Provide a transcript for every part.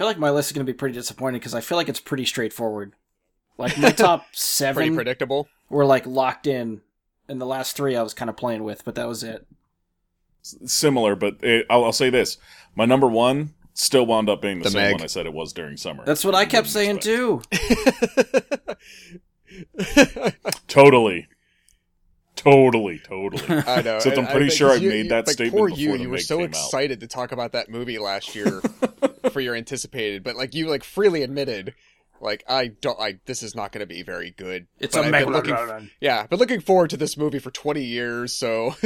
feel like my list is going to be pretty disappointing because I feel like it's pretty straightforward. Like my top seven, Pretty seven predictable. were like locked in, and the last three I was kind of playing with, but that was it. Similar, but it, I'll, I'll say this: my number one still wound up being the, The same Meg. one I said it was during summer. That's what I kept saying expect. too. Totally, totally, totally. I know. Except I'm and I pretty sure I you- made you- that like, statement Poor before you. the You were so came out. excited to talk about that movie last year for your anticipated, but like you like freely admitted, like I don't. I this is not going to be very good. It's But a I've mega. been looking- Yeah, but looking forward to this movie for 20 years. So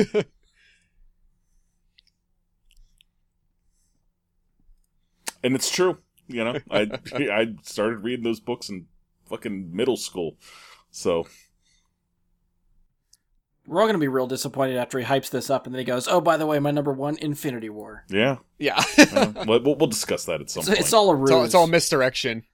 and it's true. You know, I I started reading those books in fucking middle school, so We're all going to be real disappointed after he hypes this up, and then he goes, "Oh, by the way, my number one, Infinity War." yeah. yeah, uh, we'll, we'll we'll discuss that at some It's, point. it's all a ruse. it's all, it's all misdirection.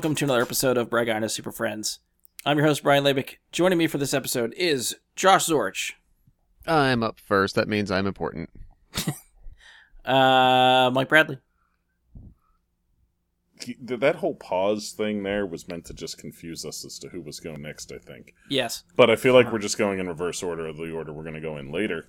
Welcome to another episode of Bragina Super Friends. I'm your host Brian Labick. Joining me for this episode is Josh Zorch, I'm up first. That means I'm important. uh, Mike Bradley, He- that whole pause thing there was meant to just confuse us as to who was going next. I think, yes, but I feel like we're just going in reverse order of the order we're going to go in later.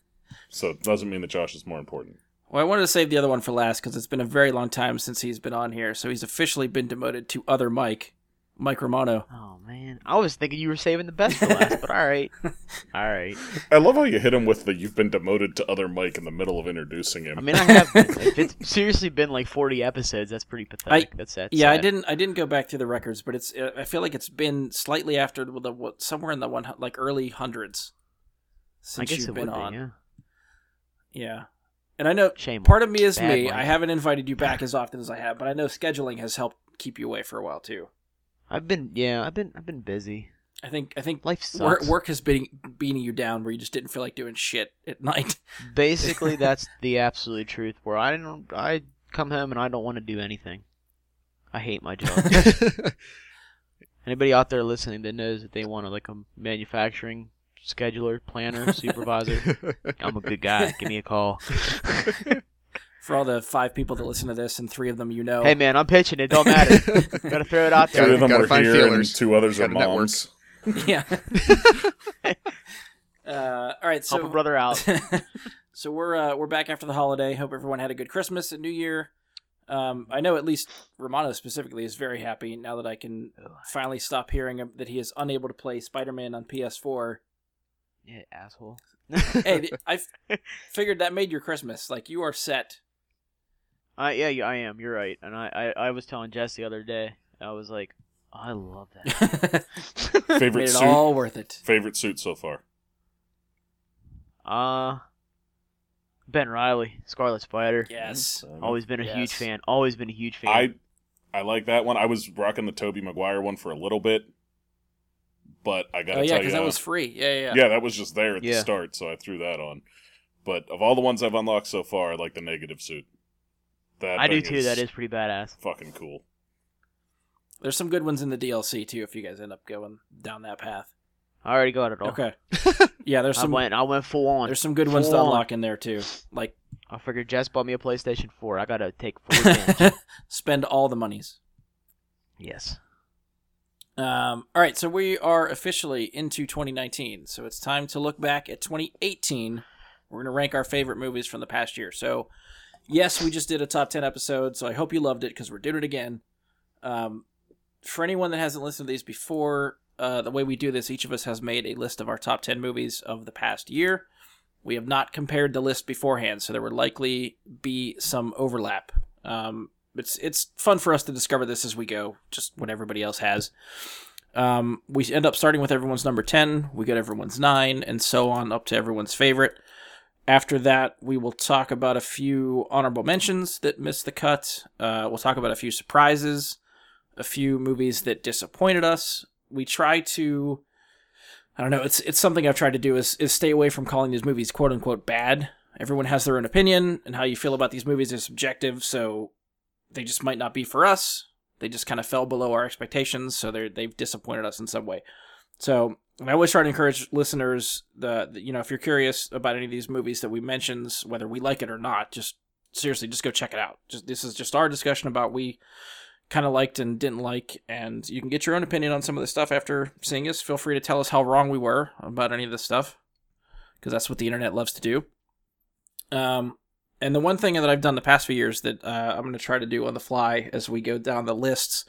so it doesn't mean that Josh is more important. Well, I wanted to save the other one for last because it's been a very long time since he's been on here. So he's officially been demoted to other Mike, Mike Romano. Oh man, I was thinking you were saving the best for last, but all right, all right. I love how you hit him with the "you've been demoted to other Mike" in the middle of introducing him. I mean, I have. if it's seriously been like forty episodes, that's pretty pathetic. that's that's Yeah, I didn't. I didn't go back through the records, but it's. uh, I feel like it's been slightly after the what, somewhere in the one like early hundreds I since guess you've it been would be. on. Yeah. Yeah, and I know Shame. part of me is Bad me. I haven't invited you back as often as I have, but I know scheduling has helped keep you away for a while too. I've been. Yeah, I've been. I've been busy. I think. I think Life sucks. work, work has been beating you down where you just didn't feel like doing shit at night. Basically, that's the absolute truth. Where I don't. I come home and I don't want to do anything. I hate my job. Anybody out there listening that knows that they want to like a manufacturing scheduler, planner, supervisor, I'm a good guy. Give me a call. For all the five people that listen to this, and three of them you know. Hey man, I'm pitching. It don't matter. Gotta throw it out Three there. of them gotta are here, feelers. and two others are Gotta network. moms. yeah. uh, all right, Help a so brother out. so we're uh, we're back after the holiday. Hope everyone had a good Christmas and New Year. Um, I know at least Romano specifically is very happy now that I can finally stop hearing that he is unable to play Spider-Man on PS4. Yeah, asshole. Hey, I figured that made your Christmas. Like you are set. Uh, yeah, yeah, I am. You're right. And I, I, I was telling Jess the other day. I was like, I love that. Favorite made it suit. all worth it. Favorite suit so far. Uh, Ben Riley, Scarlet Spider. Yes. Always been a huge fan. Always been a huge fan. I I like that one. I was rocking the Tobey Maguire one for a little bit, but I gotta Oh yeah, tell because you, that was free. Yeah, yeah. yeah. yeah. that was just there at the start, so I threw that on. But of all the ones I've unlocked so far, I like the negative suit. That I do too. That is pretty badass. fucking cool. There's some good ones in the DLC too. If you guys end up going down that path. I already got it all. Okay. Yeah, there's I some. went. I went full on. There's some good ones to Full on. unlock in there too. Like I figured Jess bought me a PlayStation 4. I gotta take full advantage. spend all the monies. yes. Um, all right, so we are officially into 2019. So it's time to look back at 2018. We're going to rank our favorite movies from the past year. So, yes, we just did a top 10 episode. So I hope you loved it because we're doing it again. Um, for anyone that hasn't listened to these before, uh, the way we do this, each of us has made a list of our top 10 movies of the past year. We have not compared the list beforehand, so there would likely be some overlap. Um, it's it's fun for us to discover this as we go, just what everybody else has. Um, we end up starting with everyone's number 10, we get everyone's 9, and so on up to everyone's favorite. after that, we will talk about a few honorable mentions that missed the cut. Uh, we'll talk about a few surprises, a few movies that disappointed us. We try to, I don't know, it's it's something I've tried to do is is stay away from calling these movies quote unquote bad. Everyone has their own opinion, and how you feel about these movies is subjective. So they just might not be for us. They just kind of fell below our expectations, so they they've disappointed us in some way. So I always try to encourage listeners the, the, you know if you're curious about any of these movies that we mentioned, whether we like it or not, just seriously just go check it out. Just this is just our discussion about we kind of liked and didn't like, and you can get your own opinion on some of this stuff after seeing us. Feel free to tell us how wrong we were about any of this stuff, because that's what the internet loves to do. Um, and the one thing that I've done the past few years that uh, I'm going to try to do on the fly as we go down the lists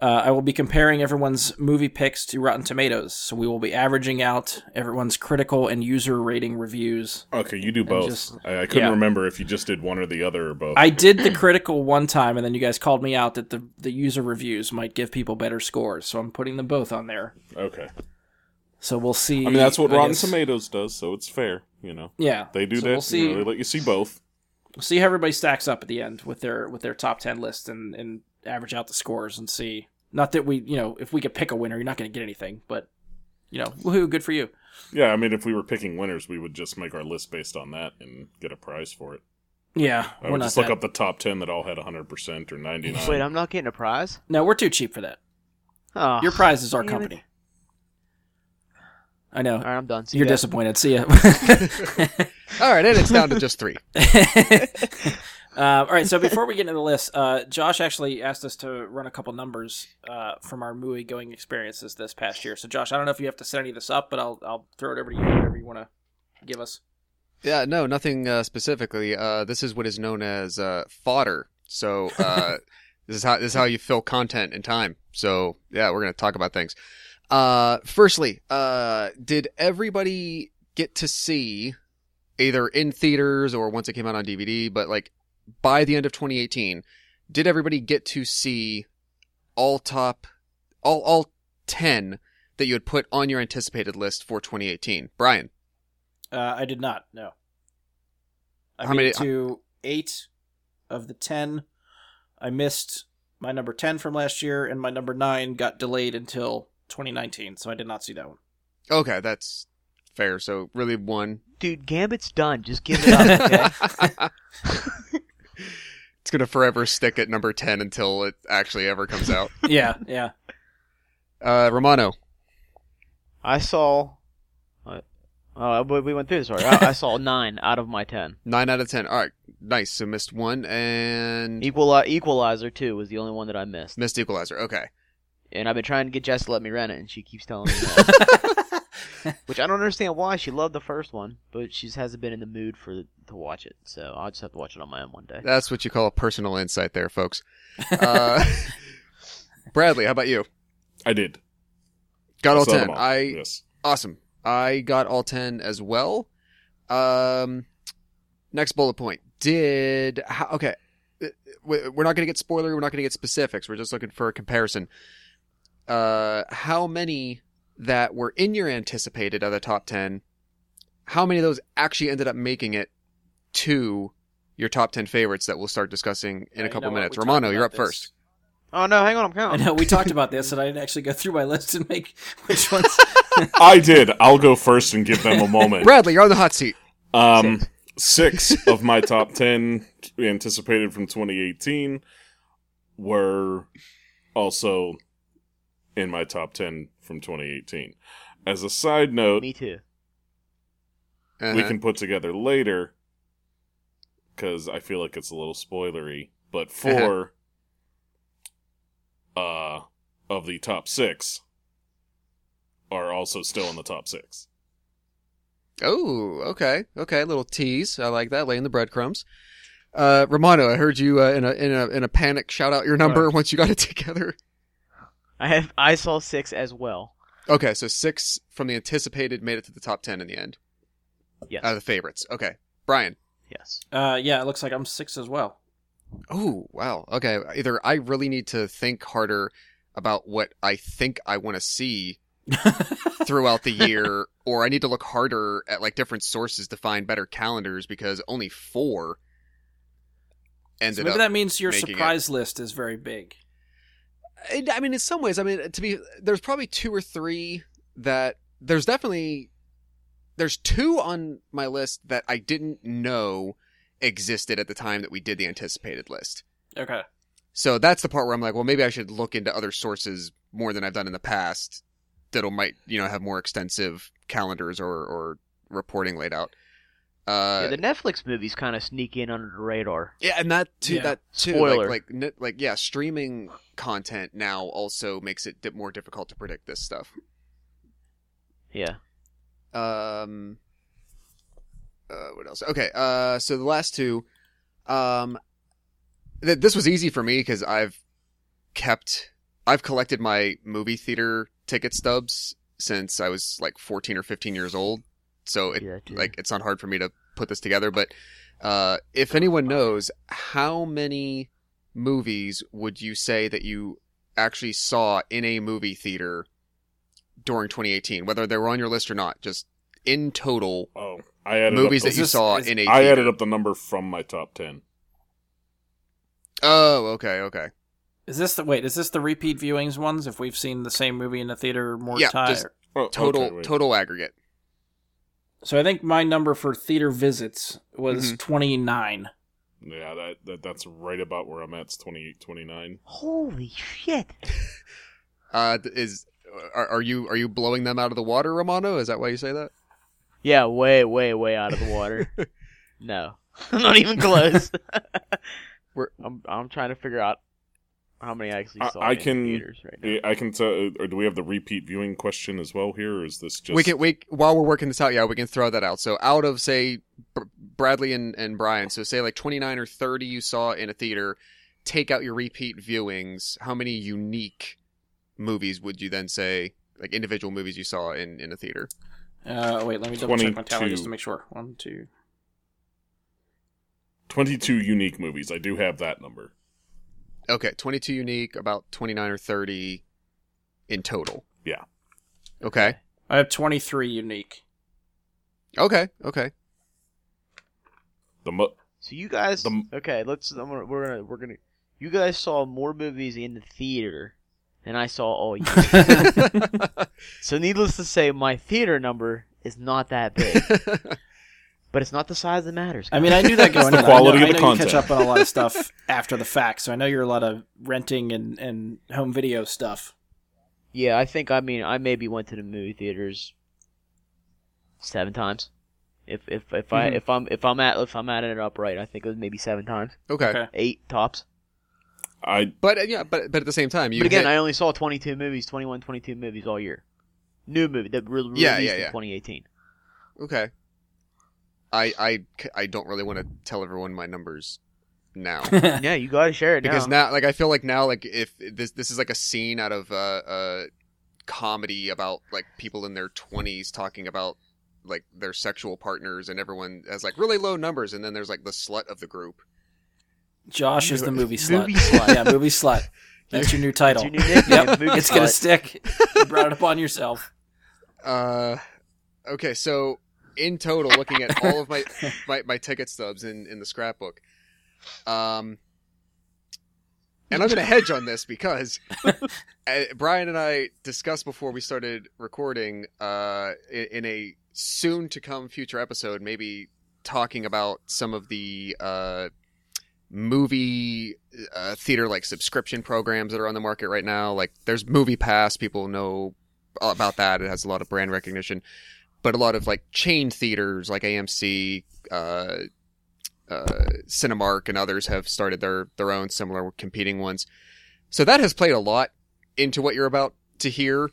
uh, I will be comparing everyone's movie picks to Rotten Tomatoes. So we will be averaging out everyone's critical and user rating reviews. Okay, you do both. just- I, I couldn't yeah. remember if you just did one or the other or both. I did the critical one time, and then you guys called me out that the, the user reviews might give people better scores. So I'm putting them both on there. okay. So we'll see. I mean, that's what I Rotten guess. Tomatoes does, so it's fair. You know, Yeah, they do So that. We'll see. You know, they let you see both. We'll see how everybody stacks up at the end with their with their top ten list and and average out the scores and see. Not that we, you know, if we could pick a winner, you're not going to get anything, but you know, woohoo, good for you. Yeah, I mean, if we were picking winners, we would just make our list based on that and get a prize for it. Yeah, I we're would not just look that- up the top ten that all had 100% or 99. Wait, I'm not getting a prize. No, we're too cheap for that. Oh, Your prize is our company. it. Company. I know. All right, I'm done. See You're ya. disappointed. See ya. All right, and it's down to just three. Uh, all right, so before we get into the list, uh, Josh actually asked us to run a couple numbers uh, from our movie going experiences this past year. So, Josh, I don't know if you have to set any of this up, but I'll I'll throw it over to you. Whatever you want to give us. Yeah, no, nothing uh, specifically. Uh, this is what is known as uh, fodder. So uh, this is how this is how you fill content in time. So yeah, we're gonna talk about things. Uh, firstly, uh, did everybody get to see either in theaters or once it came out on DVD? But like by the end of 2018, did everybody get to see all top, all all ten that you had put on your anticipated list for 2018? Brian. Uh, I did not. No. I How made many- it to eight of the ten. I missed my number ten from last year, and my number nine got delayed until 2019, so I did not see that one. Okay, that's fair. So really one. Dude, Gambit's done. Just give it up. Okay? it's gonna forever stick at number ten until it actually ever comes out. yeah, yeah. Uh, Romano, I saw. What? Oh, we we went through this already. I, I saw nine out of my ten. nine out of ten. All right, nice. So missed one and Equal Equalizer two was the only one that I missed, missed Equalizer. Okay. And I've been trying to get Jess to let me rent it, and she keeps telling me that. Which I don't understand why. She loved the first one, but she just hasn't been in the mood for to watch it. So I'll just have to watch it on my own one day. That's what you call a personal insight, there, folks. Uh, Bradley, how about you? I did. Got all ten. all. I yes. awesome. I got all ten as well. Um, next bullet point. Did how, okay? uh, We're not going to get spoiler. We're not going to get specifics. We're just looking for a comparison. Uh, how many that were in your anticipated of the top ten? How many of those actually ended up making it to your top ten favorites that we'll start discussing in Yeah, a you couple know minutes? Romano, you're up this. first. Oh no, hang on, I'm I counting. know we talked about this, and I didn't actually go through my list and make which ones. I did. I'll go first and give them a moment. Bradley, you're on the hot seat. Um, six of my top ten anticipated from 2018 were also in my top ten from 2018. As a side note, Me too. we Uh-huh. can put together later because I feel like it's a little spoilery. But four uh, of the top six are also still in the top six. Oh, okay, okay. A little tease. I like that. Laying the breadcrumbs. Uh, Romano, I heard you uh, in a in a in a panic shout out your number once you got it together. I have I saw six as well. Okay, so six from the anticipated made it to the top ten in the end Yes. out of the favorites. Okay, Brian. yes. Uh, yeah, it looks like I'm six as well. Oh wow. Okay, either I really need to think harder about what I think I want to see throughout the year, or I need to look harder at like different sources to find better calendars because only four So ended maybe up. that means your making it. surprise list is very big. I mean, in some ways, I mean, to be there's probably two or three that there's definitely there's two on my list that I didn't know existed at the time that we did the anticipated list. Okay. So that's the part where I'm like, well, maybe I should look into other sources more than I've done in the past that'll might you know have more extensive calendars or or reporting laid out. Uh, yeah, the Netflix movies kind of sneak in under the radar. yeah, and that too. Yeah. That too. Spoiler. Like, like, ne- like, yeah. Streaming content now also makes it more difficult to predict this stuff. Yeah. Um. Uh, what else? Okay. Uh. So the last two. Um. Th- this was easy for me because I've kept. I've collected my movie theater ticket stubs since I was like 14 or 15 years old. So it Yeah, like it's not hard for me to put this together but uh if anyone knows how many movies would you say that you actually saw in a movie theater during 2018 whether they were on your list or not just in total Oh, I added movies up that the, you this- saw is- in a I theater. added up the number from my top ten. oh okay okay Is this the wait? Is this the repeat viewings ones? If we've seen the same movie in the theater more Yeah, times. just- Oh, total okay, total aggregate So I think my number for theater visits was Mhm. twenty nine. Yeah, that, that that's right about where I'm at. It's 28, 29. Holy shit! uh is are, are you are you blowing them out of the water romano is that why you say that Yeah, way, way, way out of the water. no, not even close. We're- I'm, I'm trying to figure out how many I actually I- saw I in can- theaters right now. I can tell. Or do we have the repeat viewing question as well here? Or is this just we can we while we're working this out yeah we can throw that out so out of say Br- bradley and, and brian so say like 29 or 30 you saw in a theater take out your repeat viewings how many unique movies would you then say like individual movies you saw in in a theater Uh, wait, let me double check my tally just to make sure. One, two. 22 unique movies? I do have that number. Okay 22 unique about 29 or 30 in total Yeah. okay I have twenty three unique. okay okay The mo- So you guys, The- okay? Let's. I'm gonna, we're gonna. We're gonna. You guys saw more movies in the theater than I saw all year. so needless to say, my theater number is not that big, but it's not the size that matters. I mean, I knew that going the quality I know, of the I know you catch up on a lot of stuff after the fact, so I know you're a lot of renting and, and home video stuff. Yeah, I think. I mean, I maybe went to the movie theaters seven times. If if if I Mhm. if I'm if I'm at if I'm adding it up right, I think it was maybe seven times, okay Okay. eight tops. I but uh, yeah but but at the same time you but again, hit- I only saw 22 movies, 21, 22 movies all year. New movie that re- released Yeah, yeah, in 2018. Okay. I I I don't really want to tell everyone my numbers now yeah, you gotta share it because now. now like I feel like now like if this this is like a scene out of uh, a comedy about like people in their 20s talking about like their sexual partners and everyone has like really low numbers and then there's like the slut of the group. Josh is the movie slut. Movie slut. yeah, movie slut. That's your new title. That's your new Yep, movie it's gonna stick. You brought it upon yourself. Uh okay, so in total looking at all of my my, my ticket stubs in in the scrapbook. Um and I'm going to hedge on this because uh, Brian and I discussed before we started recording uh, in, in a soon to come future episode, maybe talking about some of the uh, movie uh, theater like subscription programs that are on the market right now. Like there's Movie Pass, people know about that. It has a lot of brand recognition, but a lot of like chain theaters like AMC. Uh, uh, Cinemark and others have started their their own similar competing ones. So that has played a lot into what you're about to hear,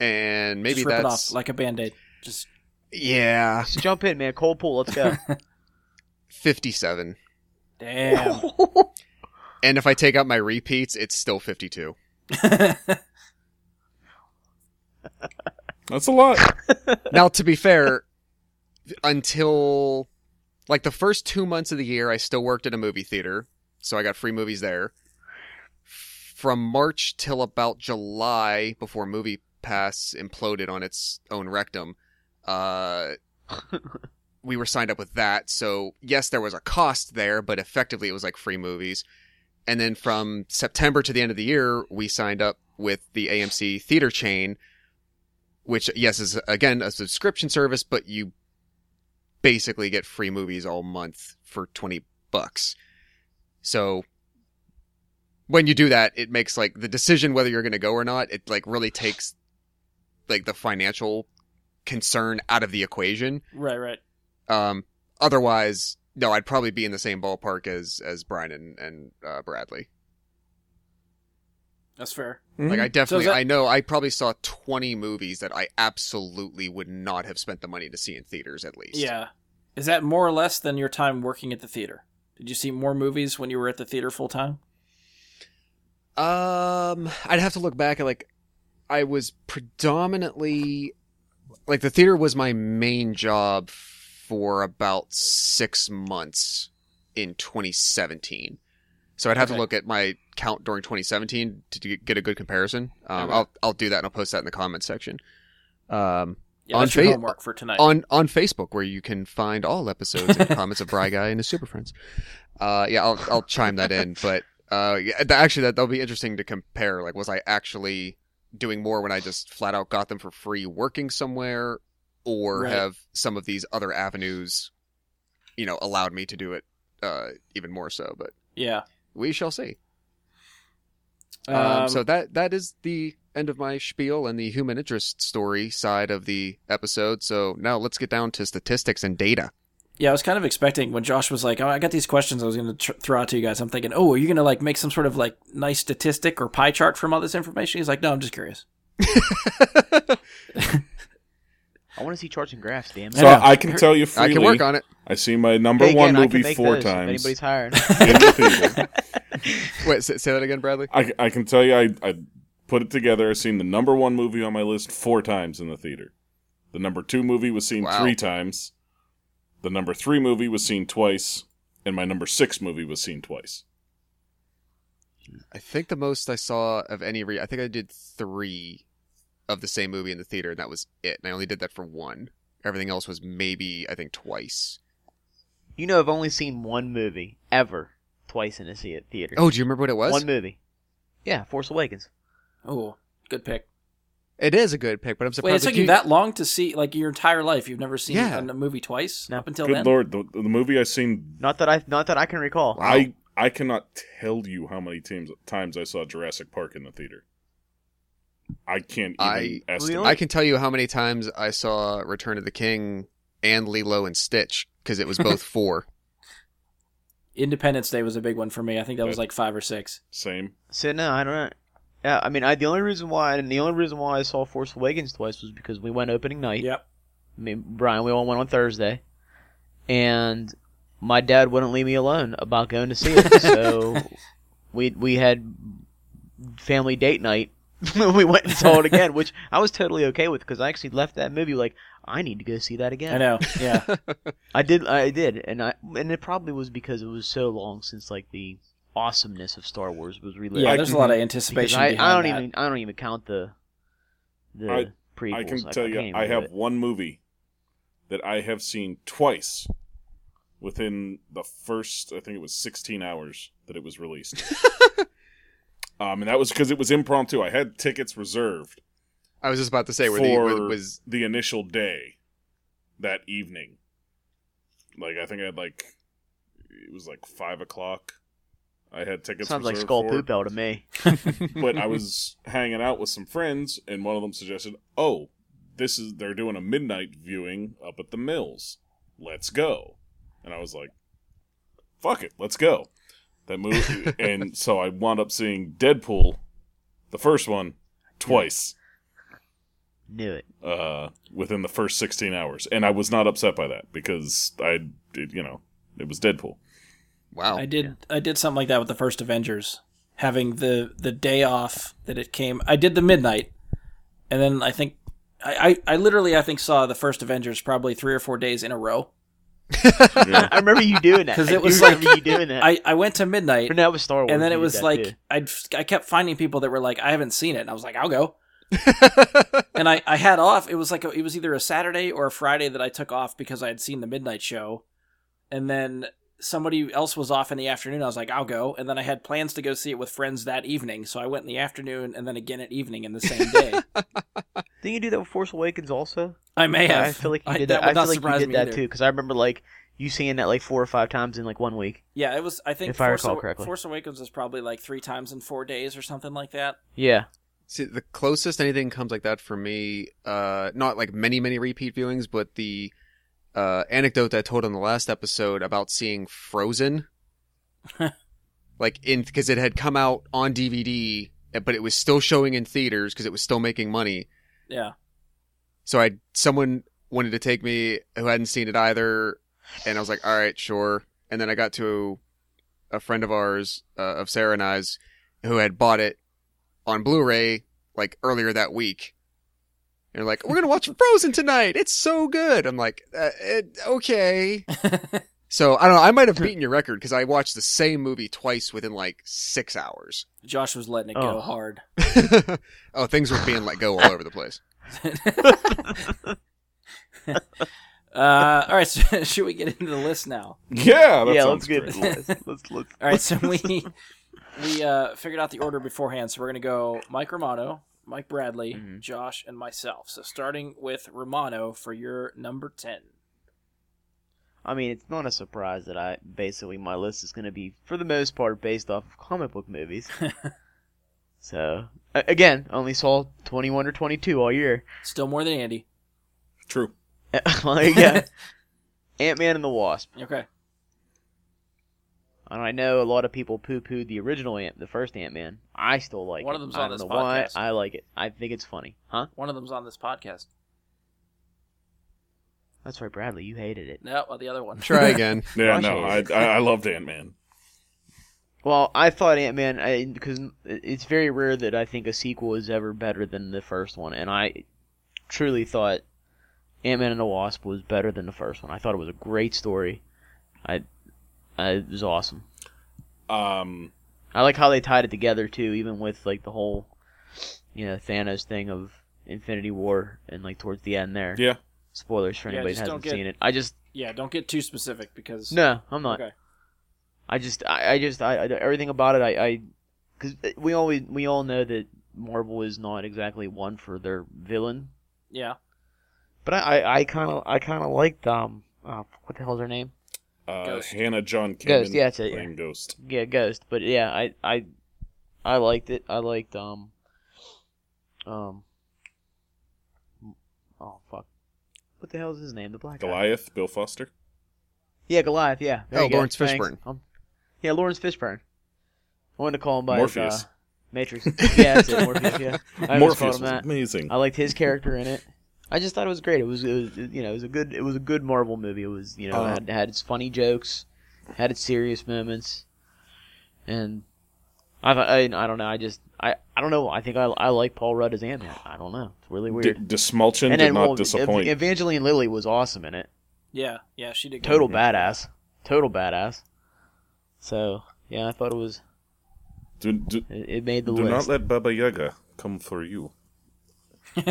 and maybe Just rip that's it off like a band aid. Just yeah, Just jump in, man. Cold pool. Let's go. fifty-seven. damn. And if I take out my repeats, it's still fifty-two. that's a lot. now, to be fair, until like the first two months of the year, I still worked at a movie theater, so I got free movies there. From March till about July, before Movie Pass imploded on its own rectum. Uh, we were signed up with that. So yes, there was a cost there, but effectively it was like free movies. And then from September to the end of the year, we signed up with the AMC theater chain, which yes is again a subscription service, but you basically get free movies all month for 20 bucks. So when you do that, it makes like the decision whether you're going to go or not, it like really takes like the financial concern out of the equation. Right, right. Um, otherwise, no, I'd probably be in the same ballpark as as Brian and, and uh, Bradley. That's fair. Like I definitely, that- I know I probably saw twenty movies that I absolutely would not have spent the money to see in theaters at least. Yeah. Is that more or less than your time working at the theater? Did you see more movies when you were at the theater full time? Um, I'd have to look back at like, I was predominantly, like the theater was my main job for about six months in 2017. So I'd have Okay. to look at my count during 2017 to get a good comparison. Um, Okay. I'll I'll do that and I'll post that in the comments section. Um, Yeah, On fa- homework for tonight. on on Facebook where you can find all episodes and comments of Bry Guy and his Super Friends. Uh, yeah, I'll I'll chime that in, but uh, yeah, actually that that'll be interesting to compare. Like, was I actually doing more when I just flat out got them for free, working somewhere, or Right. have some of these other avenues, you know, allowed me to do it uh, even more so? But yeah. We shall see. Um, Um, so that that is the end of my spiel and the human interest story side of the episode. So now let's get down to statistics and data. yeah, I was kind of expecting when Josh was like, "Oh, I got these questions I was going to tr- throw out to you guys." I'm thinking, "Oh, are you going to like make some sort of like nice statistic or pie chart from all this information?" He's like, "No, I'm just curious." I want to see charts and graphs, damn it. So I. I can tell you freely. I can work on it. I see my number Hey, one again, I can movie make four those if times anybody's hiring. in the theater. Wait, say, say that again, Bradley. I, I can tell you, I, I put it together. I've seen the number one movie on my list four times in the theater. The number two movie was seen Wow. three times. The number three movie was seen twice, and my number six movie was seen twice. I think the most I saw of any re I think I did three of the same movie in the theater, and that was it. And I only did that for one. Everything else was maybe I think twice. You know, I've only seen one movie ever twice in a theater. Oh, do you remember what it was? One movie. Yeah, Force Awakens. Oh, good pick. It is a good pick, but I'm surprised. Wait, it took you that long to see like your entire life? You've never seen Yeah. a a movie twice No. up until Good then. lord, the, the movie I've seen, Not that I, not that I can recall. Wow. I I cannot tell you how many times times I saw Jurassic Park in the theater. I can't even I- estimate. I can tell you how many times I saw Return of the King and Lilo and Stitch because it was both four. Independence Day was a big one for me. I think that was like five or six. Same. So no, I don't know. Yeah, I mean, I the only reason why, and the only reason why I saw Force Awakens twice was because we went opening night. Yep. I mean, Brian, we all went on Thursday, and my dad wouldn't leave me alone about going to see it. so we we had family date night when we went and saw it again, which I was totally okay with because I actually left that movie like I need to go see that again. I know. Yeah. I did, I did, and I and it probably was because it was so long since like the awesomeness of Star Wars was relived. yeah. There's a lot of anticipation. I, I don't that. even I don't even count the the I- prequels. I can Like, tell can't you, I have it. one movie that I have seen twice within the first, I think it was 16 hours that it was released. um, and that was because it was impromptu. I had tickets reserved I was just about to say where for the was the initial day that evening. Like, I think I had like, it was like 5 o'clock. I had tickets Sounds like skull for. poop bell to me. but I was hanging out with some friends, and one of them suggested, "Oh, this is they're doing a midnight viewing up at the Mills. Let's go." And I was like, "Fuck it, let's go." That movie, and so I wound up seeing Deadpool, the first one, twice Knew it. uh, within the first sixteen hours, and I was not upset by that because I, did, you know, it was Deadpool. wow. I did I did something like that with the first Avengers, having the the day off that it came. I did the midnight, and then I think I I, I literally I think saw the first Avengers probably three or four days in a row. Yeah. I remember you doing that. Because it I was remember like- you doing that. I I went to midnight, but that was Star Wars. and then it was like. I I kept finding people that were like I haven't seen it, and I was like I'll go. and I, I had off. It was like a, it was either a Saturday or a Friday that I took off because I had seen the midnight show, and then somebody else was off in the afternoon. I was like, I'll go, and then I had plans to go see it with friends that evening, so I went in the afternoon and then again at evening in the same day. Didn't you do that with Force Awakens also? I may have. I feel like you I- did that that. I feel like you did that either. too because I remember like you seeing that like four or five times in like one week. Yeah, it was. I think If I recall Awa- correctly. Force Awakens was probably like three times in four days or something like that. Yeah. See, the closest anything comes like that for me, uh, not like many, many repeat viewings, but the uh, anecdote that I told on the last episode about seeing Frozen, like in because it had come out on DVD, but it was still showing in theaters because it was still making money. Yeah. So I someone wanted to take me who hadn't seen it either, and I was like, all right, sure. And then I got to a friend of ours, uh, of Sarah and I's, who had bought it on Blu-ray like earlier that week. And they're like, we're gonna watch Frozen tonight. It's so good. I'm like, uh, it, okay. So I don't know. I might have beaten your record because I watched the same movie twice within like six hours. Josh was letting it go Oh. hard. oh, things were being let go all over the place. Uh, all right, so should we get into the list now? Yeah, that yeah. Let's get into the list. Let's let's. All right, so we we uh, figured out the order beforehand, so we're gonna go Mike Romano, Mike Bradley, Mhm. Josh, and myself. So starting with Romano for your number ten. I mean, it's not a surprise that I basically my list is going to be for the most part based off of comic book movies. so again, only saw twenty one or twenty two all year. Still more than Andy. True. well, yeah. Ant Man and the Wasp. Okay. And I know a lot of people poo pooed the original Ant, the first Ant Man. I still like One it. of them's I on don't this know why. podcast. I like it. I think it's funny. Huh? One of them's on this podcast. That's right, Bradley. You hated it. No, well, the other one. Try again. Yeah, Gosh, no, I I, I loved Ant Man. Well, I thought Ant Man because it's very rare that I think a sequel is ever better than the first one, and I truly thought Ant Man and the Wasp was better than the first one. I thought it was a great story. I, I it was awesome. Um, I like how they tied it together too, even with like the whole, you know, Thanos thing of Infinity War and like towards the end there. yeah, Spoilers for Yeah, anybody just that hasn't get- seen it. I just Yeah, don't get too specific because no, I'm not. Okay. I just, I, I just, I, I, everything about it, I, I, because we always, we all know that Marvel is not exactly one for their villain, Yeah. but I, I, I kind of, I kind of liked, um, oh, what the hell's her name? Uh, Ghost. Hannah John Kamen Ghost, yeah, that's it, yeah. playing Ghost. Yeah, Ghost. But yeah, I, I, I liked it. I liked, um, um, oh fuck, what the hell is his name? The black guy. Goliath, Bill Foster. Yeah, Goliath. Yeah. There Oh, you go. Laurence Thanks. Fishburne. Um, yeah, Laurence Fishburne. I wanted to call him by Morpheus. his uh, Matrix. yeah, that's it. Morpheus. Yeah. I Morpheus called was that. amazing. I liked his character in it. I just thought it was great. It was, it was, you know, it was a good, it was a good Marvel movie. It was, you know, Uh, had had its funny jokes, had its serious moments, and I, I, I don't know. I just, I, I don't know. I think I, I like Paul Rudd as Ant Man. I don't know. It's really D- weird. Dismulchin and did then not well, disappoint. Evangeline Lilly was awesome in it. Yeah. Yeah, she did. good. Total badass. Total badass. So yeah, I thought it was. do do, It, it made the do not let Baba Yaga come for you.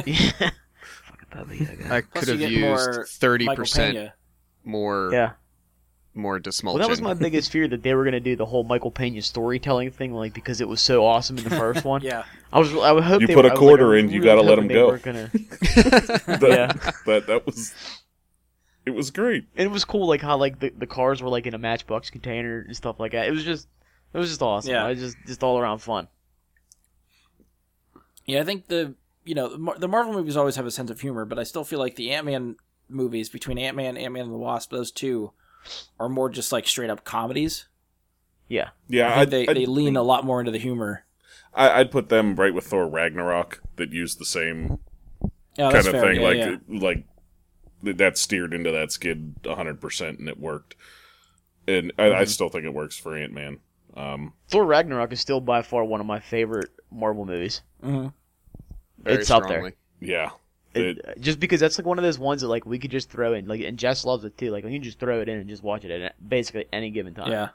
yeah. Fucking Baba Yaga. I could have used thirty percent more Yeah. more dismulsion. Well, that was my biggest fear that they were gonna do the whole Michael Pena storytelling thing, like because it was so awesome in the first one. Yeah. I was. I would hope You they put were, a I was like, quarter in, was you gotta let hoping him go. weren't Gonna... That, Yeah. that that was it was great. And it was cool, like how like the, the cars were like in a Matchbox container and stuff like that. It was just, it was just awesome. Yeah. It was just just all around fun. Yeah, I think the you know the Marvel movies always have a sense of humor, but I still feel like the Ant Man movies between Ant Man, Ant Man and the Wasp, those two are more just like straight up comedies. Yeah. Yeah, I I'd, they, I'd, they lean a lot more into the humor. I, I'd put them right with Thor Ragnarok that used the same Yeah, kind of fair. thing. Yeah, like yeah. like that steered into that skid hundred percent, and it worked. And I, I still think it works for Ant Man. Um, Thor Ragnarok is still by far one of my favorite Marvel movies. Mhm. Very it's up there. yeah, It, It- just because that's like one of those ones that like we could just throw in, like, and Jess loves it too. Like, you can just throw it in and just watch it at basically any given time. yeah.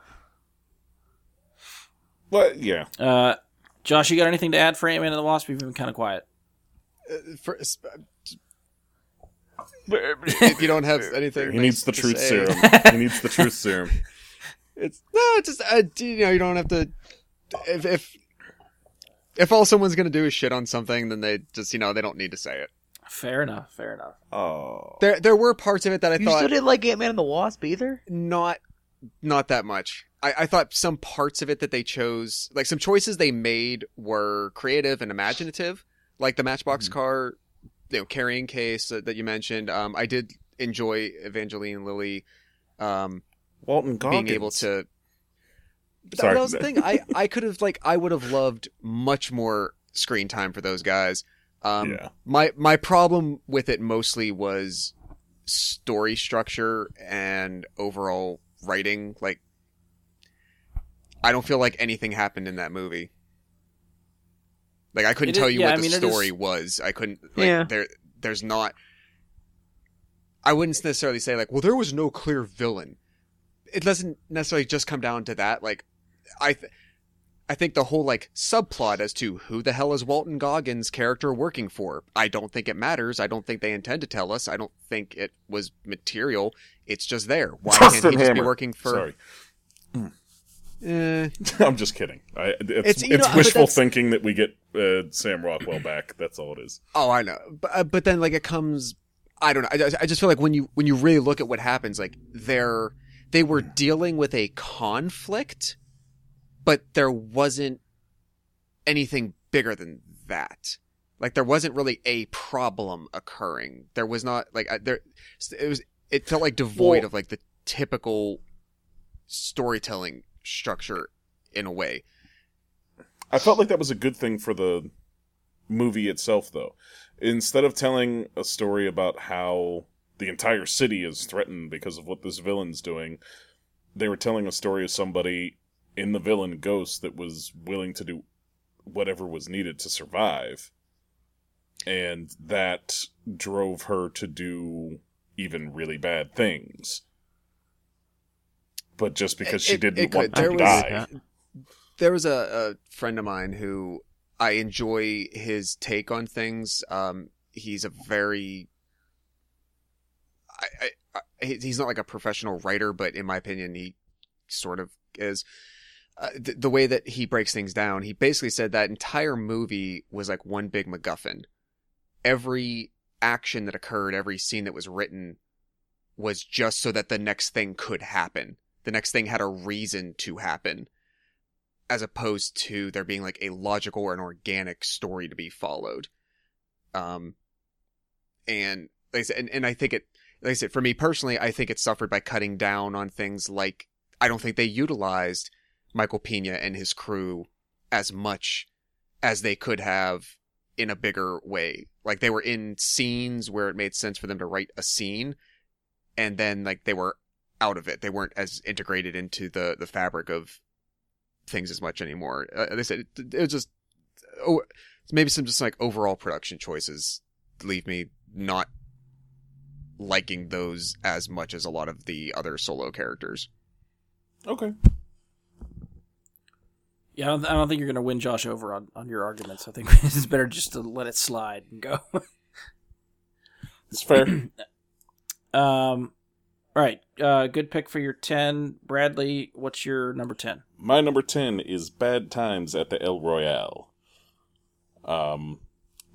but yeah, Uh, Josh, you got anything to add for Ant Man and the Wasp? You've been kind of quiet. uh, for, if you don't have anything, He needs the to truth say- serum. he needs the truth serum. It's no, it's just uh, you know, you don't have to. If if if all someone's gonna do is shit on something, then they just you know they don't need to say it. Fair enough. Fair enough. Oh, There there were parts of it that I You thought still didn't like Ant Man and the Wasp either? not not that much. I, I thought some parts of it that they chose, like some choices they made, were creative and imaginative, like the Matchbox Mhm. car, you know, carrying case that, that you mentioned. Um, I did enjoy Evangeline Lilly, um, Walton Goggins. being able to. But that, Sorry. that was the thing. I I could have like I would have loved much more screen time for those guys. Um, yeah. my my problem with it mostly was story structure and overall writing like i don't feel like anything happened in that movie like i couldn't It is- tell you yeah, what I the mean, story is- was i couldn't like Yeah. there there's not i wouldn't necessarily say like well there was no clear villain it doesn't necessarily just come down to that like i th- I think the whole like subplot as to who the hell is Walton Goggins' character working for, I don't think it matters. I don't think they intend to tell us. I don't think it was material. It's just there. Why can't Justin he just be working for? Sorry, Eh, I'm just kidding. I, it's It's- it's, know, wishful thinking that we get uh, Sam Rockwell back. That's all it is. oh, I know, but uh, but then like it comes. I don't know. I, just- I just feel like when you when you really look at what happens, like they're they were dealing with a conflict, but there wasn't anything bigger than that. Like there wasn't really a problem occurring. There was not like I- there. It was. It felt like devoid Well- of like the typical storytelling structure in a way. I felt like that was a good thing for the movie itself, though. Instead of telling a story about how the entire city is threatened because of what this villain's doing, they were telling a story of somebody in the villain Ghost that was willing to do whatever was needed to survive. And that drove her to do even really bad things. But just because she didn't it want there to was- die. there was a, a friend of mine who I enjoy his take on things. Um, he's a very, I, I, I, he's not like a professional writer, but in my opinion, he sort of is. Uh, the, way that he breaks things down, he basically said that entire movie was like one big MacGuffin. Every action that occurred, every scene that was written, was just so that the next thing could happen. The next thing had a reason to happen as opposed to there being like a logical or an organic story to be followed. Um, and like I said, and, and I think it, like I said, for me personally, I think it suffered by cutting down on things like I don't think they utilized Michael Pena and his crew as much as they could have in a bigger way. Like they were in scenes where it made sense for them to write a scene, and then like they were out of it. They weren't as integrated into the the fabric of things as much anymore. Uh, they said it, it was just oh, maybe some just like overall production choices leave me not liking those as much as a lot of the other solo characters. Okay. Yeah, I don't, I don't think you're going to win Josh over on, on your arguments. I think it's better just to let it slide and go. It's fair. um, all right, uh, good pick for your ten, Bradley. What's your number ten? My number 10 is Bad Times at the El Royale. Um,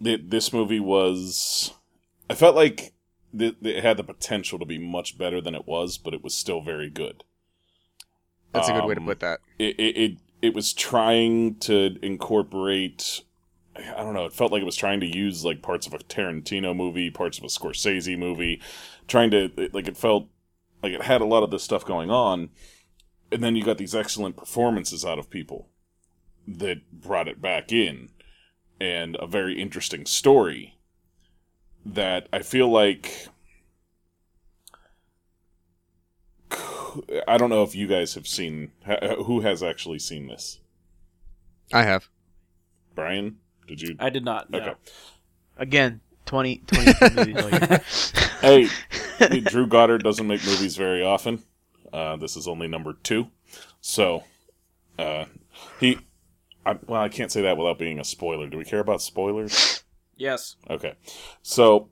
th- this movie was. I felt like th- it had the potential to be much better than it was, but it was still very good. That's a good way to Um, put that. It, it, it, it was trying to incorporate. I don't know. It felt like it was trying to use like parts of a Tarantino movie, parts of a Scorsese movie, trying to like it felt like it had a lot of this stuff going on, and then you got these excellent performances out of people that brought it back in, and a very interesting story that I feel like. I don't know if you guys have seen. Who has actually seen this? I have. Brian, did you? I did not. No. Okay. Again, 20, 22 movies all. Hey, Drew Goddard doesn't make movies very often. Uh, this is only number two, so uh, he. I, well, I can't say that without being a spoiler. Do we care about spoilers? Yes. Okay, so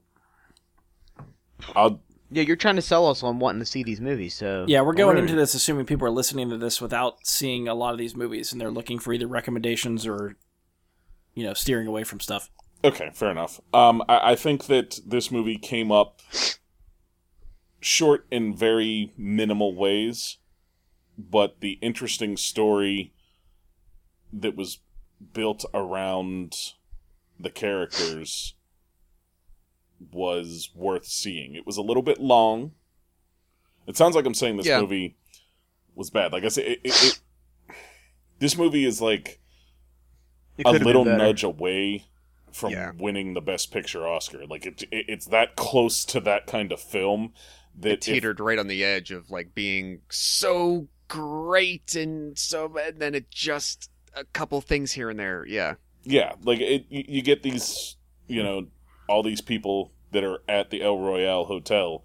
I'll Yeah, you're trying to sell us on wanting to see these movies, so Yeah, we're going into this assuming people are listening to this without seeing a lot of these movies, and they're looking for either recommendations or, you know, steering away from stuff. Okay, fair enough. Um, I, I think that this movie came up short in very minimal ways, but the interesting story that was built around the characters was worth seeing. It was a little bit long. It sounds like I'm saying this Yeah. movie was bad. Like I said, it, it, it, this movie is like a little nudge away from Yeah. winning the best picture Oscar. Like it, it, it's that close to that kind of film that It if- teetered right on the edge of like being so great and so, bad. and then it just a couple things here and there. Yeah, yeah, like it, you, you get these, you know, all these people that are at the El Royale Hotel,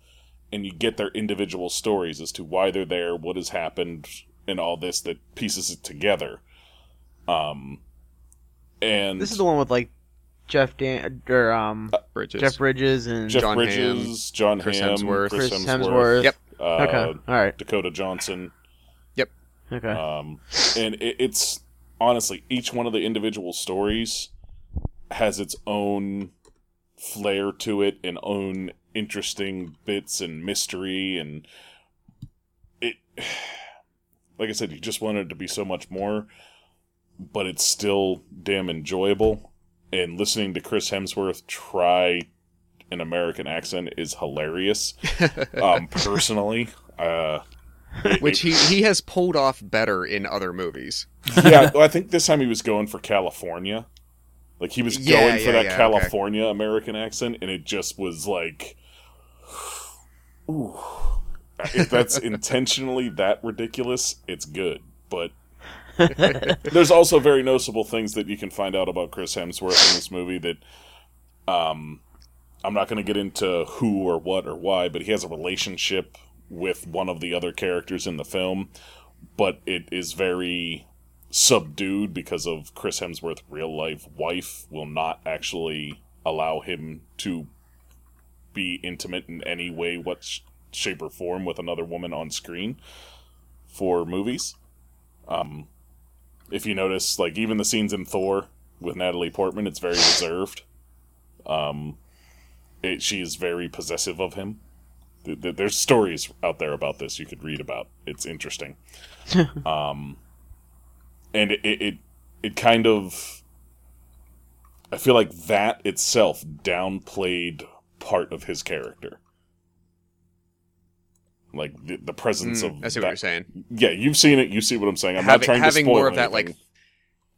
and you get their individual stories as to why they're there, what has happened, and all this that pieces it together. Um, and This is the one with like Jeff Dan or um Bridges. Jeff Bridges and Jeff John Bridges, John Chris Hamm, Hemsworth. Chris, Chris Hemsworth, Hemsworth. Yep. uh, okay, all right, Dakota Johnson. Yep. Okay. Um, and it, it's honestly each one of the individual stories has its own flair to it and own interesting bits and mystery and it like I said you just wanted it to be so much more but it's still damn enjoyable and listening to Chris Hemsworth try an American accent is hilarious um personally uh which he he has pulled off better in other movies. yeah, I think this time he was going for California. Like he was Yeah, going for that yeah, okay. California American accent, and it just was like, ooh. If that's intentionally that ridiculous, it's good. But there's also very noticeable things that you can find out about Chris Hemsworth in this movie that, um, I'm not going to get into who or what or why, but he has a relationship with one of the other characters in the film, but it is very subdued because of Chris Hemsworth's real life wife will not actually allow him to be intimate in any way, what sh- shape or form with another woman on screen for movies. Um, if you notice, like even the scenes in Thor with Natalie Portman, it's very reserved. Um, it, she is very possessive of him. Th- th- There's stories out there about this you could read about. It's interesting. um, and it, it it kind of I feel like that itself downplayed part of his character. Like the, the presence Mm, of I see what you're saying. Yeah, you've seen it. You see what I'm saying. I'm not trying to having spoil more of that like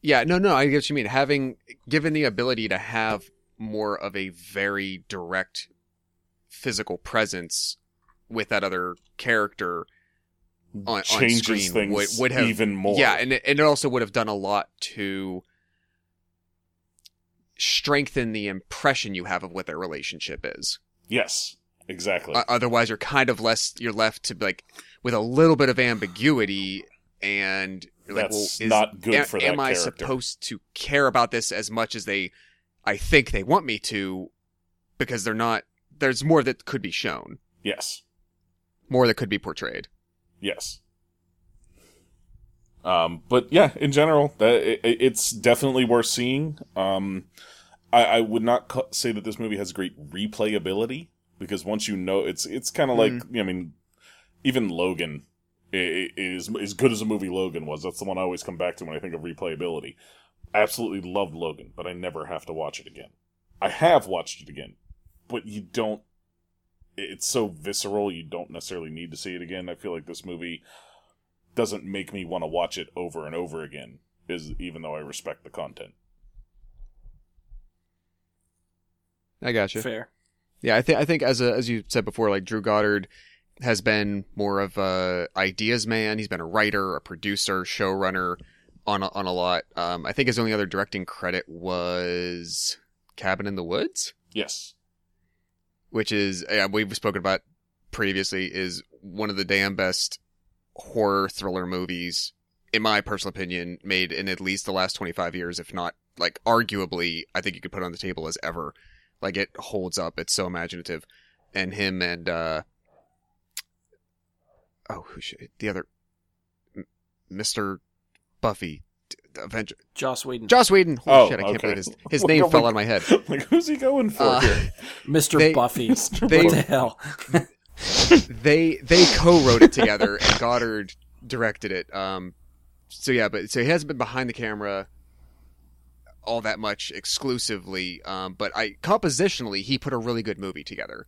yeah no no i get what you mean having given the ability to have more of a very direct physical presence with that other character on, on changes screen things would, would have even more. yeah and it, and it also would have done a lot to strengthen the impression you have of what their relationship is. Yes, exactly. O- otherwise you're kind of less you're left to like with a little bit of ambiguity and you're like That's well is, not good am, for that am i supposed to care about this as much as they i think they want me to because they're not there's more that could be shown. Yes, more that could be portrayed yes. Um, but yeah, in general, that it, it- it's definitely worth seeing. Um, I, I would not cu- say that this movie has great replayability because once you know, it's it's kind of like I mean, even Logan is as good as a movie Logan was. That's the one I always come back to when I think of replayability. I absolutely loved Logan, but I never have to watch it again. I have watched it again, but you don't. It's so visceral, you don't necessarily need to see it again. I feel like this movie doesn't make me want to watch it over and over again. Is even though I respect the content. i gotcha Fair. Yeah, I think I think as a, as you said before, like Drew Goddard has been more of a ideas man. He's been a writer, a producer, showrunner on a, on a lot. Um, I think his only other directing credit was Cabin in the Woods, Yes. Which is yeah, we've spoken about previously is one of the damn best horror thriller movies in my personal opinion made in at least the last 25 years if not like arguably I think you could put on the table as ever. Like it holds up. It's so imaginative, and him and uh oh who should the other Mr. Buffy, Avenger, Joss Whedon, Joss Whedon. Holy Oh, shit, I can't okay. believe his his name fell my- out of my head. like, who's he going for Uh, here? Mr. They- Buffy. they- what the hell? they they co-wrote it together and Goddard directed it. Um, so yeah, but so he hasn't been behind the camera all that much exclusively. Um, but I compositionally he put a really good movie together,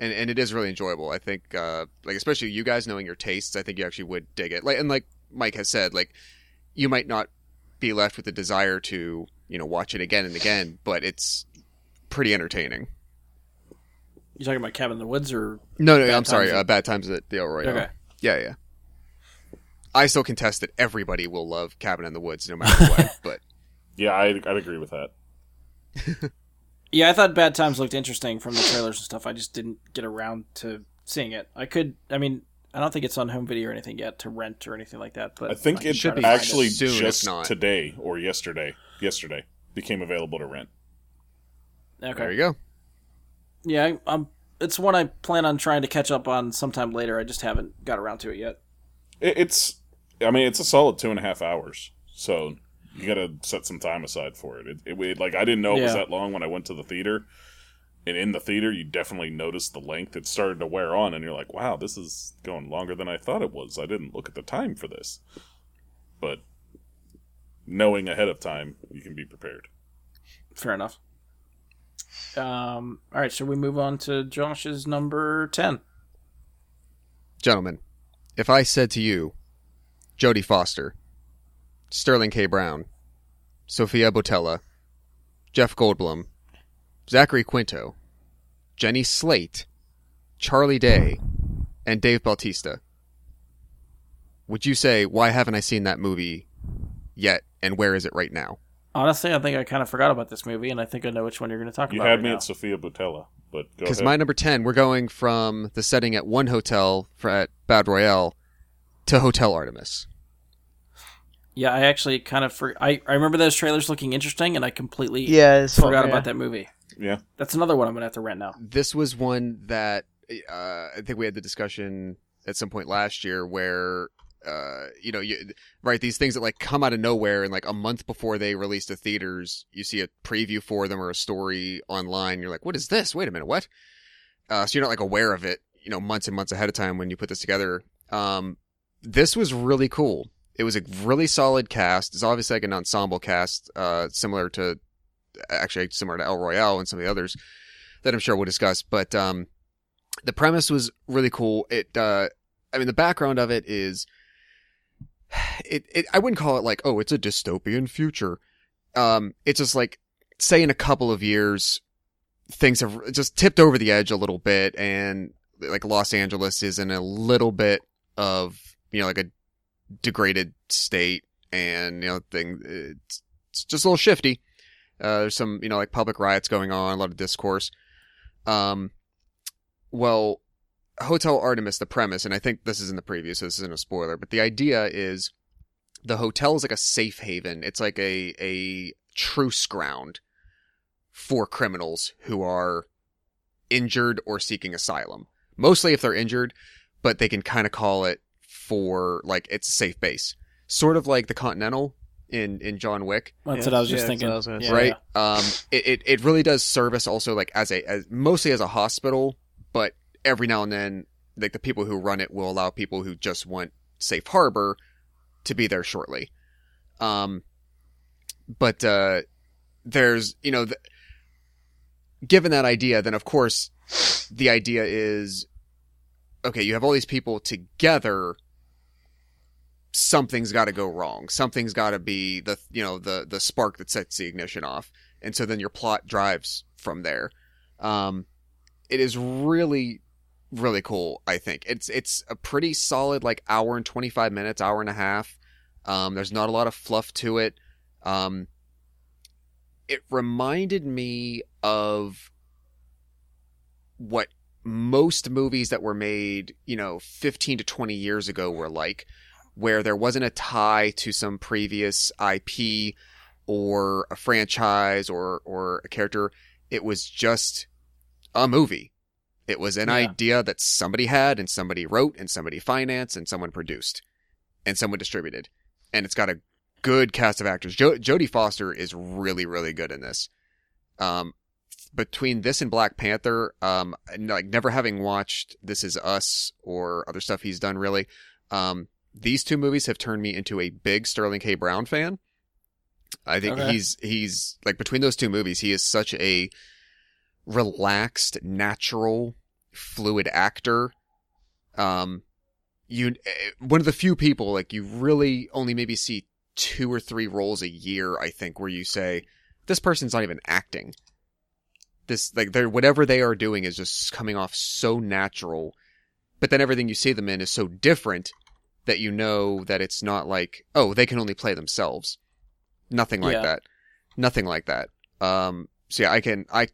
and and it is really enjoyable. I think uh, like especially you guys knowing your tastes, I think you actually would dig it. Like and like Mike has said, like you might not be left with the desire to you know watch it again and again, but it's pretty entertaining. You talking about Cabin in the Woods or No, no, Bad I'm sorry. At- Uh, Bad Times at the El Royale. okay? Yeah, yeah. I still contest that everybody will love Cabin in the Woods no matter what, but Yeah, I, I'd agree with that. Yeah, I thought Bad Times looked interesting from the trailers and stuff. I just didn't get around to seeing it. I could. I mean, I don't think it's on home video or anything yet to rent or anything like that. But I think it should be find actually soon, just not. today or yesterday, yesterday became available to rent. Okay. there you go. Yeah, I, I'm. It's one I plan on trying to catch up on sometime later. I just haven't got around to it yet. It, it's, I mean, it's a solid two and a half hours, so you got to set some time aside for it. It, it, it- like I didn't know it was that long when I went to the theater, and in the theater you definitely noticed the length. It started to wear on, and you're like, "Wow, this is going longer than I thought it was." I didn't look at the time for this, but knowing ahead of time, you can be prepared. Fair enough. Um. All right. So we move on to Josh's number ten. Gentlemen, if I said to you, Jodie Foster, Sterling K. Brown, Sofia Boutella, Jeff Goldblum, Zachary Quinto, Jenny Slate, Charlie Day, and Dave Bautista, would you say, why haven't I seen that movie yet, and where is it right now? Honestly, I think I kind of forgot about this movie, and I think I know which one you're going to talk You about. You had right me now. at Sofia Boutella, but go Because my number 10, we're going from the setting at one hotel for, at Bad Royale to Hotel Artemis. Yeah, I actually kind of for I, I remember those trailers looking interesting, and I completely Yeah, forgot yeah. about that movie. Yeah, That's another one I'm gonna have to rent now. this was one that uh, I think we had the discussion at some point last year where uh, you know you right these things that like come out of nowhere and like a month before they release to theaters you see a preview for them or a story online you're like what is this? Wait a minute what? Uh, so you're not like aware of it you know months and months ahead of time when you put this together. Um, this was really cool. It was a really solid cast. It's obviously like an ensemble cast uh, similar to actually similar to El Royale and some of the others that I'm sure we'll discuss. But um, the premise was really cool. It, uh, I mean, the background of it is, it, it, I wouldn't call it like, oh, it's a dystopian future. Um, it's just like, say in a couple of years, things have just tipped over the edge a little bit, and like Los Angeles is in a little bit of, you know, like a degraded state, and you know, thing, it's, it's just a little shifty. Uh, there's some, you know, like public riots going on, a lot of discourse. Um, well, Hotel Artemis, the premise, and I think this is in the preview, so this isn't a spoiler, but the idea is the hotel is like a safe haven. It's like a, a truce ground for criminals who are injured or seeking asylum. Mostly if they're injured, but they can kind of call it for like it's a safe base. Sort of like the Continental in, in John Wick That's Yeah, what I was just that's thinking. was Yeah, right? Um, it, it, it really does service also like as a as mostly as a hospital, but every now and then, like the people who run it will allow people who just want safe harbor to be there shortly. Um, but uh, there's you know, the, given that idea, then of course the idea is okay. You have all these people together something's got to go wrong. Something's got to be the you know the the spark that sets the ignition off, and so then your plot drives from there. Um, it is really really cool. I think it's it's a pretty solid like hour and twenty five minutes, hour and a half. Um, there's not a lot of fluff to it. Um, it reminded me of what most movies that were made, you know, 15 to 20 years ago were like, where there wasn't a tie to some previous IP. or a franchise or or a character. It was just a movie. It was an Yeah. idea that somebody had and somebody wrote and somebody financed and someone produced and someone distributed. And it's got a good cast of actors. Jo- Jodie Foster is really really good in this. Um, between this and Black Panther, um, like never having watched This Is Us or other stuff he's done, really, um, these two movies have turned me into a big Sterling K. Brown fan. I think Okay. he's he's like between those two movies, he is such a relaxed, natural, fluid actor. Um, you eh, one of the few people like you really only maybe see two or three roles a year. I think where you say this person's not even acting. This like they're whatever they are doing is just coming off so natural, but then everything you see them in is so different that you know that it's not like oh they can only play themselves. Nothing like Yeah. that. Nothing like that. Um. So yeah, I can I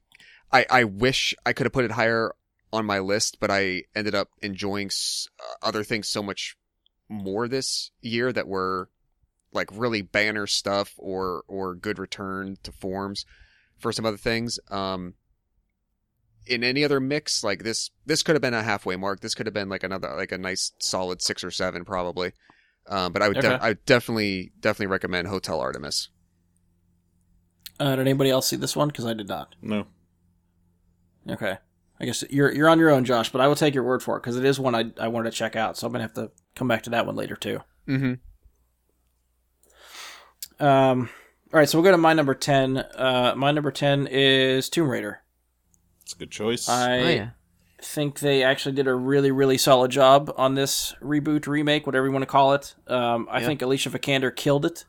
I I wish I could have put it higher on my list, but I ended up enjoying s- uh, other things so much more this year that were like really banner stuff or or good return to forms for some other things. Um in any other mix like this this could have been a halfway mark. This could have been like another like a nice solid 6 or 7 probably. Um but I would de- I would definitely definitely recommend Hotel Artemis. Uh, did anybody else see this one? Because I did not. No. Okay. I guess you're you're on your own, Josh, but I will take your word for it because it is one I I wanted to check out. So I'm gonna have to come back to that one later too. Mm-hmm. Um. All right, so we'll go to my number ten. Uh, my number ten is Tomb Raider. It's a good choice. I oh yeah. think they actually did a really really solid job on this reboot, remake, whatever you want to call it. Um, I Yeah. think Alicia Vikander killed it.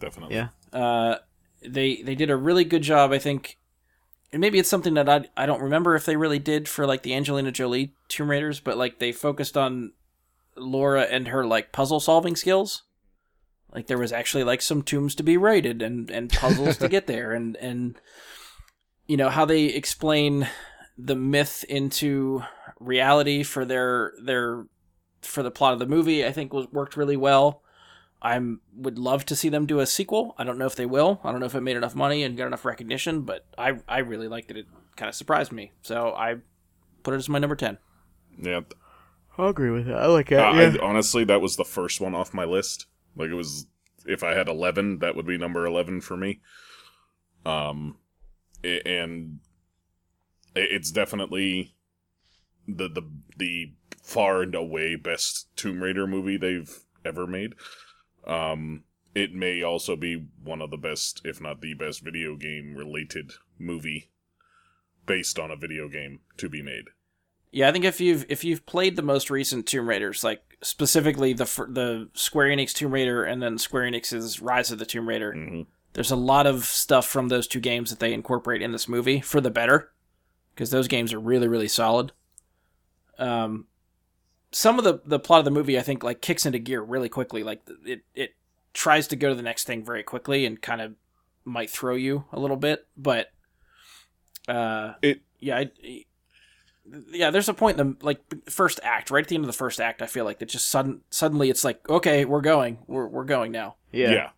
Definitely. Yeah. Uh, they they did a really good job. I think, and maybe it's something that I I don't remember if they really did for like the Angelina Jolie Tomb Raiders, but like they focused on Laura and her like puzzle solving skills. Like there was actually like some tombs to be raided and and puzzles to get there, and and you know how they explain the myth into reality for their their for the plot of the movie. I think was worked really well. I'm would love to see them do a sequel. I don't know if they will. I don't know if it made enough money and got enough recognition, but I I really liked it. It kind of surprised me, so I put it as my number ten. Yeah. i'll agree with that. I like Uh, that. I, honestly, that was the first one off my list. Like it was, if I had eleven, that would be number eleven for me. Um, a- and it's definitely the the the far and away best Tomb Raider movie they've ever made. Um, it may also be one of the best, if not the best, video game related movie based on a video game to be made. Yeah, I think if you've if you've played the most recent Tomb Raiders, like specifically the the Square Enix Tomb Raider and then Square Enix's Rise of the Tomb Raider, hmm there's a lot of stuff from those two games that they incorporate in this movie for the better because those games are really really solid um some of the the plot of the movie i think like kicks into gear really quickly like it it tries to go to the next thing very quickly and kind of might throw you a little bit but uh It yeah I, yeah there's a point in the like first act right at the end of the first act i feel like that just sudden suddenly it's like okay we're going we're, we're going now yeah. yeah.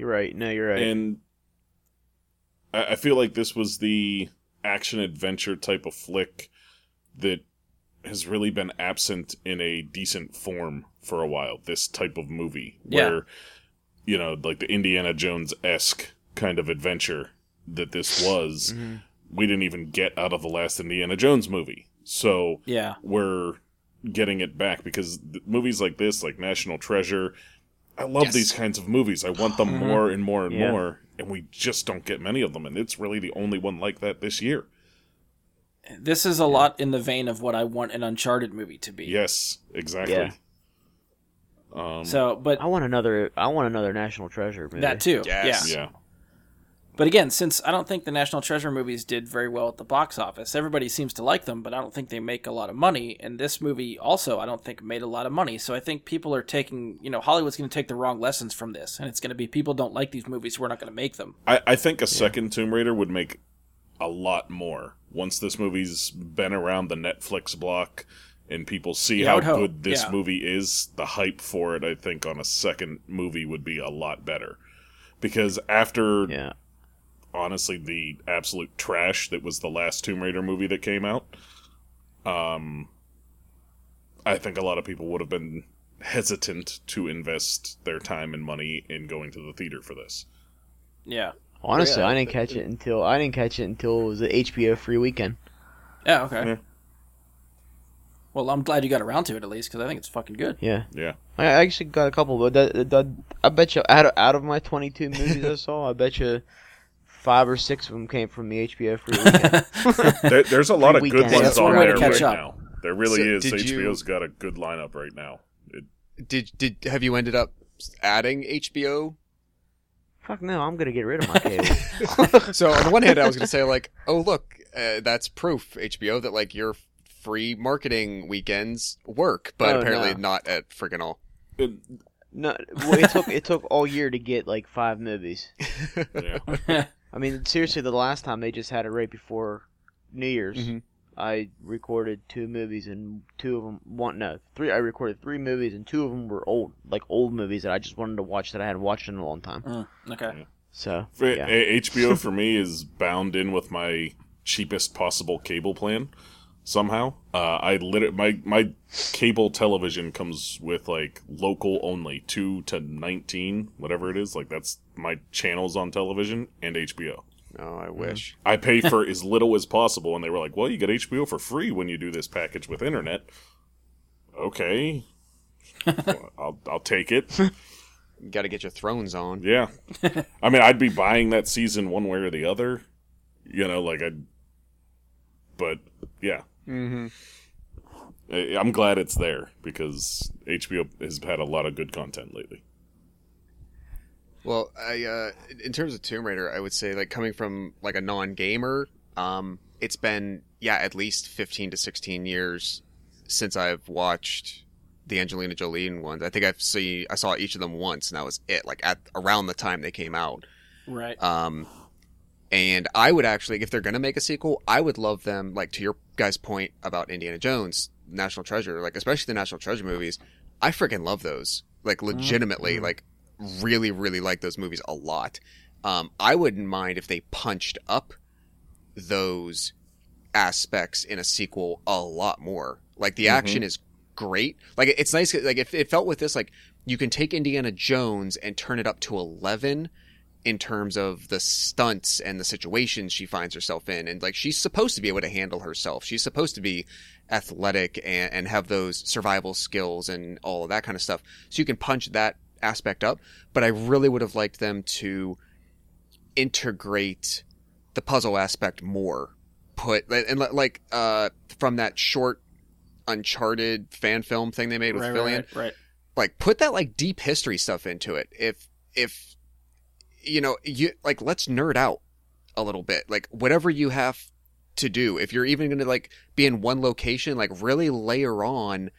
You're right. No, you're right. And I, I feel like this was the action adventure type of flick that has really been absent in a decent form for a while. This type of movie Yeah. where, you know, like the Indiana Jones esque kind of adventure that this was, Mhm. we didn't even get out of the last Indiana Jones movie. So yeah we're getting it back because movies like this, like National Treasure, I love Yes. these kinds of movies. I want them Mhm. more and more and Yeah. more, and we just don't get many of them. And it's really the only one like that this year. This is a lot in the vein of what I want an Uncharted movie to be. Yes, exactly. Yeah. Um, So, but I want another. I want another National Treasure movie. that too. Yes. Yeah. yeah, But again, since I don't think the National Treasure movies did very well at the box office, everybody seems to like them, but I don't think they make a lot of money. And this movie also, I don't think made a lot of money. So I think people are taking, you know, Hollywood's going to take the wrong lessons from this, and it's going to be people don't like these movies, we're not going to make them. I, I think a second Tomb Raider would make a lot more once this movie's been around the Netflix block and people see Yeah, how hope. good this Yeah. movie is. The hype for it, I think, on a second movie would be a lot better because after Yeah. Honestly the absolute trash that was the last Tomb Raider movie that came out, um, I think a lot of people would have been hesitant to invest their time and money in going to the theater for this. Yeah. Honestly, Yeah, I didn't catch it until I didn't catch it until it was the HBO free weekend. Yeah. Okay. Yeah. Well, I'm glad you got around to it at least because I think it's fucking good. Yeah. Yeah. I I actually got a couple, but that, that, I bet you out of, out of my 22 movies I saw, I bet you five or six of them came from the HBO free weekend. There, there's a lot of good ones That's on one way to there catch right up. now. There really So, is. did you- HBO's got a good lineup right now. It, Did did have you ended up adding HBO? Fuck no, I'm gonna get rid of my cable. so on the one hand, I was going to say like, oh look, uh, that's proof HBO that like your free marketing weekends work, but Oh, apparently no. not at friggin' all. it, no, well, it took it took all year to get like five movies. yeah. I mean, seriously, the last time they just had it right before New Year's. Mhm. I recorded two movies and two of them one no three. I recorded three movies and two of them were old like old movies that I just wanted to watch that I hadn't watched in a long time. Mm, okay. So For- yeah, HBO for me is bound in with my cheapest possible cable plan somehow. Uh, I lit- my my cable television comes with like local only two to nineteen, whatever it is. Like that's my channels on television and HBO. Oh, I wish. I pay for as little as possible, and they were like, "Well, you get HBO for free when you do this package with internet." Okay, Well, I'll I'll take it. Got to get your thrones on. Yeah. I mean, I'd be buying that season one way or the other. You know, like I'd. But yeah, Mm-hmm. I- I'm glad it's there because HBO has had a lot of good content lately. Well, I uh, in terms of Tomb Raider, I would say like coming from like a non-gamer, um, it's been yeah at least fifteen to sixteen years since I've watched the Angelina Jolie ones. I think I've seen I saw each of them once, and that was it. Like at around the time they came out. Right. Um, and I would actually, if they're gonna make a sequel, I would love them. Like to your guys' point about Indiana Jones, National Treasure, like especially the National Treasure movies. I freaking love those. Like legitimately, like really, really like those movies a lot. Um, I wouldn't mind if they punched up those aspects in a sequel a lot more. Like the action is great. Like it's nice. Like if it felt with this, like you can take Indiana Jones and turn it up to eleven in terms of the stunts and the situations she finds herself in. And like she's supposed to be able to handle herself. She's supposed to be athletic and, and have those survival skills and all of that kind of stuff. So you can punch that aspect up. But I really would have liked them to integrate the puzzle aspect more. Put and like uh from that short Uncharted fan film thing they made with right, Fillion right, right. like put that like deep history stuff into it if if you know you like let's nerd out a little bit. Like whatever you have to do if you're even going to like be in one location like really layer on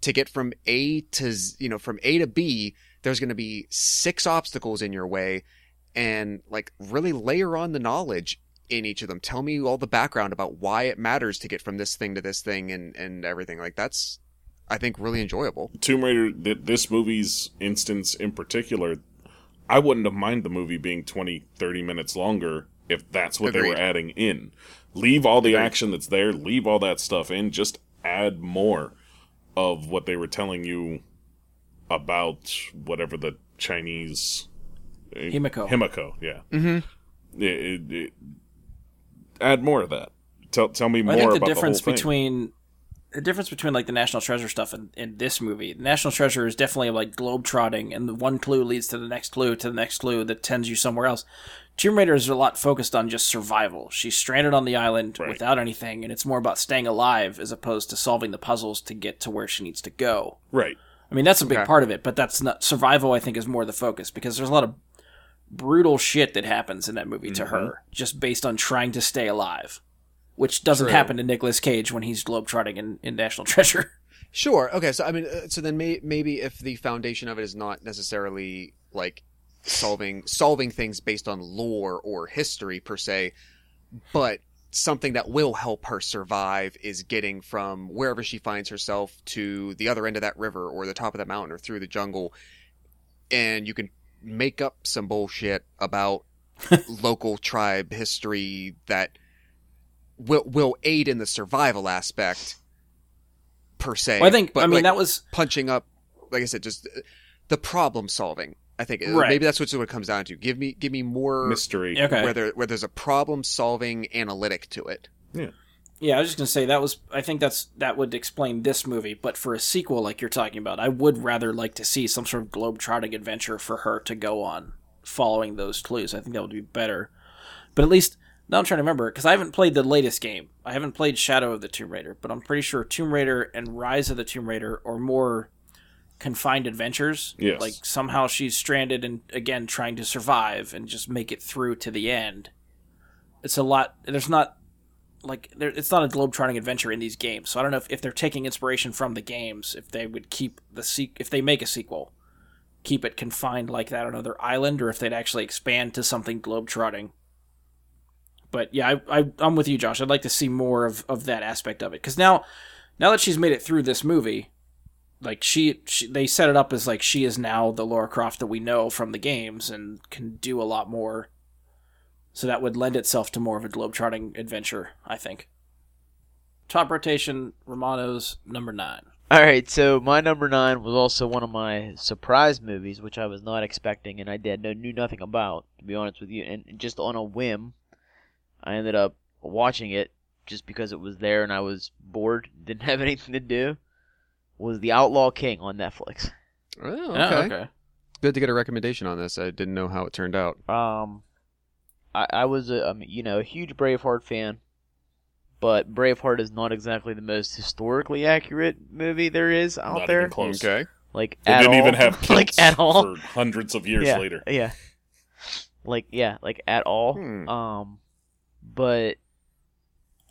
to get from a to you know from a to b there's going to be six obstacles in your way. And like really layer on the knowledge in each of them. Tell me all the background about why it matters to get from this thing to this thing and and everything. Like that's i think really enjoyable. Tomb Raider, th- this movie's instance in particular, I wouldn't have mind the movie being 20, 30 minutes longer if that's what they were adding in. Leave all the action that's there, leave all that stuff in, just add more of what they were telling you about whatever the Chinese. Himiko. Himiko, yeah. mm-hmm It- it- it- add more of that. Tell, tell me more I think the difference the whole thing. between the difference between like the National Treasure stuff and, and this movie, the National Treasure is definitely like globe trotting, and the one clue leads to the next clue to the next clue that tends you somewhere else. Tomb Raider is a lot focused on just survival. She's stranded on the island Right. without anything, and it's more about staying alive as opposed to solving the puzzles to get to where she needs to go. right. I mean, that's a big Okay. part of it, but that's not survival. I think is more the focus because there's a lot of brutal shit that happens in that movie to mm-hmm. her just based on trying to stay alive, which doesn't True. happen to Nicolas Cage when he's globetrotting in, in National Treasure. Sure. Okay. So I mean, uh, so then may- maybe if the foundation of it is not necessarily like solving solving things based on lore or history per se, but something that will help her survive is getting from wherever she finds herself to the other end of that river or the top of that mountain or through the jungle, and you can make up some bullshit about local tribe history that will will aid in the survival aspect per se. Well, I think but, I mean like, that was punching up. Like I said, just the problem solving. I think uh, Right. maybe that's what it comes down to. Give me give me more Mystery. okay. where there where there's a problem solving analytic to it. Yeah, Yeah, I was just gonna say that was. I think that's that would explain this movie. But for a sequel like you're talking about, I would rather like to see some sort of globe-trotting adventure for her to go on, following those clues. I think that would be better. But at least now I'm trying to remember because I haven't played the latest game. I haven't played Shadow of the Tomb Raider, but I'm pretty sure Tomb Raider and Rise of the Tomb Raider are more confined adventures. Yes. Like somehow she's stranded and again trying to survive and just make it through to the end. It's a lot. There's not like there, it's not a globe-trotting adventure in these games. So I don't know if, if they're taking inspiration from the games, if they would keep the se- if they make a sequel, keep it confined like that on another island, or if they'd actually expand to something globe-trotting. But yeah, I, I I'm with you, Josh. I'd like to see more of, of that aspect of it because now, now that she's made it through this movie, like she, she they set it up as like she is now the Laura Croft that we know from the games and can do a lot more. So that would lend itself to more of a globe-trotting adventure, I think. Top rotation, Romano's number nine. All right, so my number nine was also one of my surprise movies, which I was not expecting, and I did no, knew nothing about, to be honest with you. And just on a whim, I ended up watching it just because it was there and I was bored, didn't have anything to do. Was The Outlaw King on Netflix? Oh, okay. Oh, okay. Good to get a recommendation on this. I didn't know how it turned out. Um, I, I was a um, you know a huge Braveheart fan, but Braveheart is not exactly the most historically accurate movie there is out Not there. even close. Okay. Like They at didn't all. even have like at all. for hundreds of years yeah, later. Yeah. Like yeah, like at all. Hmm. Um, but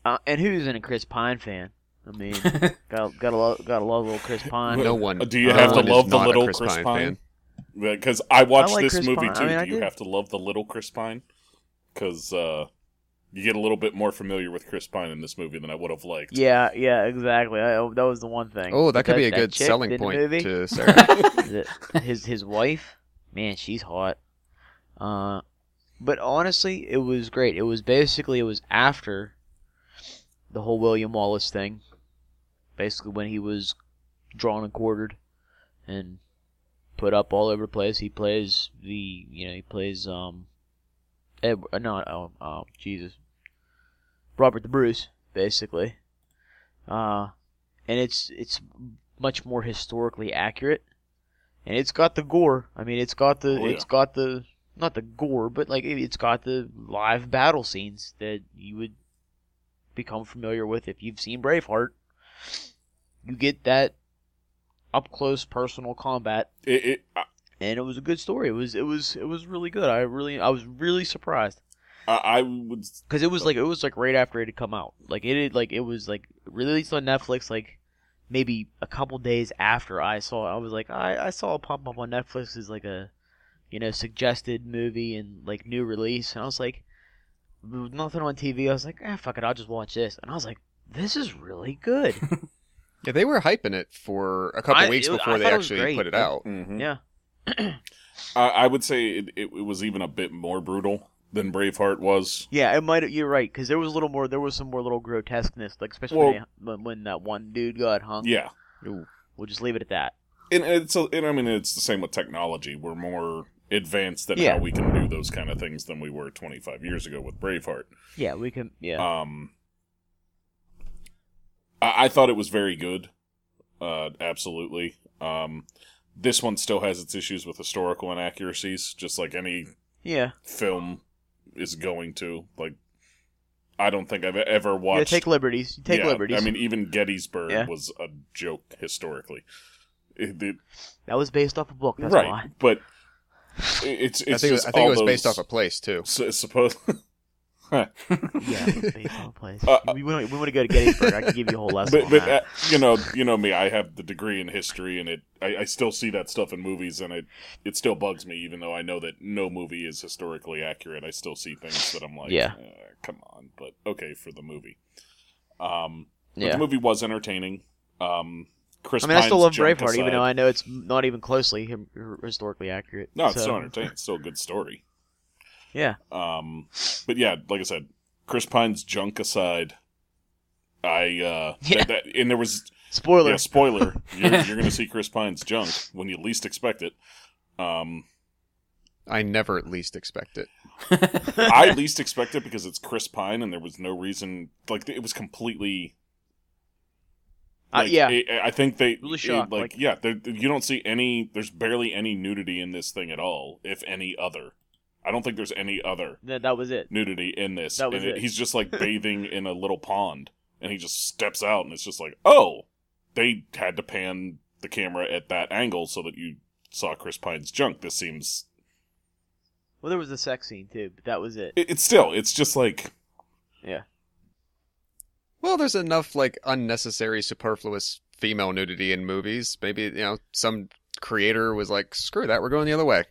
uh, and who's in a Chris Pine fan? I mean, got got a lo- got a love little Chris Pine. No one. Do you no have to love the little Chris, Chris Pine, Pine? fan. Because I watched like this Chris movie Pine. too. I mean, I Do you did. have to love the little Chris Pine? Because uh, you get a little bit more familiar with Chris Pine in this movie than I would have liked. Yeah, yeah, exactly. I, that was the one thing. Oh, that could be a good selling point movie, to Sarah. his his wife, man, she's hot. Uh, but honestly, it was great. It was basically it was after the whole William Wallace thing. Basically, when he was drawn and quartered and put up all over the place, he plays the you know he plays um, Ed, uh, no, oh, oh Jesus, Robert the Bruce, basically. Uh, and it's it's much more historically accurate, and it's got the gore. I mean, it's got the Oh, yeah. it's got the not the gore, but like it- it's got the live battle scenes that you would become familiar with if you've seen Braveheart. You get that up close personal combat, It, it, I, and it was a good story. It was it was it was really good. I really I was really surprised I I would. because it was like it was like right after it had come out. Like it had, like it was like released on Netflix like maybe a couple days after I saw it. I was like I I saw it pop up on Netflix as like a you know suggested movie and like new release, and I was like nothing on TV. I was like ah fuck it, I'll just watch this, and I was like this is really good. yeah, they were hyping it for a couple I- weeks it- I before they thought it was actually great. put it Like, out. Mhm. yeah, I, I would say it, it, it was even a bit more brutal than Braveheart was. yeah, it might. You're right because there was a little more. There was some more little grotesqueness, like especially Well- when, they- when, when that one dude got hung. Yeah, We'll just leave it at that. and it's a, and I mean it's the same with technology. We're more advanced than Yeah. how we can do those kind of things than we were 25 years ago with Braveheart. Yeah, we can. Yeah. Um, I, I thought it was very good. Uh, absolutely. Um, this one still has its issues with historical inaccuracies, just like any yeah. film is going to. Like, I don't think I've ever Yeah, watched. take liberties. You take Yeah, liberties. I mean, even Gettysburg Yeah. was a joke historically. It- it- that was based off a book. That's right, why. but it's it's I think, just I think it was based off a place too. su- suppose. Yeah, it based on a place. Uh, we, we, want, we want to go to Gettysburg. I can give you a whole lesson. but on but that. uh, you know you know me I have the degree in history and it I, I still see that stuff in movies and it it still bugs me even though I know that no movie is historically accurate I still see things that I'm like Yeah. eh, come on but okay for the movie um but yeah. the movie was entertaining um Chris. I mean, I still love Pine's junk Braveheart, even though I know it's not even closely historically accurate. no, it's so, still entertaining. It's still a good story. Yeah, Um, but yeah, like I said, Chris Pine's junk aside, I uh, Yeah. that, that, and there was spoiler. yeah, spoiler. You're, you're going to see Chris Pine's junk when you least expect it. Um, I never at least expect it. I least expect it because it's Chris Pine, and there was no reason. Like it was completely. Uh, yeah, I- I think they Really it- shocked, like, like- yeah, you don't see any. There's barely any nudity in this thing at all, if any other. I don't think there's any other that, that was it. nudity in this. That was and it. He's just like bathing in a little pond, and he just steps out, and it's just like, oh, they had to pan the camera at that angle so that you saw Chris Pine's junk. This seems. Well, there was a sex scene too, but that was it. It, it's still. It's just like. Yeah. Well, there's enough like unnecessary, superfluous female nudity in movies. Maybe you know some creator was like, "Screw that, we're going the other way."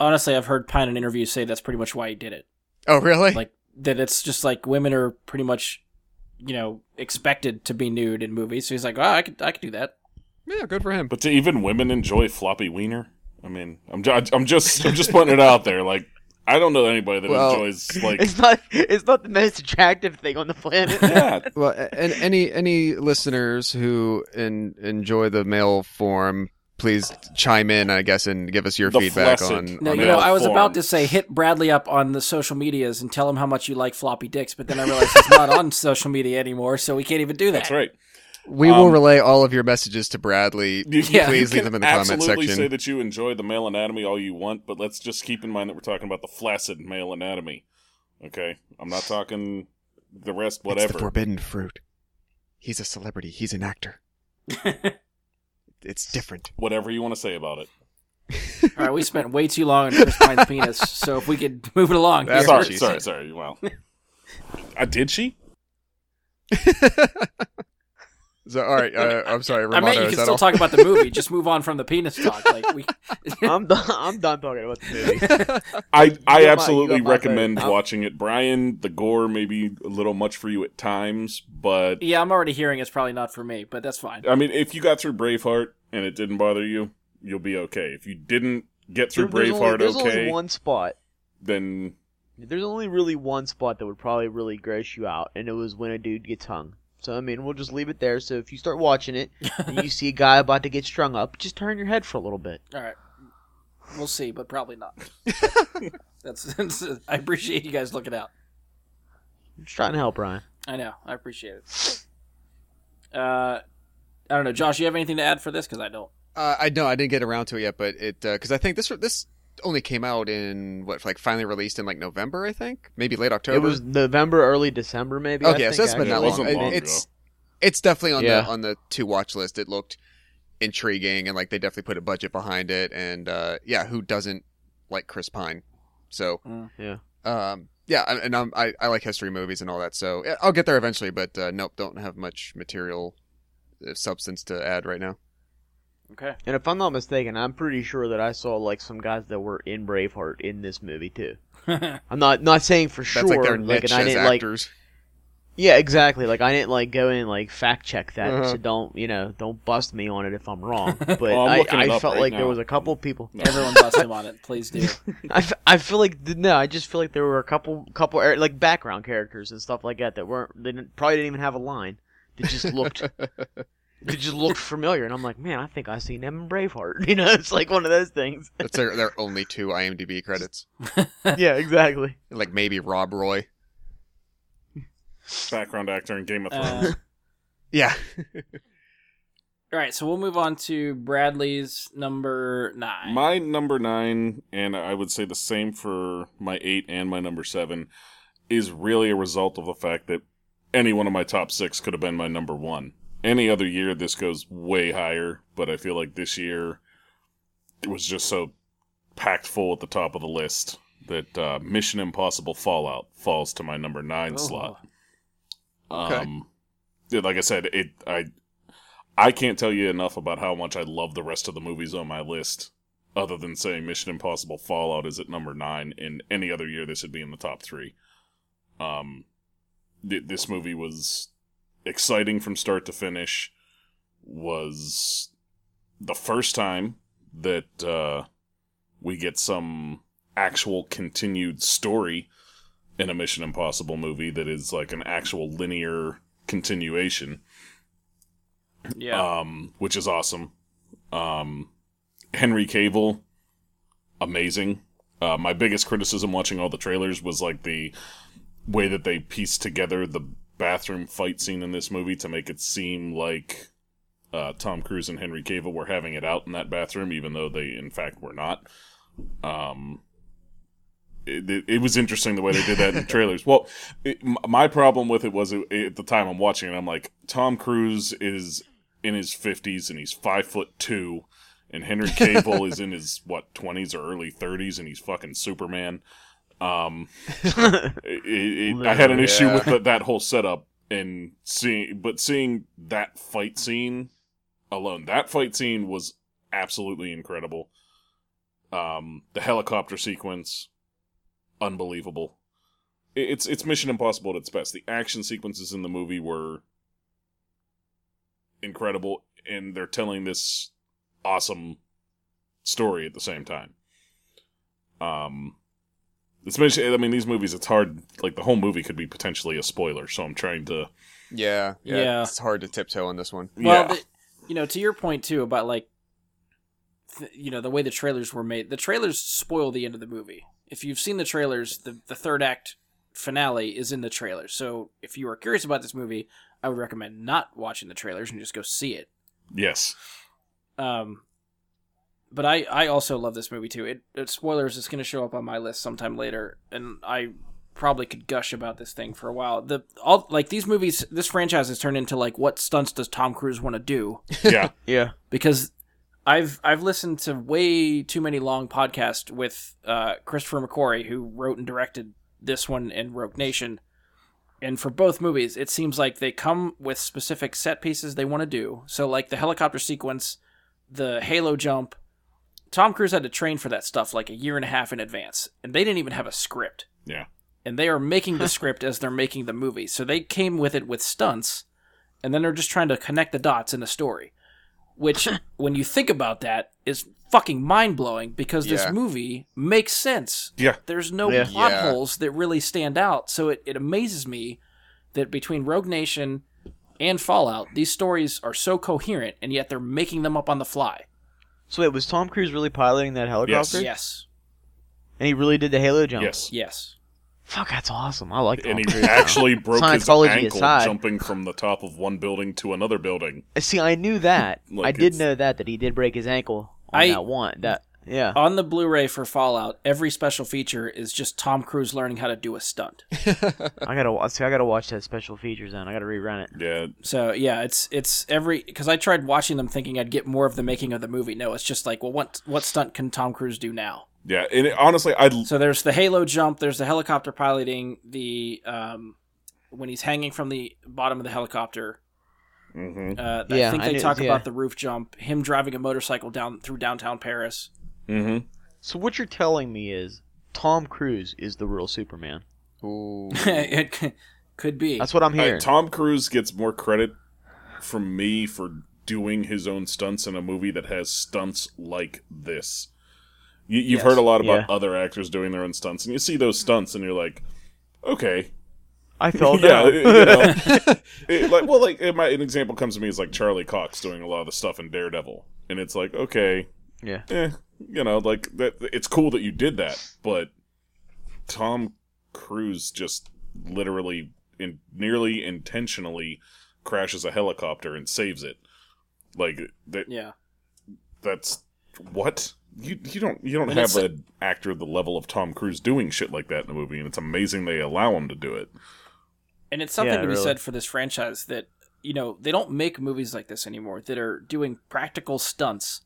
Honestly, I've heard Pine in interviews say that's pretty much why he did it. Oh, really? Like that it's just like women are pretty much, you know, expected to be nude in movies. So he's like, oh, I could, I could do that. yeah, good for him. But do even women enjoy floppy wiener? I mean, I'm, ju- I'm just, I'm just putting it out there. Like, I don't know anybody that Well- enjoys like. it's not. It's not the most attractive thing on the planet. Yeah, Well, and any any listeners who in, enjoy the male form, please chime in, I guess, and give us your The feedback flaccid. on. No, on you know, I was form. about to say hit Bradley up on the social medias and tell him how much you like floppy dicks, but then I realized he's not on social media anymore, so we can't even do that. that's right. We will Um, relay all of your messages to Bradley. You, Yeah. please you leave them in the comment section. absolutely say that you enjoy the male anatomy all you want, but let's just keep in mind that we're talking about the flaccid male anatomy. Okay, I'm not talking the rest. Whatever. It's the forbidden fruit. He's a celebrity. He's an actor. It's different. Whatever you want to say about it. All right, we spent way too long on Chris Pine's penis, so if we could move it along. That's here. what sorry, sorry, said. sorry. Well, uh, did she? So, all right. Uh, I'm sorry, I Romano. mean, you can still all? talk about the movie. Just move on from the penis talk. Like we, I'm done. I'm done talking about the movie. I, I absolutely my recommend vote. watching it. Brian, the gore may be a little much for you at times, but yeah, I'm already hearing it's probably not for me, but that's fine. I mean, if you got through Braveheart and it didn't bother you, you'll be okay. If you didn't get through there's only, Braveheart there's okay, only one spot. then There's only really one spot that would probably really gross you out, and it was when a dude gets hung. So I mean, we'll just leave it there. So if you start watching it and you see a guy about to get strung up, just turn your head for a little bit. All right, we'll see, but probably not. that's, that's. I appreciate you guys looking out. I'm just trying to help Ryan. I know. I appreciate it. Uh, I don't know, Josh. You have anything to add for this? Because I don't. Uh, I know I didn't get around to it yet, but it because I think this this only came out in what like finally released in like November, I think, maybe late October. It was November, early December, maybe. I okay, so think, it's been actually. that It long. wasn't long it's ago. it's definitely on Yeah. the on the to watch list. It looked intriguing and like they definitely put a budget behind it. And uh, yeah, who doesn't like Chris Pine? So Yeah. um, yeah, and and I'm, I I like history movies and all that. So I'll get there eventually, but uh, nope, don't have much material uh, substance to add right now. Okay. And if I'm not mistaken, I'm pretty sure that I saw like some guys that were in Braveheart in this movie too. I'm not not saying for sure. That's sure. like their like, niche and I didn't like. actors. Yeah, exactly. Like I didn't like go in and like fact check that, Uh-huh. so don't you know don't bust me on it if I'm wrong. But Well, I'm I, I felt right like there was a couple people. Everyone bust him on it. Please do. I, f- I feel like no, I just feel like there were a couple couple er, like background characters and stuff like that that weren't they didn't, probably didn't even have a line. They just looked they just looked familiar, and I'm like, man, I think I seen them in Braveheart. You know, it's like one of those things. That's their their only two IMDb credits. yeah, exactly. Like maybe Rob Roy. background actor in Game of Thrones. Uh, Yeah. all right, so we'll move on to Bradley's number nine. My number nine, and I would say the same for my eight and my number seven, is really a result of the fact that any one of my top six could have been my number one. Any other year, this goes way higher, but I feel like this year it was just so packed full at the top of the list that uh, Mission Impossible Fallout falls to my number nine Oh. slot. Okay. Um, like I said, it I I can't tell you enough about how much I love the rest of the movies on my list. Other than saying Mission Impossible Fallout is at number nine, in any other year this would be in the top three. Um, th- this movie was exciting from start to finish, was the first time that uh, we get some actual continued story in a Mission Impossible movie that is like an actual linear continuation Yeah. um, which is awesome. Um, Henry Cavill, amazing. Uh, my biggest criticism watching all the trailers was like the way that they pieced together the bathroom fight scene in this movie to make it seem like uh, Tom Cruise and Henry Cavill were having it out in that bathroom, even though they in fact were not. Um, it, it, it was interesting the way they did that in the trailers. Well, it, m- my problem with it was it, at the time I'm watching it, I'm like, Tom Cruise is in his 50s and he's five foot two, and Henry Cavill is in his what 20s or early 30s and he's fucking Superman. Um, it, it, I had an issue Yeah. with the, that whole setup and seeing, but seeing that fight scene alone, that fight scene was absolutely incredible. Um, the helicopter sequence, unbelievable. It- It's it's Mission Impossible at its best. The action sequences in the movie were incredible, and they're telling this awesome story at the same time. Um, it's Mission- I mean, these movies. It's hard. Like the whole movie could be potentially a spoiler, so I'm trying to. Yeah, yeah, Yeah. It's hard to tiptoe on this one. Well, yeah, the, you know, to your point too about like, th- you know, the way the trailers were made. The trailers spoil the end of the movie. If you've seen the trailers, the the third act finale is in the trailers. So if you are curious about this movie, I would recommend not watching the trailers and just go see it. yes, Um, but I I also love this movie too. It, it spoilers is going to show up on my list sometime later, and I probably could gush about this thing for a while. The all like these movies, this franchise has turned into like what stunts does Tom Cruise want to do? yeah, yeah. because I've I've listened to way too many long podcasts with uh, Christopher McQuarrie, who wrote and directed this one and Rogue Nation. And for both movies, it seems like they come with specific set pieces they want to do. So, like the helicopter sequence, the Halo jump, Tom Cruise had to train for that stuff like a year and a half in advance, and they didn't even have a script. yeah, And they are making the script as they're making the movie. So they came with it with stunts, and then they're just trying to connect the dots in the story. Which, when you think about that, is fucking mind blowing because this Yeah. movie makes sense. yeah. There's no Yeah. plot Yeah. holes that really stand out. So it, it amazes me that between Rogue Nation and Fallout, these stories are so coherent, and yet they're making them up on the fly. So wait, was Tom Cruise really piloting that helicopter? Yes. And he really did the Halo jump. Yes. Yes.Ck, that's awesome. I like Tom And he Cruise. now. actually broke his Scientology ankle aside. jumping from the top of one building to another building. See, I knew that. Like, I did it's- know that that he did break his ankle on I- that one. That yeah. On the Blu-ray for Fallout, every special feature is just Tom Cruise learning how to do a stunt. I gotta see. I gotta watch that special features then. I gotta rerun it. Yeah, So yeah, it's it's every because I tried watching them thinking I'd get more of the making of the movie. No, it's just like, well, what what stunt can Tom Cruise do now? yeah. And it, honestly, I So there's the Halo jump, there's the helicopter piloting, the um when he's hanging from the bottom of the helicopter. hmm Uh, Yeah, I think I they knew- talk yeah. about the roof jump, him driving a motorcycle down through downtown Paris. Hmm So what you're telling me is Tom Cruise is the real Superman. Ooh. it c- could be. That's what I'm hearing. Tom Cruise gets more credit from me for doing his own stunts in a movie that has stunts like this. You, you've Yes. heard a lot about Yeah. other actors doing their own stunts, and you see those stunts, and you're like, okay, I fell yeah, down. you know, It- like well, like it might, an example comes to me is like Charlie Cox doing a lot of the stuff in Daredevil, and it's like, okay, yeah. eh, you know, like that. It's cool that you did that, but Tom Cruise just literally, in nearly intentionally, crashes a helicopter and saves it. Like that. yeah. That's what you you don't you don't And have an actor the level of Tom Cruise doing shit like that in a movie, and it's amazing they allow him to do it. And it's something Yeah, to be really. said for this franchise that you know they don't make movies like this anymore that are doing practical stunts.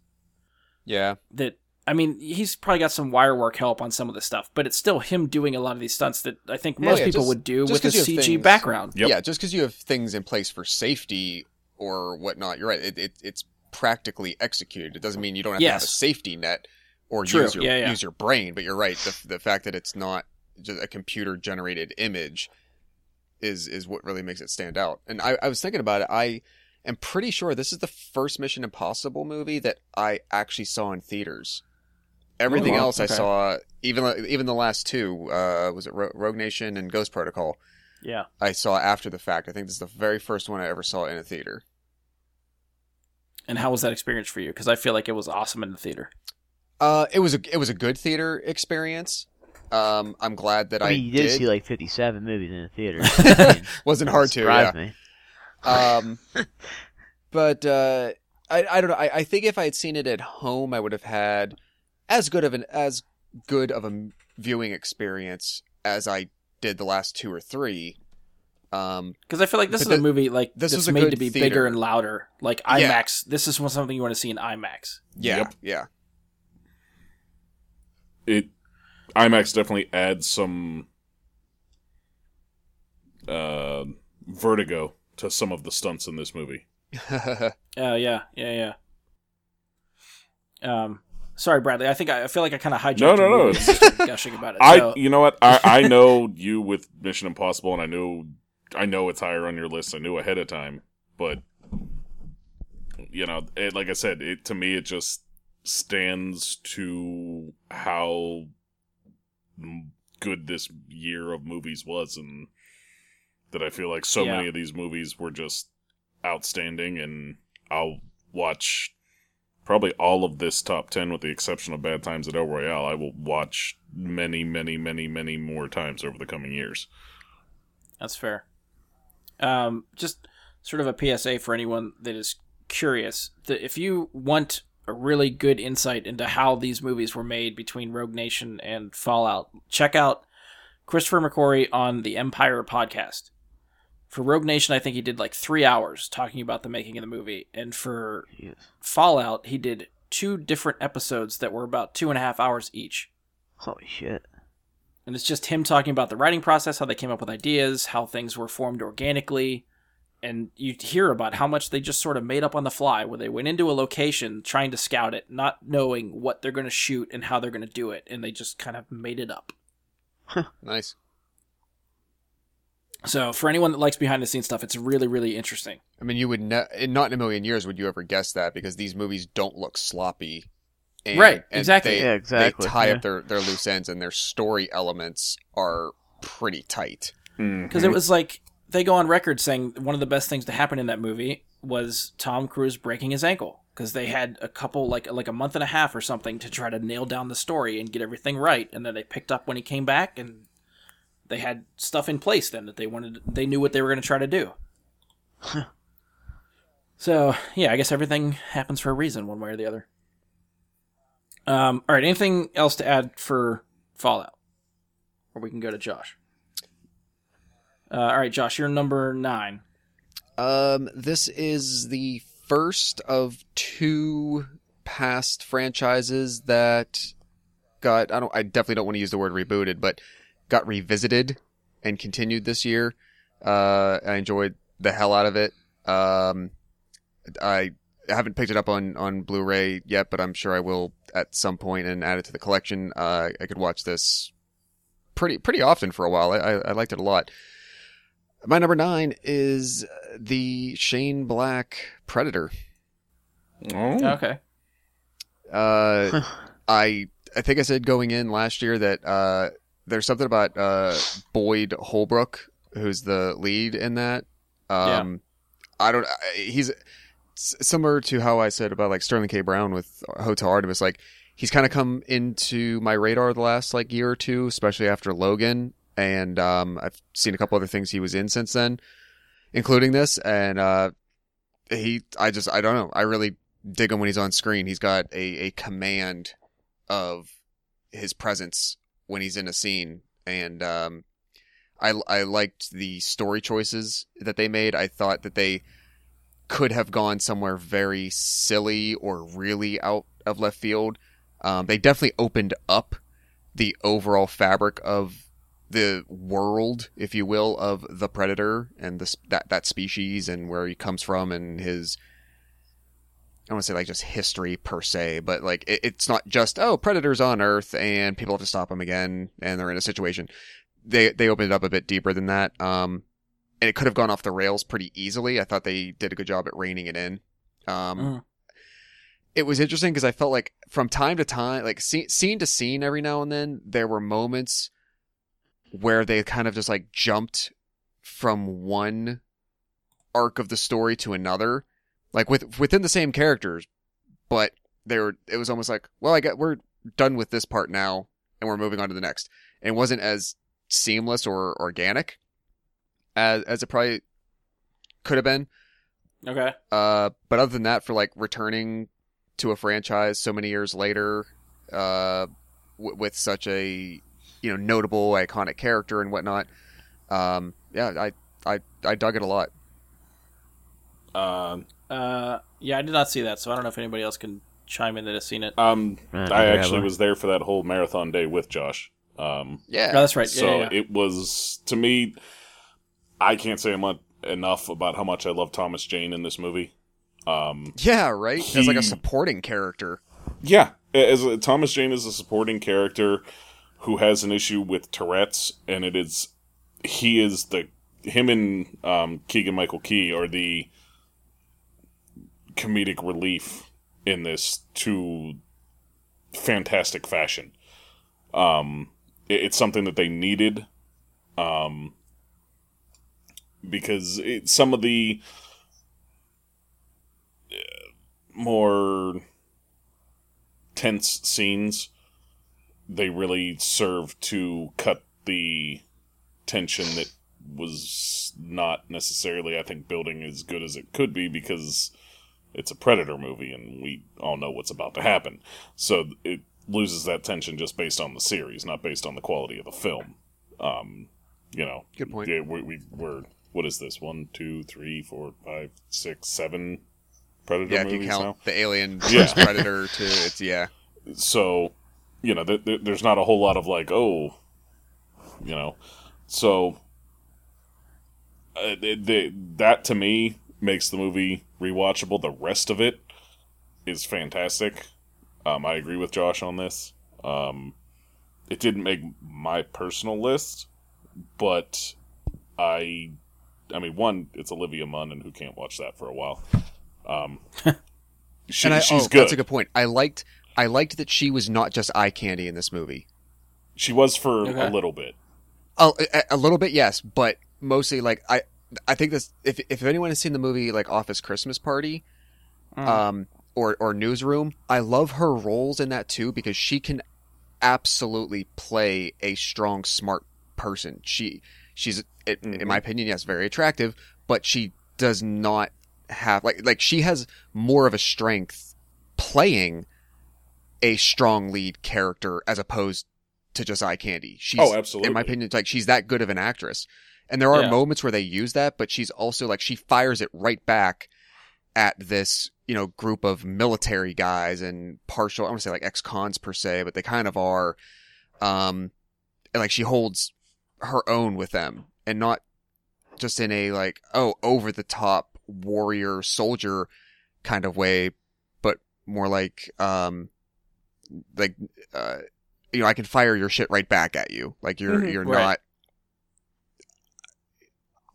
yeah. That I mean, he's probably got some wire work help on some of the stuff, but it's still him doing a lot of these stunts that I think most yeah, people just- would do with a CG things- background. Yep. Yeah, just because you have things in place for safety or whatnot, you're right. It, it, it's practically executed. It doesn't mean you don't have to have a safety net or True, use your yeah, yeah. use your brain. But you're right. The, the fact that it's not just a computer generated image is is what really makes it stand out. And I, I was thinking about it. I am pretty sure this is the first Mission Impossible movie that I actually saw in theaters. Everything Oh, wow. else I saw, even even the last two, uh, was it Ro- Rogue Nation and Ghost Protocol? Yeah. I saw after the fact. I think this is the very first one I ever saw in a theater. And how was that experience for you? Because I feel like it was awesome in the theater. Uh, it was a it was a good theater experience. Um, I'm glad that I, I you did, did. see like 57 movies in the theater. I mean, Wasn't hard to, yeah. surprised me. Um, but uh, I I don't know. I, I think if I had seen it at home, I would have had as good of an as good of a viewing experience as I did the last two or three. Um, Because I feel like this But is a movie like this is made to be theater. bigger and louder. Like Yeah. IMAX. This is something you want to see in IMAX. yeah, Yep. yeah, it IMAX definitely adds some uh, vertigo to some of the stunts in this movie. Uh, yeah, yeah, yeah. Um, sorry, Bradley. I think I, I feel like I kind of hijacked. No, no, no, movie it's- started gushing about it. I, So, you know what? I, I know you with Mission Impossible, and I know, I know it's higher on your list. I knew ahead of time, but you know, it, like I said, it to me, it just stands to how good this year of movies was, and that I feel like so Yeah. many of these movies were just outstanding, and I'll watch probably all of this top 10 with the exception of bad times at el royale i will watch many many many many more times over the coming years That's fair. Um, just sort of a PSA for anyone that is curious. That if you want a really good insight into how these movies were made between Rogue Nation and Fallout, check out Christopher McQuarrie on the Empire podcast. For Rogue Nation, I think he did like three hours talking about the making of the movie, and for Jeez. Fallout, he did two different episodes that were about two and a half hours each. Holy shit. And it's just him talking about the writing process, how they came up with ideas, how things were formed organically. And you hear about how much they just sort of made up on the fly, where they went into a location trying to scout it, not knowing what they're going to shoot and how they're going to do it. And they just kind of made it up. nice. So for anyone that likes behind the scenes stuff, it's really, really interesting. I mean, you would ne- not in a million years would you ever guess that because these movies don't look sloppy. And, Right, and exactly. They, Yeah, exactly, They tie yeah. up their, their loose ends and their story elements are pretty tight. Mm-hmm. Because it was like they go on record saying one of the best things to happen in that movie was Tom Cruise breaking his ankle because they had a couple like like a month and a half or something to try to nail down the story and get everything right, and then they picked up when he came back and they had stuff in place then that they wanted they knew what they were going to try to do. so yeah, I guess everything happens for a reason, one way or the other. Um, all right, anything else to add for Fallout, or we can go to Josh. Uh, all right, Josh, you're number nine. Um, this is the first of two past franchises that got I don't I definitely don't want to use the word rebooted, but got revisited and continued this year. Uh, I enjoyed the hell out of it. Um, I haven't picked it up on on Blu-ray yet, but I'm sure I will at some point and add it to the collection. Uh, I could watch this pretty pretty often for a while. I, I, I liked it a lot. My number nine is the Shane Black Predator. oh, Okay. Uh, I I think I said going in last year that uh, there's something about uh, Boyd Holbrook, who's the lead in that. Um, I don't. He's similar to how I said about like Sterling K. Brown with Hotel Artemis. Like he's kind of come into my radar the last like year or two, especially after Logan, and um, I've seen a couple other things he was in since then, including this. And uh, he, I just, I don't know. I really dig him when he's on screen. He's got a, a command of his presence when he's in a scene, and um, I I liked the story choices that they made. I thought that they could have gone somewhere very silly or really out of left field. Um, they definitely opened up the overall fabric of the world, if you will, of the predator and this that that species and where he comes from and his I don't want to say like just history per se, but like it, it's not just oh predators on Earth and people have to stop them again and they're in a situation. They they opened it up a bit deeper than that. Um, and it could have gone off the rails pretty easily. I thought they did a good job at reining it in. Um, Mhm. It was interesting because I felt like from time to time, like scene, scene to scene, every now and then, there were moments where they kind of just like jumped from one arc of the story to another, like with within the same characters, but they were. It was almost like, well, I got we're done with this part now, and we're moving on to the next. And it wasn't as seamless or organic as as it probably could have been. Okay. Uh, but other than that, for like returning to a franchise so many years later, uh, w- with such a you know notable iconic character and whatnot, um, yeah, I I I dug it a lot. Uh, Uh, yeah, I did not see that, so I don't know if anybody else can chime in that has seen it. um, Uh, I actually well- was there for that whole marathon day with Josh. Um, Yeah, Oh, that's right. so yeah, yeah, yeah. it was to me. I can't say much enough about how much I love Thomas Jane in this movie. Um, yeah, right. As like a supporting character. Yeah, as a, Thomas Jane is a supporting character who has an issue with Tourette's, and it is he is the him and um, Keegan Michael Key are the comedic relief in this to fantastic fashion. Um, it- it's something that they needed, um, because it, some of the uh, more tense scenes they really serve to cut the tension that was not necessarily i think building as good as it could be because it's a predator movie and we all know what's about to happen so it loses that tension just based on the series not based on the quality of the film um you know Good point. yeah, we, we, we're what is this one two three four five six seven predator Yeah, if you count now the Alien Yeah. Predator to it's yeah. so you know th- th- there's not a whole lot of like oh you know so uh, th- th- that to me makes the movie rewatchable the rest of it is fantastic um, i agree with josh on this um, it didn't make my personal list but i i mean one it's olivia munn and who can't watch that for a while um, she, and I, she's oh, good That's a good point. I liked I liked that she was not just eye candy in this movie. She was for Okay. a little bit. Oh, a, a little bit, yes, but mostly like I I think this if if anyone has seen the movie like Office Christmas Party, Mm. um, or or Newsroom, I love her roles in that too because she can absolutely play a strong, smart person. She she's in, in my opinion, yes, very attractive, but she does not have like like she has more of a strength playing a strong lead character as opposed to just eye candy. She's Oh, absolutely. in my opinion, like she's that good of an actress. And there are Yeah. moments where they use that, but she's also like she fires it right back at this, you know, group of military guys and partial I don't want to say like ex cons per se, but they kind of are. Um like she holds her own with them and not just in a like, oh, over the top warrior soldier kind of way, but more like um like uh you know, I can fire your shit right back at you. Like you're Mhm, you're right. not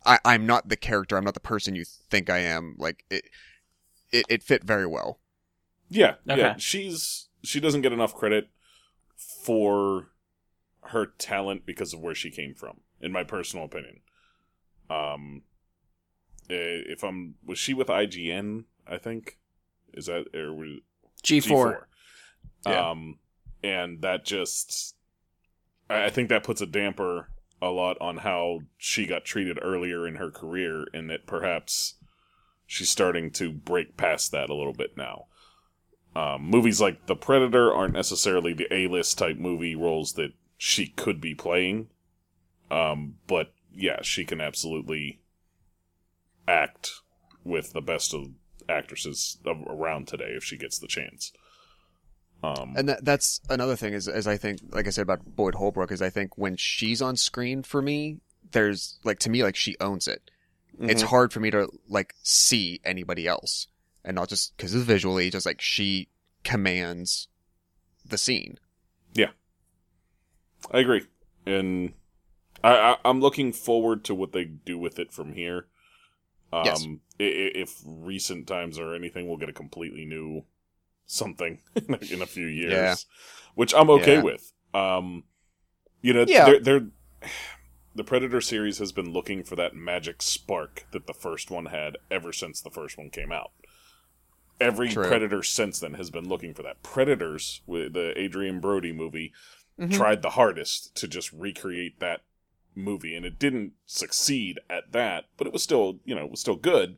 I, I'm not the character, I'm not the person you think I am. Like it it, it fit very well. Yeah, Okay. yeah. She's she doesn't get enough credit for her talent because of where she came from, in my personal opinion. Um, if I'm was she with IGN? I think is that or was G four. G4. Yeah. Um, and that just, I I think that puts a damper a lot on how she got treated earlier in her career, and that perhaps she's starting to break past that a little bit now. Um, movies like The Predator aren't necessarily the A-list type movie roles that she could be playing, um, but yeah, she can absolutely act with the best of actresses around today if she gets the chance. Um, And that, that's another thing is, is I think, like I said about Boyd Holbrook, is I think when she's on screen for me, there's like to me like she owns it. It's mhm. hard for me to like see anybody else, and not just because visually, just like she commands the scene. Yeah, I agree, and I, I I'm looking forward to what they do with it from here. Um, Yes. i- i- If recent times or anything, we'll get a completely new something in a few years, Yeah. which I'm okay Yeah. with. Um, you know, Yeah. they're, they're the Predator series has been looking for that magic spark that the first one had ever since the first one came out. Every True. Predator since then has been looking for that. Predators, with the Adrien Brody movie, Mhm. tried the hardest to just recreate that movie, and it didn't succeed at that, but it was still, you know, it was still good.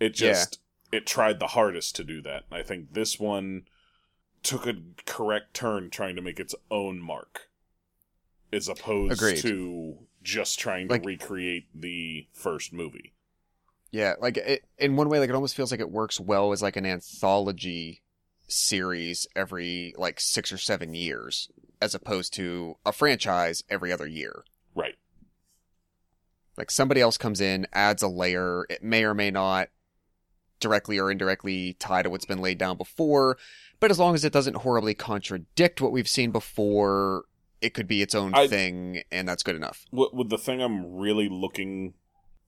It just it tried the hardest to do that. I think this one took a correct turn trying to make its own mark, as opposed Agreed. to just trying to Like- recreate the first movie. Yeah, like it, in one way, like it almost feels like it works well as like an anthology series every like six or seven years, as opposed to a franchise every other year. Right. Like somebody else comes in, adds a layer. It may or may not directly or indirectly tie to what's been laid down before, but as long as it doesn't horribly contradict what we've seen before, it could be its own I- thing, and that's good enough. What with the thing I'm really looking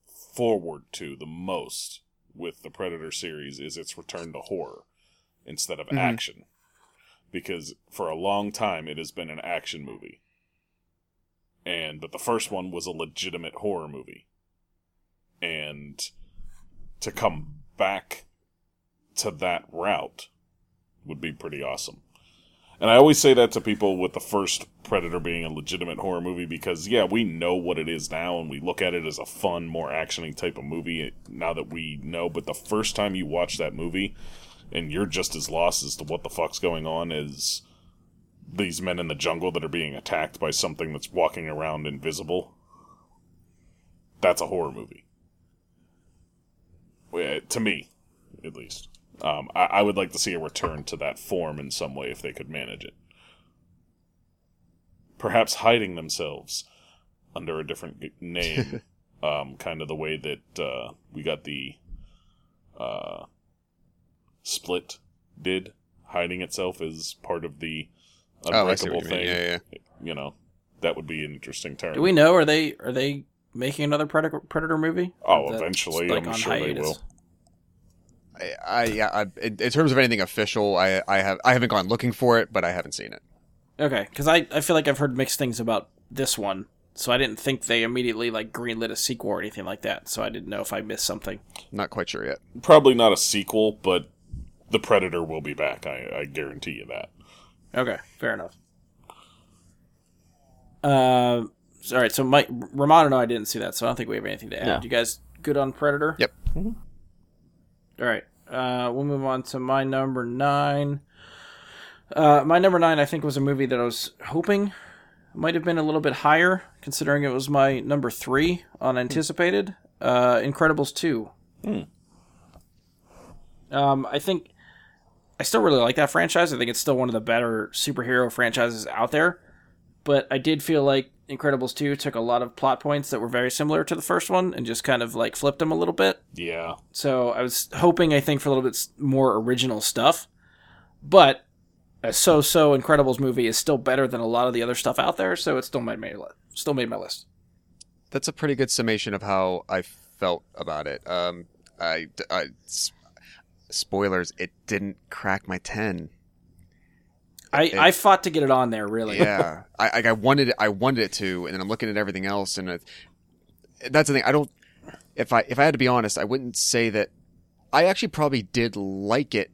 forward to the most with the Predator series is its return to horror instead of Mhm. action. Because for a long time it has been an action movie. And but the first one was a legitimate horror movie. And to come back to that route would be pretty awesome. And I always say that to people with the first Predator being a legitimate horror movie because, yeah, we know what it is now and we look at it as a fun, more actiony type of movie now that we know. But the first time you watch that movie and you're just as lost as to what the fuck's going on as these men in the jungle that are being attacked by something that's walking around invisible, that's a horror movie. Well, To me, at least. Um, I, I would like to see a return to that form in some way if they could manage it. Perhaps hiding themselves under a different name, um, kind of the way that uh, we got the uh, Split did, hiding itself as part of the Oh, I unbreakable what you thing. Yeah, yeah. You know, that would be an interesting turn. Do we know? Are they are they making another Predator Predator movie? Oh, That's, eventually, I'm sure they will. I, I yeah. I, in, in terms of anything official, I I have I haven't gone looking for it, but I haven't seen it. Okay, because I, I feel like I've heard mixed things about this one, so I didn't think they immediately like greenlit a sequel or anything like that. So I didn't know if I missed something. Not quite sure yet. Probably not a sequel, but the Predator will be back. I, I guarantee you that. Okay, fair enough. Uh, all right. So Mike Ramon and I didn't see that, so I don't think we have anything to add. No. You guys good on Predator? Yep. All right. Uh, we'll move on to my number nine. Uh, my number nine, I think, was a movie that I was hoping might have been a little bit higher, considering it was my number three on anticipated. Uh, Incredibles two. Hmm. Um, I think I still really like that franchise. I think it's still one of the better superhero franchises out there. But I did feel like Incredibles 2 took a lot of plot points that were very similar to the first one and just kind of like flipped them a little bit. Yeah. So I was hoping, I think, for a little bit more original stuff. But a so-so Incredibles movie is still better than a lot of the other stuff out there, so it still made my still made my list. That's a pretty good summation of how I felt about it. Um, I, I spoilers. It didn't crack my ten. I, It- I fought to get it on there, really. Yeah, I, I wanted it, I wanted it to, and then I'm looking at everything else, and it, that's the thing. I don't. If I if I had to be honest, I wouldn't say that. I actually probably did like it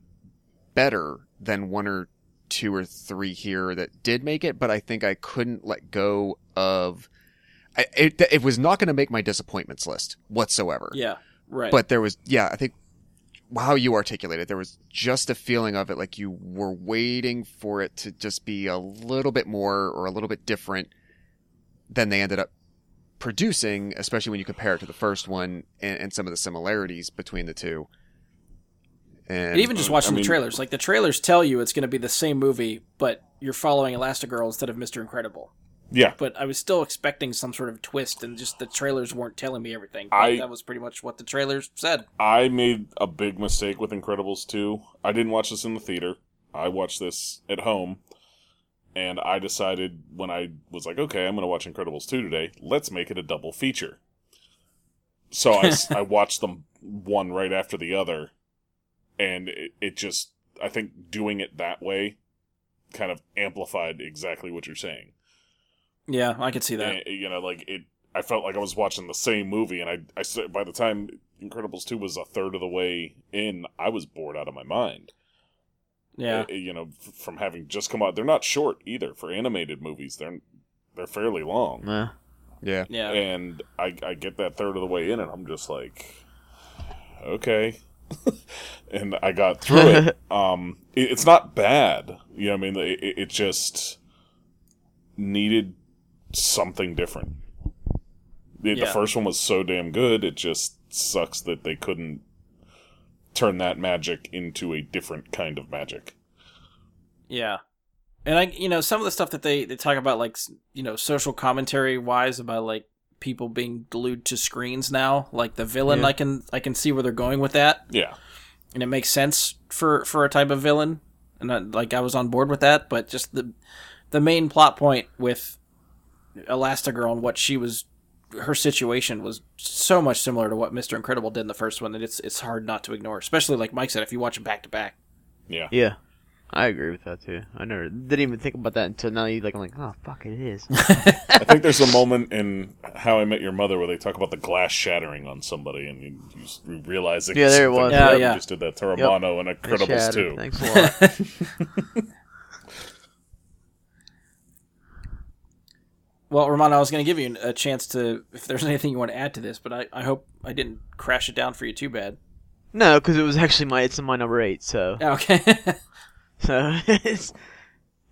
better than one or two or three here that did make it, but I think I couldn't let go of. I, it it was not going to make my disappointments list whatsoever. Yeah, right. But there was, yeah, I think how you articulate it, there was just a feeling of it like you were waiting for it to just be a little bit more or a little bit different than they ended up producing, especially when you compare it to the first one and, and some of the similarities between the two. And, And even just um, watching I the trailers, like the trailers tell you it's going to be the same movie, but you're following Elastigirl instead of Mister Incredible. Yeah. But I was still expecting some sort of twist, and just the trailers weren't telling me everything. I- that was pretty much what the trailers said. I made a big mistake with Incredibles 2. I didn't watch this in the theater. I watched this at home. and I decided when I was like, okay, I'm going to watch Incredibles 2 today, let's make it a double feature. So I, I watched them one right after the other, and it, it just, I think doing it that way kind of amplified exactly what you're saying. Yeah, I could see that. And, you know, like it, I felt like I was watching the same movie, and I, I, s- by the time Incredibles 2 was a third of the way in, I was bored out of my mind. Yeah. Uh, you know, from having just come out. They're not short either for animated movies. They're they're fairly long, Yeah. Yeah. Yeah. and I I get that third of the way in, and I'm just like, okay, and I got through it. Um, it, it's not bad. You know, what I mean, it, it it just needed something different. The, the first one was so damn good. It just sucks that they couldn't turn that magic into a different kind of magic. Yeah. And I, you know, some of the stuff that they, they talk about, like, you know, social commentary wise about, like, people being glued to screens now, like the villain, Yeah. I can, I can see where they're going with that. Yeah. And it makes sense for, for a type of villain. And I, like, I was on board with that, but just the, the main plot point with Elastigirl and what she was, her situation was so much similar to what Mr. Incredible did in the first one that it's, it's hard not to ignore, especially like Mike said, if you watch them back to back. Yeah. Yeah. I agree with that too. I never didn't even think about that until now. You like, I'm like, oh fuck, it is. I think there's a moment in How I Met Your Mother where they talk about the glass shattering on somebody, and you, you realize Yeah, there it was. Yeah, yeah. just did that to Romano and It Incredibles too. Thanks a lot. Well, Romano, I was going to give you a chance to, if there's anything you want to add to this, but I, I hope I didn't crash it down for you too bad. no, because it was actually my it's my number eight. So Okay. so it's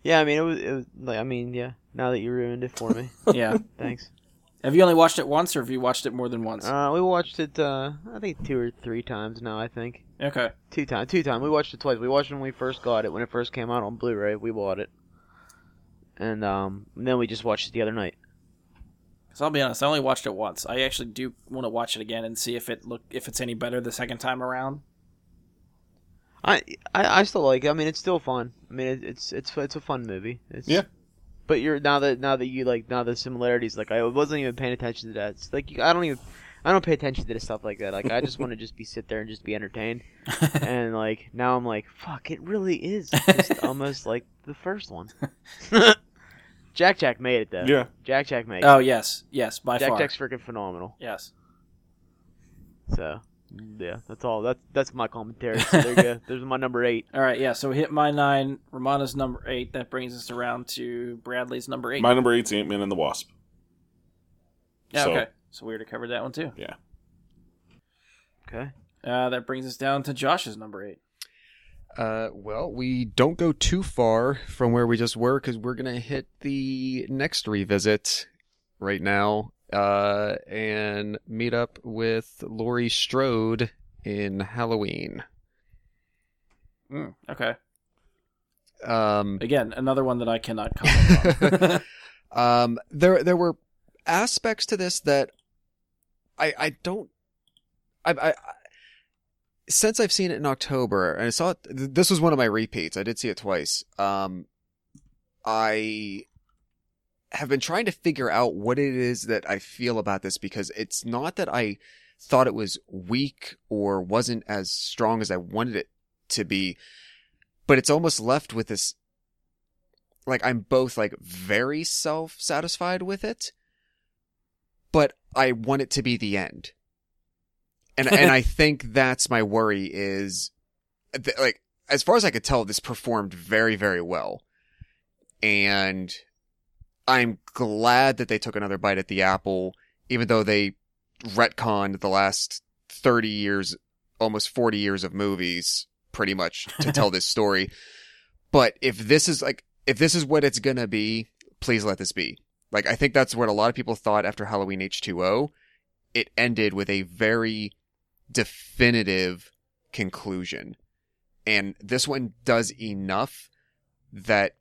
yeah. I mean, it was it was like I mean, yeah. Now that you ruined it for me, yeah. thanks. Have you only watched it once, or have you watched it more than once? Uh, we watched it. Uh, I think two or three times now. I think okay. two times. Two times. We watched it twice. We watched it when we first got it. When it first came out on Blu-ray, we bought it, and um, then we just watched it the other night. So I'll be honest, I only watched it once. I actually do want to watch it again and see if it look if it's any better the second time around. I, I I still like it. I mean, it's still fun. I mean, it, it's it's it's a fun movie. It's, Yeah. But you're now that now that you like now the similarities like I wasn't even paying attention to that. It's like you, I don't even I don't pay attention to the stuff like that. Like I just want to just be sit there and just be entertained. and like now I'm like fuck, it really is just almost like the first one. Jack Jack made it though. Yeah, Jack Jack made it. oh yes, yes, by far. Jack far. Jack's freaking phenomenal. Yes. So yeah, that's all. That's that's my commentary. So there you go. There's my number eight. All right. Yeah. So we hit my nine. Romano's number eight. That brings us around to Bradley's number eight. my number eight's Ant Man and the Wasp. yeah. so- Okay. So we already covered that one too. Yeah. Okay. Uh, that brings us down to Josh's number eight. Uh, well, we don't go too far from where we just were because we're gonna hit the next revisit right now, uh, and meet up with Laurie Strode in Halloween. Mm, okay. Um, Again, another one that I cannot comment on. um, there there were aspects to this that I I don't I I. Since I've seen it in October, and I saw it, this was one of my repeats. I did see it twice. Um, I have been trying to figure out what it is that I feel about this because it's not that I thought it was weak or wasn't as strong as I wanted it to be, but it's almost left with this like I'm both like very self-satisfied with it, but I want it to be the end. And and I think that's my worry is th- like as far as I could tell this performed very very well. And I'm glad that they took another bite at the apple even though they retconned the last 30 years almost 40 years of movies pretty much to tell this story. But if this is like if this is what it's gonna be, please let this be. Like I think that's what a lot of people thought after Halloween H2O. It ended with a very definitive conclusion. And this one does enough that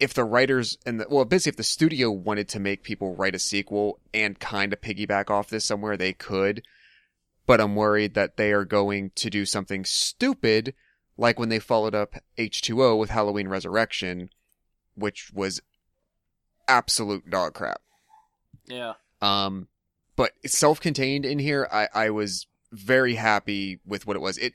if the writers and the, well, basically if the studio wanted to make people write a sequel and kind of piggyback off this somewhere, they could. But I'm worried that they are going to do something stupid like when they followed up H2O with Halloween Resurrection, which was absolute dog crap. Yeah. Um, but it's self-contained in here, I, I was very happy with what it was. It,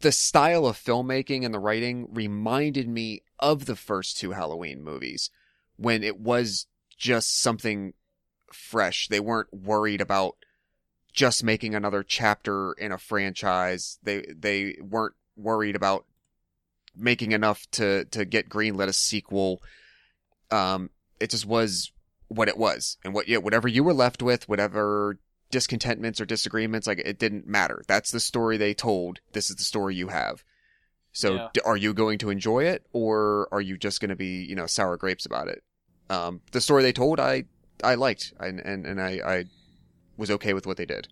the style of filmmaking and the writing reminded me of the first two Halloween movies when it was just something fresh. They weren't worried about just making another chapter in a franchise. They, they weren't worried about making enough to, to get greenlit a sequel. Um, it just was what it was and what yeah whatever you were left with whatever discontentments or disagreements like it didn't matter. That's the story they told. This is the story you have. So Yeah. d- are you going to enjoy it or are you just going to be you know sour grapes about it? Um the story they told i i liked and and, and i i was okay with what they did.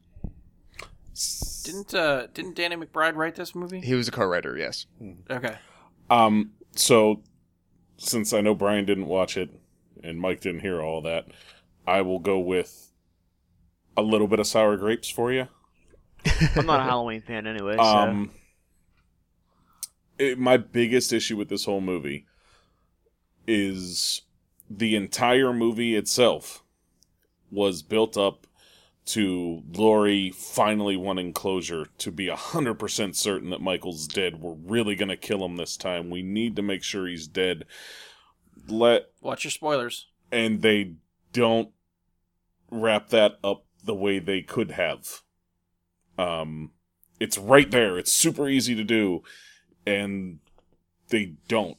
Didn't uh didn't Danny McBride write this movie? he was a co-writer yes. Okay. Um, so since I know Brian didn't watch it and Mike didn't hear all that, I will go with a little bit of sour grapes for you. I'm not a Halloween fan anyway. So. Um, it, my biggest issue with this whole movie is the entire movie itself was built up to Laurie finally wanting closure to be 100% certain that Michael's dead. We're really going to kill him this time. We need to make sure he's dead. Let Watch your spoilers. and they don't wrap that up the way they could have. Um, it's right there. It's super easy to do, and they don't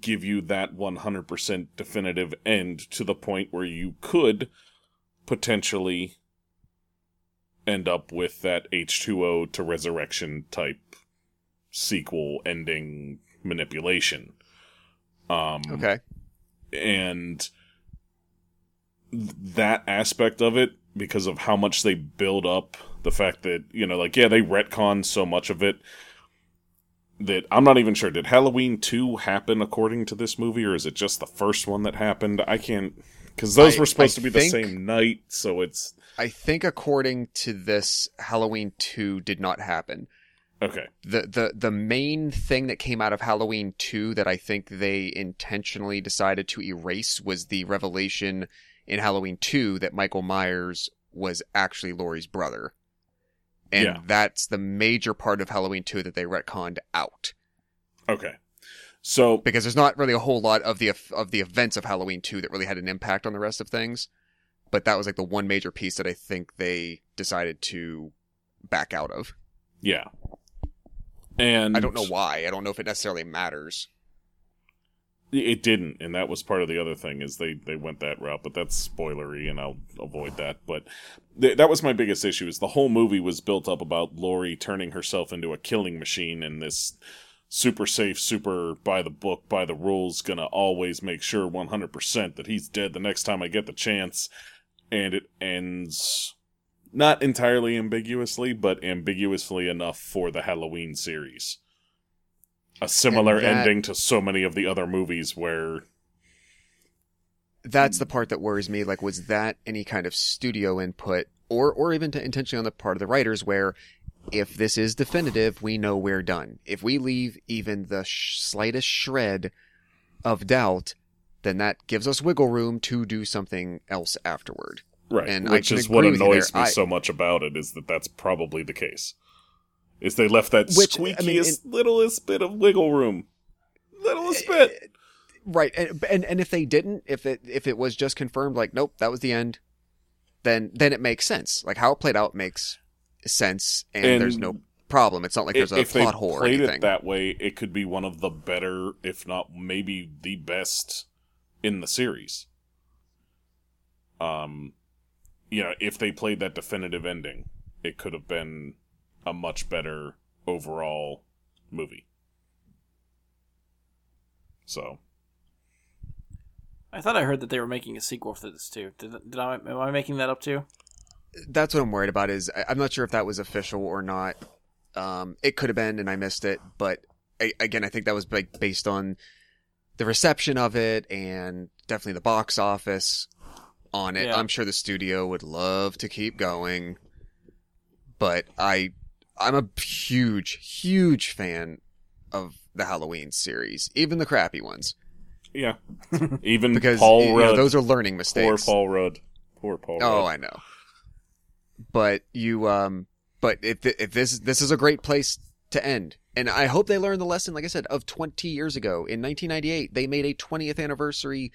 give you that 100% definitive end to the point where you could potentially end up with that H2O to resurrection type sequel ending manipulation. Um, okay and that aspect of it because of how much they build up the fact that you know like yeah they retcon so much of it that I'm not even sure. Did Halloween 2 happen according to this movie or is it just the first one that happened? I can't cuz those I- were supposed I to be the same night so it's i think according to this halloween 2 did not happen. Okay. The the the main thing that came out of Halloween 2 that I think they intentionally decided to erase was the revelation in Halloween 2 that Michael Myers was actually Laurie's brother. And Yeah. that's the major part of Halloween 2 that they retconned out okay so because there's not really a whole lot of the of the events of Halloween 2 that really had an impact on the rest of things. But that was like the one major piece that I think they decided to back out of. yeah and I don't know why. I don't know if it necessarily matters. It didn't, and that was part of the other thing is they they went that route, but that's spoilery, and I'll avoid that. But th- that was my biggest issue: is the whole movie was built up about Laurie turning herself into a killing machine, and this super safe, super by the book, by the rules, gonna always make sure one hundred percent that he's dead the next time I get the chance, and it ends not entirely ambiguously, but ambiguously enough for the Halloween series a similar that- ending to so many of the other movies where that's the part that worries me. Like, was that any kind of studio input, or or even to intentionally on the part of the writers, where if this is definitive, we know we're done. If we leave even the sh- slightest shred of doubt, then that gives us wiggle room to do something else afterward. right And I which is what agree with you annoys me I- so much about it is that that's probably the case is they left that Which, I mean, squeakiest littlest bit of wiggle room littlest bit Right, and, and and if they didn't, if it if it was just confirmed, like nope, that was the end, then then it makes sense. Like how it played out makes sense, and, And there's no problem. It's not like there's a if they plot hole or played anything. it that way it could be one of the better if not maybe the best in the series um you know if they played that definitive ending it could have been a much better overall movie so I thought I heard that they were making a sequel for this too. Did, did I? Am I making that up too? That's what I'm worried about. Is I- I'm not sure if that was official or not. Um, it could have been, and I missed it. But I, again, I think that was like based on the reception of it and definitely the box office on it. Yeah. I'm sure the studio would love to keep going, but I, I'm a huge, huge fan of the Halloween series, even the crappy ones. Yeah, even because Paul you know, those are learning mistakes. poor. Paul Rudd. Poor Paul. Oh, I know. But you, um, but if th- if this this is a great place to end, and I hope they learn the lesson. Like I said, of 20 years ago in 1998, they made a 20th anniversary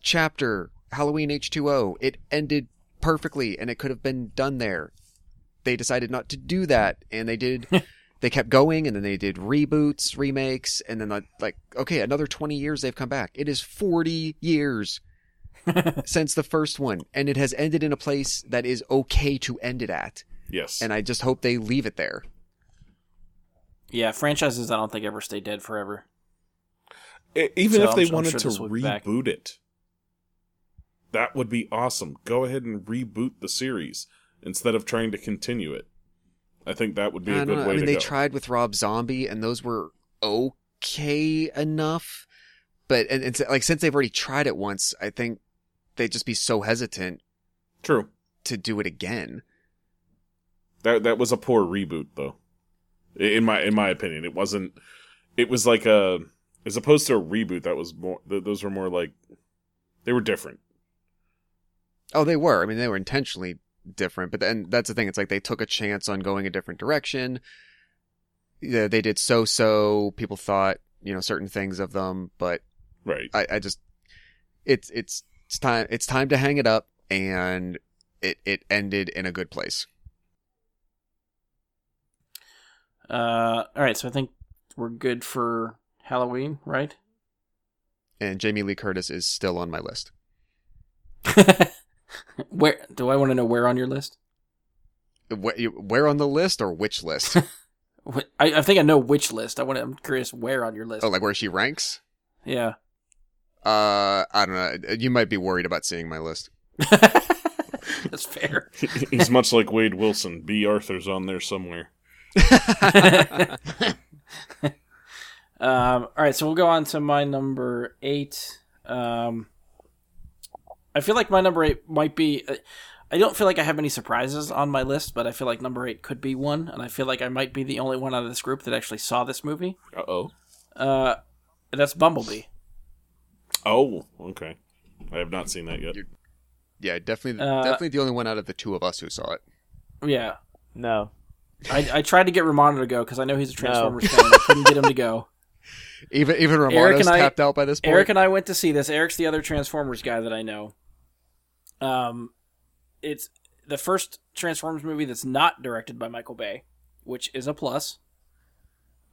chapter Halloween H2O. It ended perfectly, and it could have been done there. They decided not to do that, and they did. they kept going, and then they did reboots, remakes, and then like, like okay, another 20 years they've come back. It is 40 years since the first one, and it has ended in a place that is okay to end it at. yes. And I just hope they leave it there. Yeah, franchises I don't think ever stay dead forever. Even So if I'm they I'm wanted sure to this back. reboot it, that would be awesome. Go ahead and reboot the series instead of trying to continue it. I think that would be I a good know. way I mean, they go. tried with Rob Zombie, and those were okay enough. But and it's like since they've already tried it once, I think they'd just be so hesitant True. to do it again. That that was a poor reboot, though. In my in my opinion, it wasn't. It was like a as opposed to a reboot. That was more. Those were more like they were different. Oh, they were. I mean, they were intentionally different. But then that's the thing. It's like they took a chance on going a different direction. Yeah, they did so so. People thought you know certain things of them, but Right. I, I just it's it's it's time it's time to hang it up and it it ended in a good place. Uh, all right, so I think we're good for Halloween, right? And Jamie Lee Curtis is still on my list. where do I want to know where on your list? Wh- you- Where on the list or which list? I, I think I know which list. I want. To, I'm curious where on your list. oh, like where she ranks? yeah. Uh, I don't know. You might be worried about seeing my list. That's fair. He's much like Wade Wilson. Bea Arthur's on there somewhere. Um, all right, so we'll go on to my number eight. Um, I feel like my number eight might be. uh, I don't feel like I have any surprises on my list, but I feel like number eight could be one, and I feel like I might be the only one out of this group that actually saw this movie. Uh oh. Uh, that's Bumblebee. Oh, okay. I have not seen that yet. You- yeah, definitely, Uh, definitely the only one out of the two of us who saw it. Yeah, No. I, I tried to get Romano to go because I know he's a Transformers fan. I couldn't get him to go. Even even Eric Romano's and I- tapped out by this point. Eric and I went to see this. Eric's the other Transformers guy that I know. Um, it's the first Transformers movie that's not directed by Michael Bay, which is a plus.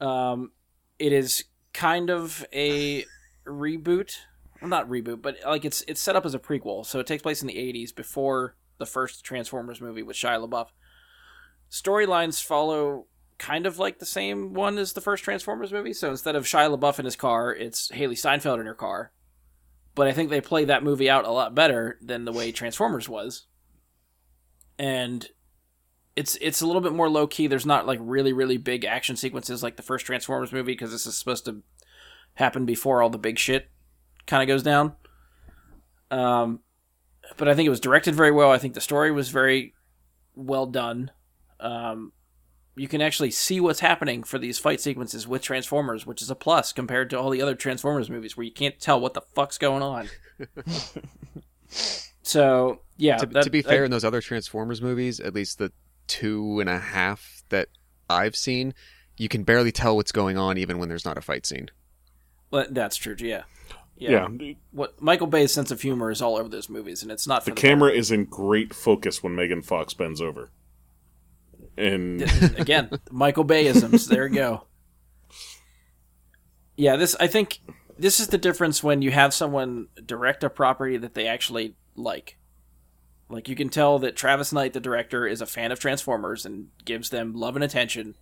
Um, it is kind of a reboot, well, not reboot, but like it's it's set up as a prequel, so it takes place in the '80s before the first Transformers movie with Shia LaBeouf. Storylines follow kind of like the same one as the first Transformers movie. So instead of Shia LaBeouf in his car, it's Hailee Steinfeld in her car. But I think they play that movie out a lot better than the way Transformers was. And it's it's a little bit more low key. There's not like really really big action sequences like the first Transformers movie because this is supposed to happen before all the big shit kind of goes down. Um, but I think it was directed very well. I think the story was very well done. Um, you can actually see what's happening for these fight sequences with Transformers, which is a plus compared to all the other Transformers movies where you can't tell what the fuck's going on. so yeah, to, that- to be that- fair, in those other Transformers movies, at least the two and a half that I've seen, you can barely tell what's going on even when there's not a fight scene. well, that's true. Yeah. yeah, Yeah. What Michael Bay's sense of humor is all over those movies, and it's not for The the camera is in great focus when Megan Fox bends over. And again, Michael Bayisms. There you go. Yeah, this I think this is the difference when you have someone direct a property that they actually like. Like you can tell that Travis Knight, the director, is a fan of Transformers and gives them love and attention,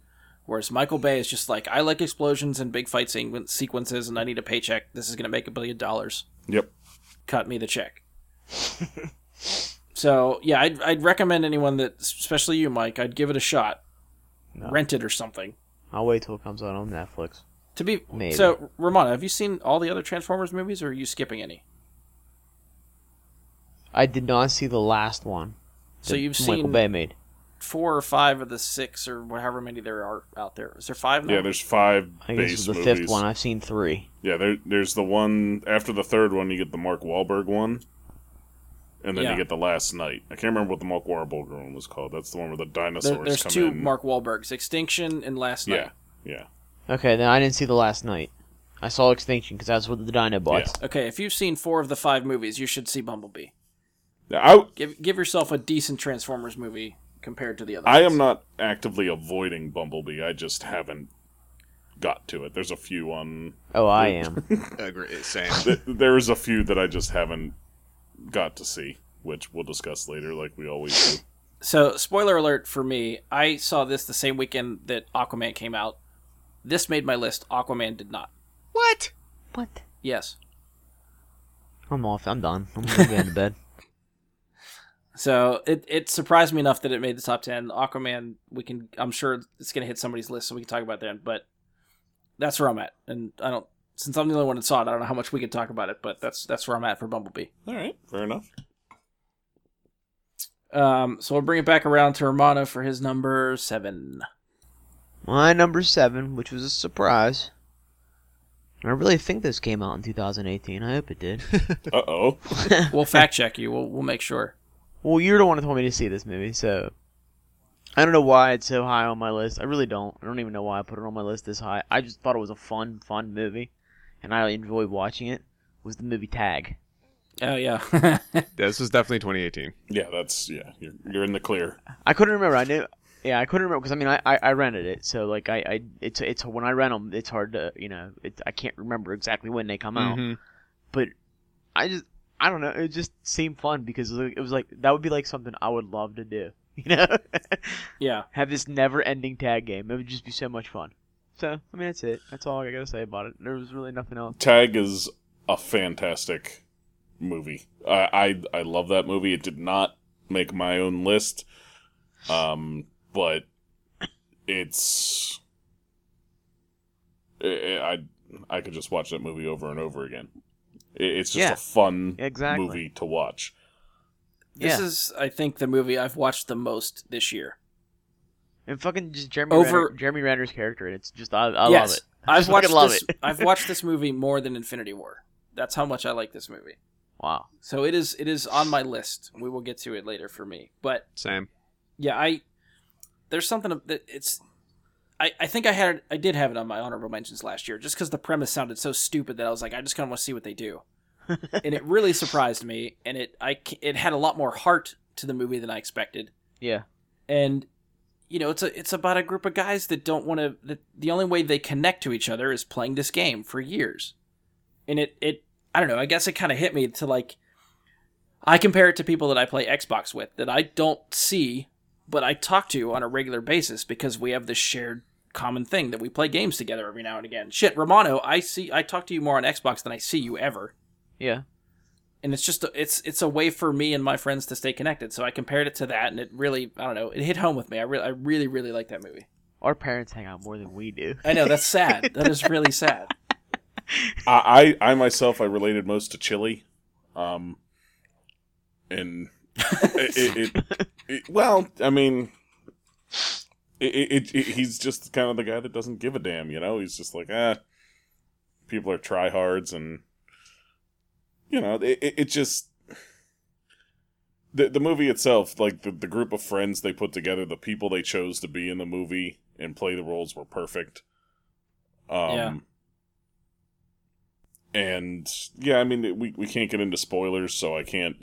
whereas Michael Bay is just like, I like explosions and big fight sequences, and I need a paycheck. This is going to make a billion dollars. yep. Cut me the check. so yeah, I'd, I'd recommend anyone that, especially you, Mike, I'd give it a shot. No. Rent it or something. I'll wait till it comes out on Netflix. To be Maybe. so, Romano, have you seen all the other Transformers movies, or are you skipping any? I did not see the last one. So you've Michael seen Bay made. four or five of the six or however many there are out there. Is there five now? Yeah, there's five I think base this is the movies. fifth one. I've seen three. Yeah, there, there's the one after the third one. You get the Mark Wahlberg one, and then Yeah. you get the Last Knight. I can't remember what the Mark Wahlberg one was called. That's the one where the dinosaurs There- there's come two in. Mark Wahlbergs: Extinction and Last Knight. Yeah, yeah. Okay, then I didn't see the last knight. I saw Extinction because that's what the Dinobots. Okay, if you've seen four of the five movies, you should see Bumblebee. Yeah, I Give give yourself a decent Transformers movie compared to the other. I am not actively avoiding Bumblebee. I just haven't got to it. There's a few on. Oh, I am. Agree. Same. There's a few that I just haven't got to see, which we'll discuss later, like we always do. So, spoiler alert for me, I saw this the same weekend that Aquaman came out. This made my list. Aquaman did not. What? what? Yes. I'm off. I'm done. I'm gonna bed. So it, it surprised me enough that it made the top ten. Aquaman, we can I'm sure it's gonna hit somebody's list, so we can talk about that. But that's where I'm at, and I don't since I'm the only one that saw it, I don't know how much we can talk about it. But that's that's where I'm at for Bumblebee. All right, fair enough. Um, so we'll bring it back around to Romano for his number seven. My number seven, which was a surprise. I really think this came out in 2018. I hope it did. Uh oh. We'll fact check you. We'll we'll make sure. well, you're the one who told me to see this movie, so I don't know why it's so high on my list. I really don't. I don't even know why I put it on my list this high. I just thought it was a fun, fun movie, and I enjoyed watching it. Was the movie Tag? Oh yeah. This was definitely 2018. Yeah, that's yeah. You're you're in the clear. I couldn't remember. I knew. Yeah, I couldn't remember because I mean I, I, I rented it, so like I, I it's it's when I rent them, it's hard to you know it, I can't remember exactly when they come out, Mhm. but I just I don't know. It just seemed fun because it was, it was like that would be like something I would love to do. You know, yeah. have this never-ending tag game. It would just be so much fun. So I mean that's it. That's all I gotta say about it. There was really nothing else. Tag is a fantastic movie. I I, I love that movie. It did not make my own list, um, but it's I I, I could just watch that movie over and over again. It, it's just Yeah. a fun Exactly. movie to watch. This Yeah. is I think the movie I've watched the most this year. And fucking just Jeremy Over- Renner, Jeremy Renner's character, and it's just I, I yes. love it. I I've just watched love this it. I've watched this movie more than Infinity War. That's how much I like this movie. Wow. So it is it is on my list. We will get to it later for me. But Same. yeah, I there's something that it's I, I think I had I did have it on my honorable mentions last year just because the premise sounded so stupid that I was like I just kind of want to see what they do, and it really surprised me. And it I it had a lot more heart to the movie than I expected. Yeah. And you know it's a it's about a group of guys that don't want to the only way they connect to each other is playing this game for years, and it it I don't know I guess it kind of hit me to like I compare it to people that I play Xbox with that I don't see but I talk to on a regular basis because we have this shared common thing that we play games together every now and again. Shit, Romano, I see I talk to you more on Xbox than I see you ever. Yeah. And it's just a, it's it's a way for me and my friends to stay connected. So I compared it to that and it really I don't know, it hit home with me. I really I really really like that movie. Our parents hang out more than we do. I know that's sad. that is really sad. I, I I myself I related most to Chili, um, and it, it, it, it- well I mean. It, it, it, he's just kind of the guy that doesn't give a damn, you know. He's just like, ah, people are tryhards, and you know, it, it, it just the the movie itself, like the the group of friends they put together, the people they chose to be in the movie and play the roles were perfect. Um, Yeah. And yeah, I mean, we we can't get into spoilers, so I can't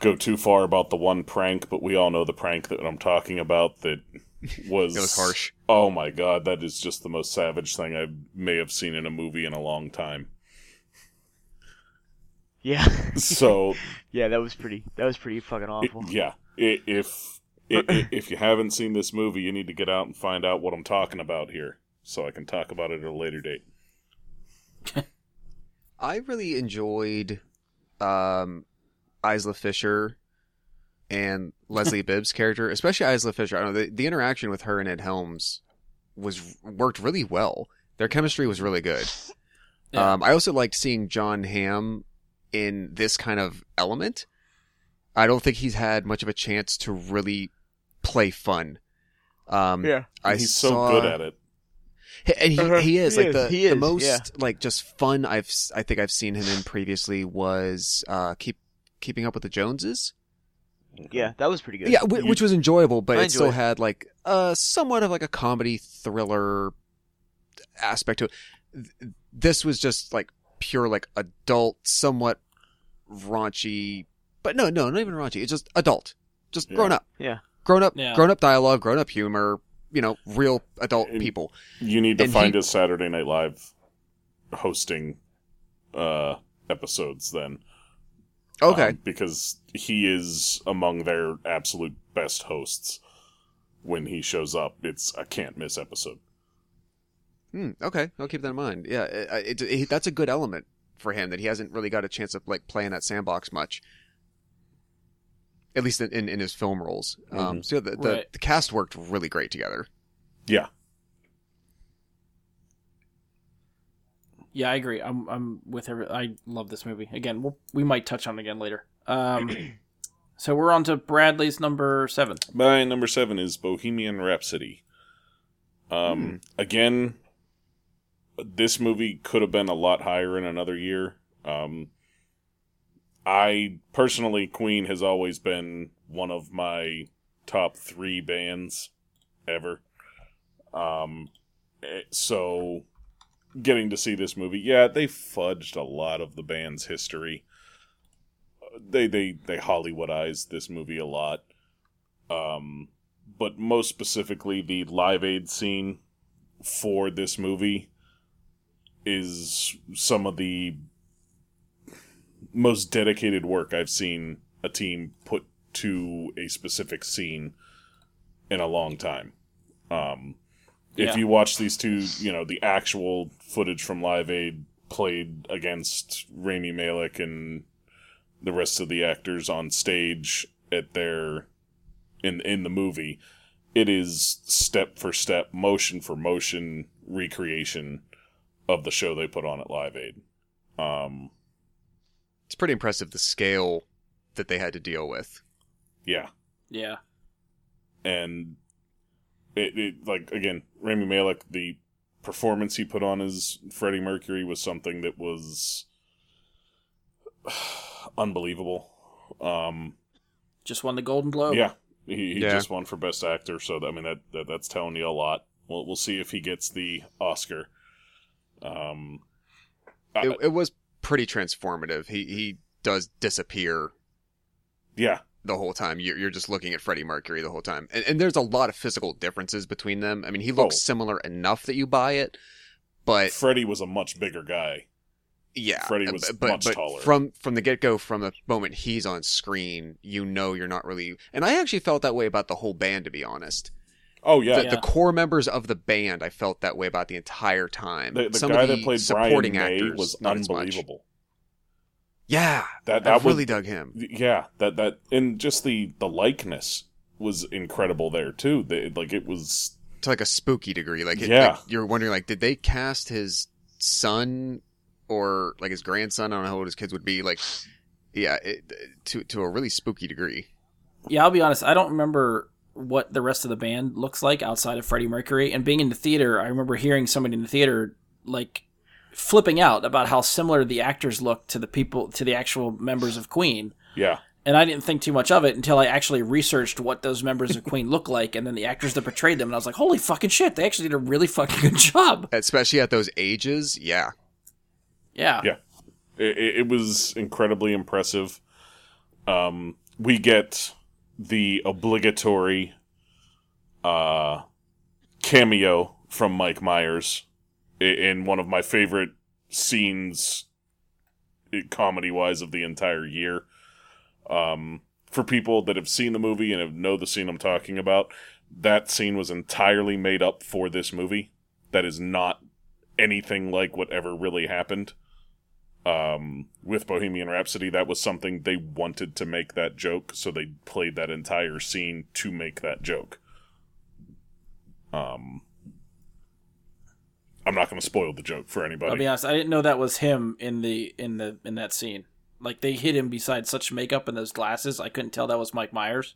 go too far about the one prank, but we all know the prank that I'm talking about that was It was harsh. Oh my god, that is just the most savage thing I may have seen in a movie in a long time. Yeah. So, yeah, that was pretty. That was pretty fucking it- awful. yeah, i if i i if you haven't seen this movie, you need to get out and find out what I'm talking about here, so I can talk about it at a later date. I really enjoyed um, Isla Fisher and Leslie Bibb's character, especially Isla Fisher. I don't know the, the interaction with her and Ed Helms was worked really well. Their chemistry was really good. Yeah. Um, I also liked seeing Jon Hamm in this kind of element. I don't think he's had much of a chance to really play fun. Um, Yeah. I he's saw, so good at it. And he, Uh-huh. he is He like is, the, he the most yeah. like just fun I've I think I've seen him in previously was uh keep keeping up with the Joneses. Yeah, that was pretty good. Yeah, w- You- which was enjoyable, but I it still it. had like uh somewhat of like a comedy thriller aspect to it. This was just like pure like adult, somewhat raunchy, but no, no, not even raunchy. It's just adult, just Yeah. grown up, Yeah. grown up, Yeah. grown up dialogue, grown up humor. You know, real adult And- people. You need to And find he- his Saturday Night Live hosting uh episodes then. Okay, Um, because he is among their absolute best hosts. When he shows up, it's a can't miss episode. Hmm, okay, I'll keep that in mind. Yeah, it, it, it, that's a good element for him that he hasn't really got a chance of like playing that sandbox much. At least in, in, in his film roles. Um, Mhm. so the, the, Right. the cast worked really great together. Yeah. Yeah, I agree. I'm I'm with every. I love this movie. Again, we'll, we might touch on it again later. Um, so we're on to Bradley's number seven. My number seven is Bohemian Rhapsody. Um, again, this movie could have been a lot higher in another year. Um, I personally, Queen has always been one of my top three bands ever. Um, eh, so getting to see this movie, yeah, they fudged a lot of the band's history. They they they Hollywoodized this movie a lot. Um, but most specifically, the Live Aid scene for this movie is some of the most dedicated work I've seen a team put to a specific scene in a long time. Um, if Yeah. you watch these two, you know, the actual footage from Live Aid played against Rami Malek and the rest of the actors on stage at their in in the movie, it is step for step, motion for motion recreation of the show they put on at Live Aid. Um, It's pretty impressive the scale that they had to deal with. yeah, Yeah, and it, it like again, Rami Malek, the performance he put on as Freddie Mercury was something that was unbelievable. Um, just won the Golden Globe. Yeah, he, he Yeah. just won for best actor, so I mean that, that that's telling you a lot. We'll we'll see if he gets the Oscar. Um, I- It, it was pretty transformative. He he does disappear yeah, the whole time. You're, you're just looking at Freddie Mercury the whole time. And, and there's a lot of physical differences between them. I mean, he looks Oh. similar enough that you buy it, but Freddie was a much bigger guy. yeah, Freddie uh, was but, much but taller. From from the get go, from the moment he's on screen, you know you're not really. And I actually felt that way about the whole band, to be honest. Oh yeah, The, Yeah. the core members of the band, I felt that way about the entire time. the, the Some guy of the that played supporting Brian May was not as much. unbelievable. Yeah, That I that was really dug him. yeah that that and just the the likeness was incredible there too. They, like it was to like a spooky degree. Like, it, Yeah. like, you're wondering, like, did they cast his son or like his grandson? I don't know how old his kids would be. Like, yeah, it, to to a really spooky degree. Yeah, I'll be honest. I don't remember what the rest of the band looks like outside of Freddie Mercury. And being in the theater, I remember hearing somebody in the theater like flipping out about how similar the actors look to the people to the actual members of Queen. yeah And I didn't think too much of it until I actually researched what those members of Queen look like, and then the actors that portrayed them, and I was like, "Holy fucking shit! They actually did a really fucking good job." Especially at those ages. Yeah, Yeah, Yeah. it, it- it was incredibly impressive. Um, we get the obligatory uh, cameo from Mike Myers in one of my favorite scenes, comedy wise, of the entire year. Um, for people that have seen the movie and have know the scene I'm talking about, that scene was entirely made up for this movie. That is not anything like whatever really happened um, with Bohemian Rhapsody, that was something they wanted to make that joke, so they played that entire scene to make that joke. Um, I'm not going to spoil the joke for anybody. I'll anybody. be honest. I didn't know that was him in the in the in that scene. Like they hid him beside such makeup and those glasses. I couldn't tell that was Mike Myers.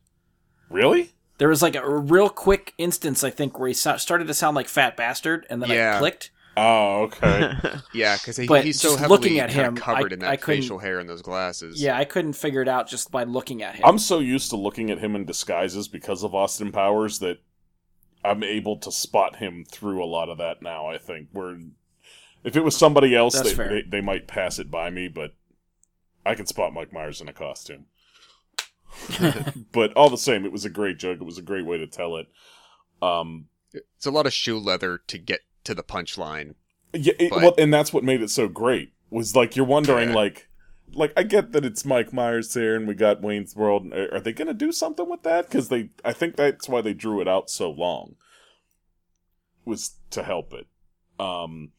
really? There was like a real quick instance, I think, where he so- started to sound like Fat Bastard, and then Yeah. I clicked. Oh, okay. Yeah, because he, But he's so heavily looking at him, covered I- in that I facial hair and those glasses. Yeah, I couldn't figure it out just by looking at him. I'm so used to looking at him in disguises because of Austin Powers that I'm able to spot him through a lot of that now. I think where if it was somebody else, they, they they might pass it by me, but I can spot Mike Myers in a costume. but all the same, it was a great joke. It was a great way to tell it. Um, it's a lot of shoe leather to get to the punchline. Yeah, it, But- well, and that's what made it so great. Was like you're wondering, Yeah. like, like I get that it's Mike Myers there, and we got Wayne's World. Are, are they going to do something with that? Because they, I think that's why they drew it out so long. Was to help it, um,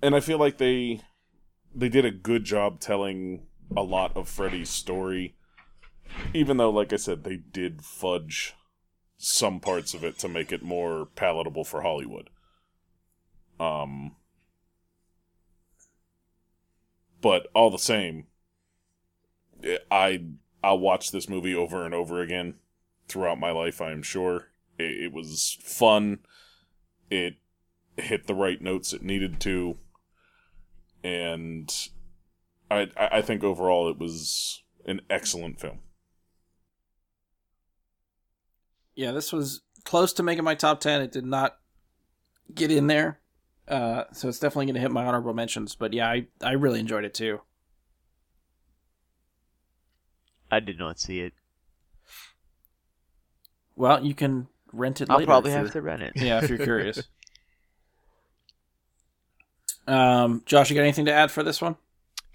and I feel like they, they did a good job telling a lot of Freddie's story. Even though, like I said, they did fudge some parts of it to make it more palatable for Hollywood. Um, but all the same, I I'll watch this movie over and over again throughout my life. I am sure it, it was fun. It hit the right notes it needed to, and I I I think overall it was an excellent film. yeah, this was close to making my top ten. It did not get in there, uh, so it's definitely going to hit my honorable mentions. But yeah, I I really enjoyed it too. I did not see it. Well, you can rent it. I'll later probably if have you're- to rent it. Yeah, if you're curious. um, Josh, you got anything to add for this one?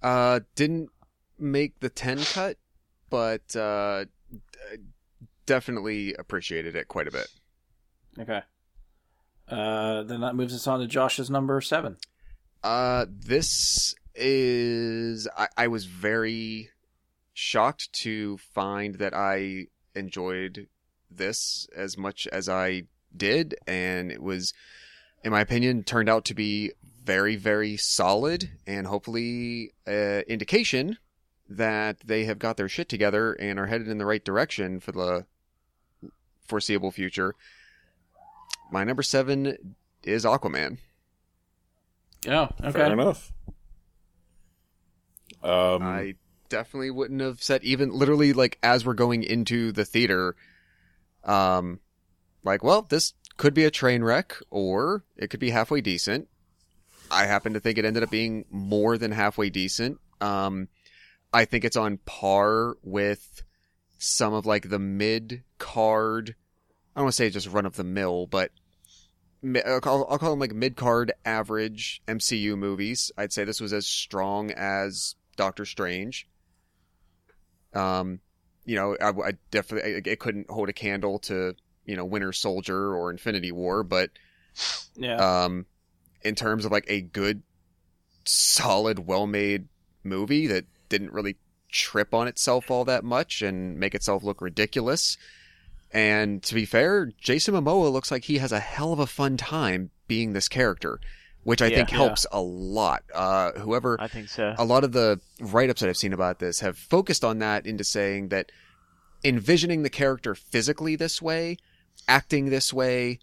Uh, didn't make the 10 cut, but uh, definitely appreciated it quite a bit. Okay. Uh, then that moves us on to Josh's number seven. Uh, this is I, I was very shocked to find that I enjoyed this as much as I did, and it was, in my opinion, turned out to be very, very solid, and hopefully, uh, indication that they have got their shit together and are headed in the right direction for the foreseeable future. My number seven is Aquaman. Oh, okay. Fair enough. Um, I definitely wouldn't have said even literally like as we're going into the theater, um, like well this could be a train wreck or it could be halfway decent. I happen to think it ended up being more than halfway decent. Um, I think it's on par with some of like the mid card. I don't want to say just run of the mill, but I'll call, I'll call them like mid card average MCU movies. I'd say this was as strong as Doctor Strange. Um, you know, I, I definitely it couldn't hold a candle to you know Winter Soldier or Infinity War, but Yeah. um, in terms of like a good, solid, well-made movie that didn't really trip on itself all that much and make itself look ridiculous. And to be fair, Jason Momoa looks like he has a hell of a fun time being this character, which I Yeah. think Yeah. helps a lot. Uh, whoever I think so. a lot of the write-ups that I've seen about this have focused on that into saying that envisioning the character physically this way, acting this way,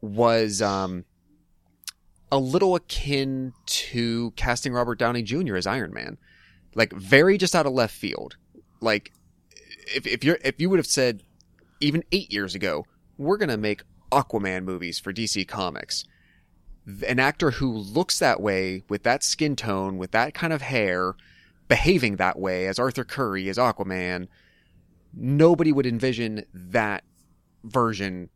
was um, a little akin to casting Robert Downey Jr. as Iron Man, like very just out of left field. Like if if you're if you would have said even eight years ago, we're gonna make Aquaman movies for DC Comics an actor who looks that way with that skin tone, with that kind of hair, behaving that way as Arthur Curry as Aquaman, nobody would envision that version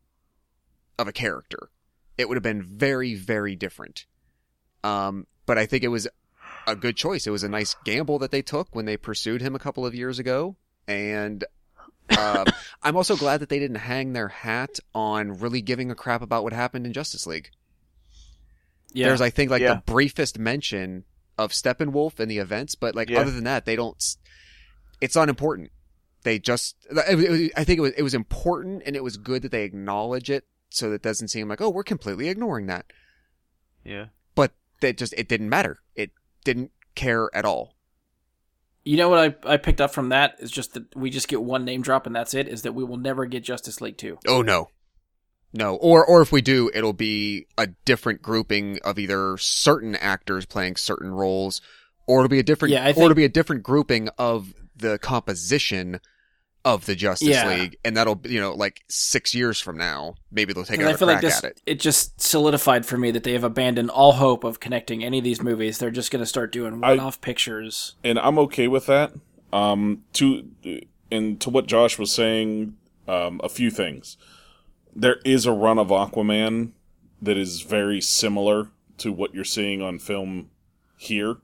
of a character. It would have been very, very different. Um, but I think it was a good choice. It was a nice gamble that they took when they pursued him a couple of years ago, and um, I'm also glad that they didn't hang their hat on really giving a crap about what happened in Justice League. yeah. There's, I think, like Yeah. the briefest mention of Steppenwolf in the events, but like Yeah. other than that, they don't. It's unimportant. They just, I I think it was it was important, and it was good that they acknowledge it, so that it doesn't seem like oh we're completely ignoring that. yeah. But that just it didn't matter. It didn't care at all. You know what I, I picked up from that is just that we just get one name drop and that's it. Is that we will never get Justice League two. Oh no. No, or or if we do, it'll be a different grouping of either certain actors playing certain roles, or it'll be a different, Yeah, I or it'll be a different grouping of the composition of the Justice Yeah. League, and that'll be, you know like six years from now, maybe they'll take another I feel crack like this at it. it just solidified for me that they have abandoned all hope of connecting any of these movies. They're just going to start doing I- one off pictures. and I'm okay with that. Um, to and to what Josh was saying, um, a few things. There is a run of Aquaman that is very similar to what you're seeing on film here,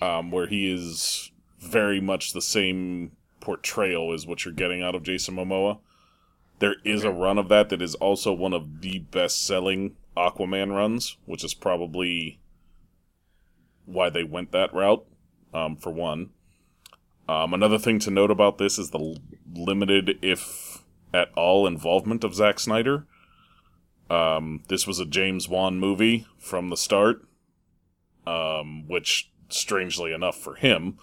um, where he is very much the same portrayal is what you're getting out of Jason Momoa. There is a run of that that is also one of the best-selling Aquaman runs, which is probably why they went that route. Um, for one, um, another thing to note about this is the l- limited, if at all, involvement of Zack Snyder. Um, this was a James Wan movie from the start, um, which, strangely enough for him,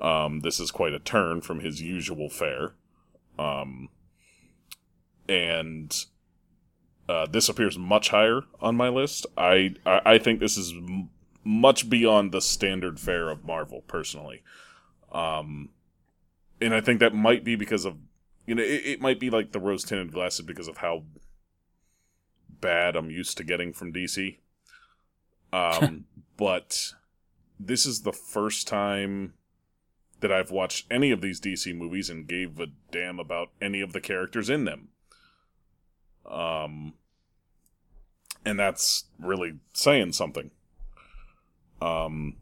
um, this is quite a turn from his usual fare. Um, and uh, this appears much higher on my list. I I, I think this is m- much beyond the standard fare of Marvel, personally. Um, and I think that might be because of you know it, it might be like the rose tinted glasses because of how bad I'm used to getting from DC. Um, but this is the first time that I've watched any of these DC movies and gave a damn about any of the characters in them. Um, and that's really saying something. Um,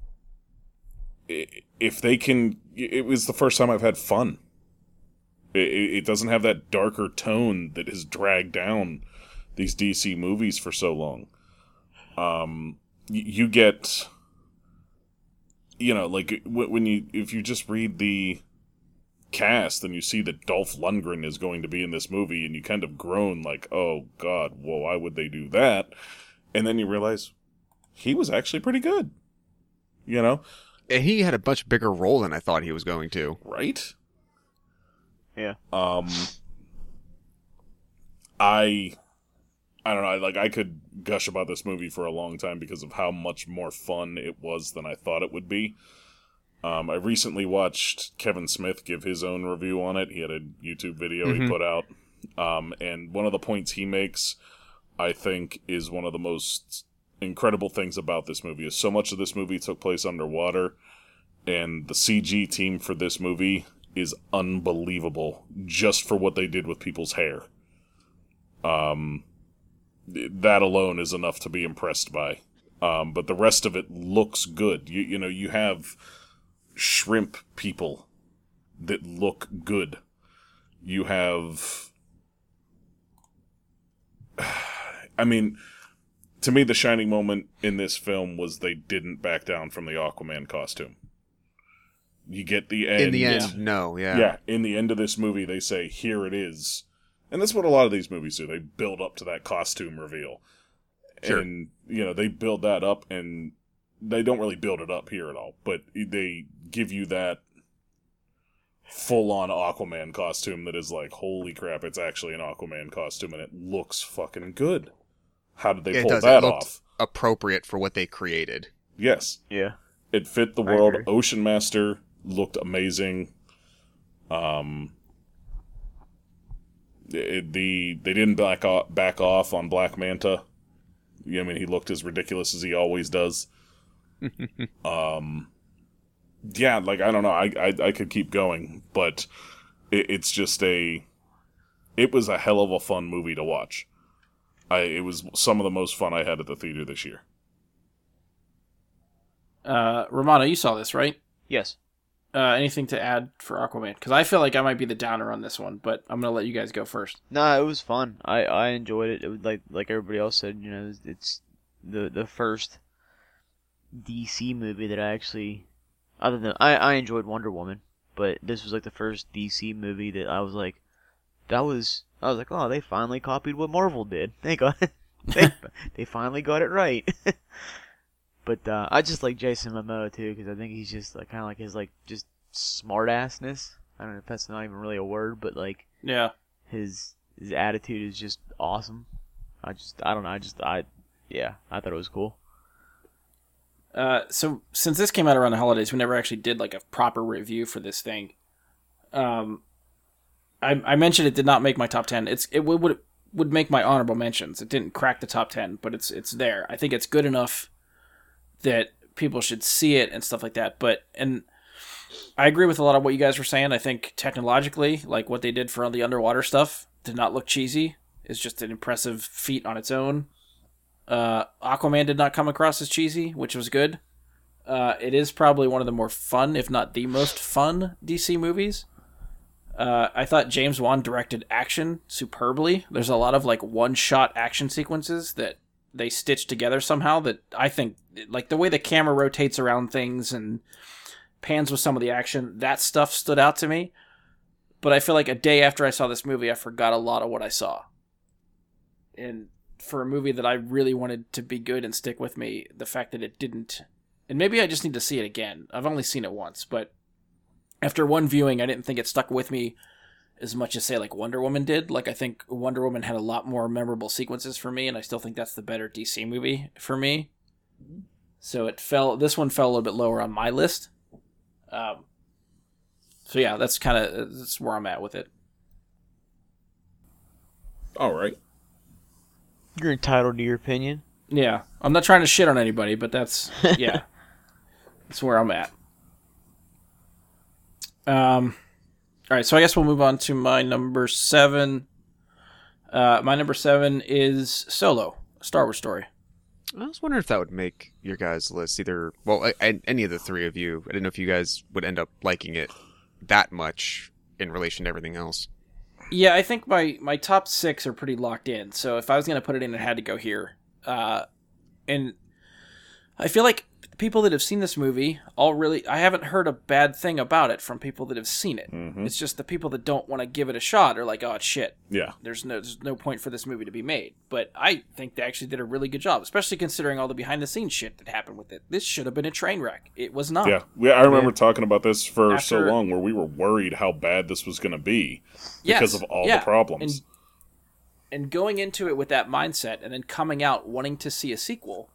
if they can, it was the first time I've had fun. It, it doesn't have that darker tone that has dragged down these DC movies for so long. Um, you get, you know, like when you if you just read the cast and you see that Dolph Lundgren is going to be in this movie, and you kind of groan like, "Oh God, well, why would they do that?" And then you realize he was actually pretty good. You know, And he had a much bigger role than I thought he was going to. right? Yeah. Um I I don't know, like I could gush about this movie for a long time because of how much more fun it was than I thought it would be. Um, I recently watched Kevin Smith give his own review on it. He had a YouTube video he Mhm. put out. Um, and one of the points he makes, I think, is one of the most incredible things about this movie is so much of this movie took place underwater and the CG team for this movie is unbelievable just for what they did with people's hair. Um, that alone is enough to be impressed by. Um, but the rest of it looks good. You you know you have shrimp people that look good. You have, I mean, to me, the shining moment in this film was they didn't back down from the Aquaman costume. You get the end. In the end, no, yeah. Yeah, in the end of this movie, they say, "Here it is," and that's what a lot of these movies do. They build up to that costume reveal, Sure. and you know they build that up, and they don't really build it up here at all, but they give you that full-on Aquaman costume that is like, "Holy crap! It's actually an Aquaman costume, and it looks fucking good." How did they Yeah, it pull does. That looked- off? Appropriate for what they created. Yes, Yeah. it fit the world. Ocean Master looked amazing. Um, it, the they didn't back off, back off on Black Manta. Yeah, I mean, he looked as ridiculous as he always does. um, yeah, like I don't know, I I, I could keep going, but it, it's just a. It was a hell of a fun movie to watch. I it was some of the most fun I had at the theater this year. Uh, Romano, you saw this, right? Yes. Uh, anything to add for Aquaman? Because I feel like I might be the downer on this one, but I'm gonna let you guys go first. Nah, it was fun. I, I enjoyed it. It was like like everybody else said. You know, it's the the first DC movie that I actually, other than I I enjoyed Wonder Woman, but this was like the first DC movie that I was like, that was I was like, oh, they finally copied what Marvel did. They got they they finally got it right. But uh, I just like Jason Momoa too because I think he's just like kind of like his like just smartassness. I don't know if that's not even really a word, but like Yeah. his his attitude is just awesome. I just I don't know. I just I yeah I thought it was cool. Uh, so since this came out around the holidays, we never actually did like a proper review for this thing. Um, I, I mentioned it did not make my top ten. It's it would would would make my honorable mentions. It didn't crack the top ten, but it's it's there. I think it's good enough that people should see it and stuff like that. But and I agree with a lot of what you guys were saying. I think technologically, like what they did for the underwater stuff, did not look cheesy. It's just an impressive feat on its own. Uh, Aquaman did not come across as cheesy, which was good. Uh, it is probably one of the more fun, if not the most fun, DC movies. Uh, I thought James Wan directed action superbly. There's a lot of like one-shot action sequences that they stitched together somehow. That I think, like the way the camera rotates around things and pans with some of the action, that stuff stood out to me. But I feel like a day after I saw this movie, I forgot a lot of what I saw. And for a movie that I really wanted to be good and stick with me, the fact that it didn't, and maybe I just need to see it again. I've only seen it once, but after one viewing, I didn't think it stuck with me as much as say like Wonder Woman did. Like I think Wonder Woman had a lot more memorable sequences for me, and I still think that's the better DC movie for me. So it fell. This one fell a little bit lower on my list. Um, so yeah, that's kind of that's where I'm at with it. All right. You're entitled to your opinion. Yeah, I'm not trying to shit on anybody, but that's yeah, that's where I'm at. Um, all right, so I guess we'll move on to my number seven. Uh, my number seven is Solo, a Star Wars story. I was wondering if that would make your guys' list either. Well, I, I, any of the three of you. I didn't know if you guys would end up liking it that much in relation to everything else. Yeah, I think my my top six are pretty locked in. So if I was gonna put it in, it had to go here. Uh, and I feel like people that have seen this movie all really I haven't heard a bad thing about it from people that have seen it. Mhm. It's just the people that don't want to give it a shot are like, oh shit. Yeah. There's no there's no point for this movie to be made. But I think they actually did a really good job, especially considering all the behind the scenes shit that happened with it. This should have been a train wreck. It was not. Yeah. We, I remember talking about this for so long where we were worried how bad this was going to be Yes, because of all yeah. the problems. And, and going into it with that mindset and then coming out wanting to see a sequel,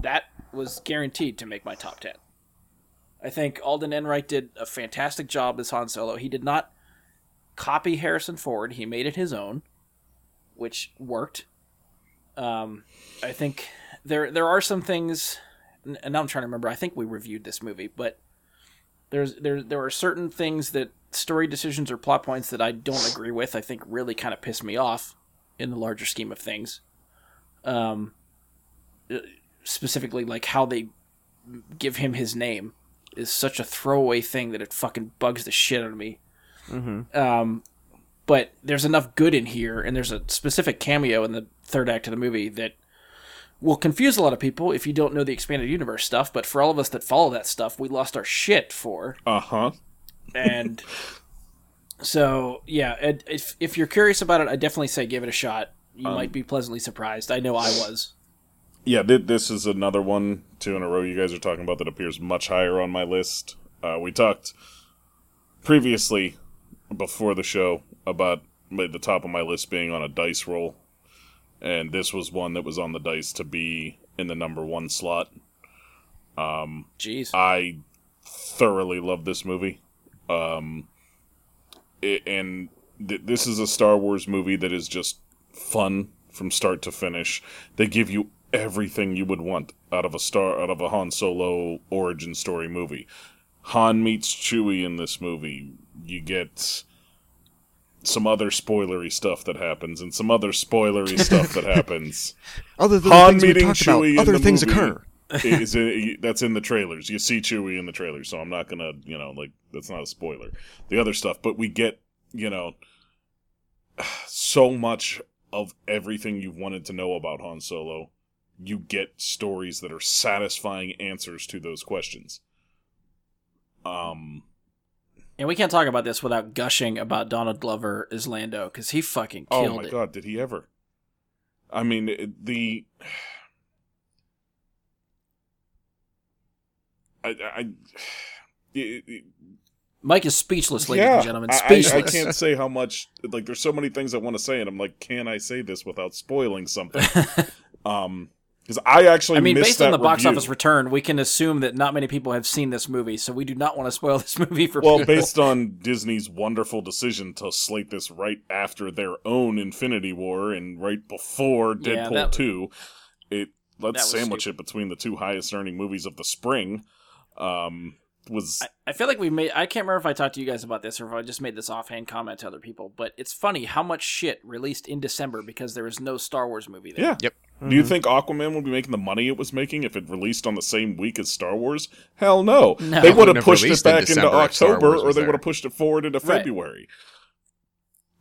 that was guaranteed to make my top 10. I think Alden Ehrenreich did a fantastic job as Han Solo. He did not copy Harrison Ford, he made it his own, which worked. Um, I think there there are some things and now I'm trying to remember. I think we reviewed this movie, but there's there there are certain things that story decisions or plot points that I don't agree with. I think really kind of piss me off in the larger scheme of things. Um, specifically, like how they give him his name is such a throwaway thing that it fucking bugs the shit out of me. Mm-hmm. Um, but there's enough good in here, and there's a specific cameo in the third act of the movie that will confuse a lot of people if you don't know the expanded universe stuff. But for all of us that follow that stuff, we lost our shit for Uh huh. and so yeah if, if you're curious about it i definitely say give it a shot you might be pleasantly surprised i know i was Yeah, th- this is another one, two in a row you guys are talking about that appears much higher on my list. Uh, we talked previously, before the show, about the top of my list being on a dice roll. And this was one that was on the dice to be in the number one slot. jeez I thoroughly love this movie. Um, it, and th- this is a Star Wars movie that is just fun from start to finish. They give you everything you would want out of a star out of a Han Solo origin story movie. Han meets Chewie in this movie. You get some other spoilery stuff that happens and some other spoilery stuff that happens. Other than Han meeting talked about, other the things occur. is that's in the trailers. You see Chewie in the trailers, so I'm not gonna, you know, like that's not a spoiler. The other stuff, but we get, you know, so much of everything you've wanted to know about Han Solo. You get stories that are satisfying answers to those questions. Um, and we can't talk about this without gushing about donald glover as lando because he fucking killed it. oh my it god, did he ever? I mean, the I, I it- it- Mike is speechless, ladies yeah, and gentlemen. I- I, Speechless. I, can't say how much. Like, there's so many things I want to say, and I'm like, can I say this without spoiling something? um, because I actually I mean, based on the box review. office return, we can assume that not many people have seen this movie, so we do not want to spoil this movie for Well, people. based on Disney's wonderful decision to slate this right after their own Infinity War and right before Yeah, Deadpool that- 2, it let's sandwich stupid. it between the two highest earning movies of the spring. Um, was I, I feel like we made. I can't remember if I talked to you guys about this or if I just made this offhand comment to other people, but it's funny how much shit released in December because there was no Star Wars movie there. yeah. Yep. Do you think Aquaman would be making the money it was making if it released on the same week as Star Wars? Hell no. No. They would have have pushed it released in back into December if Star October or they would have pushed it forward into Right. February.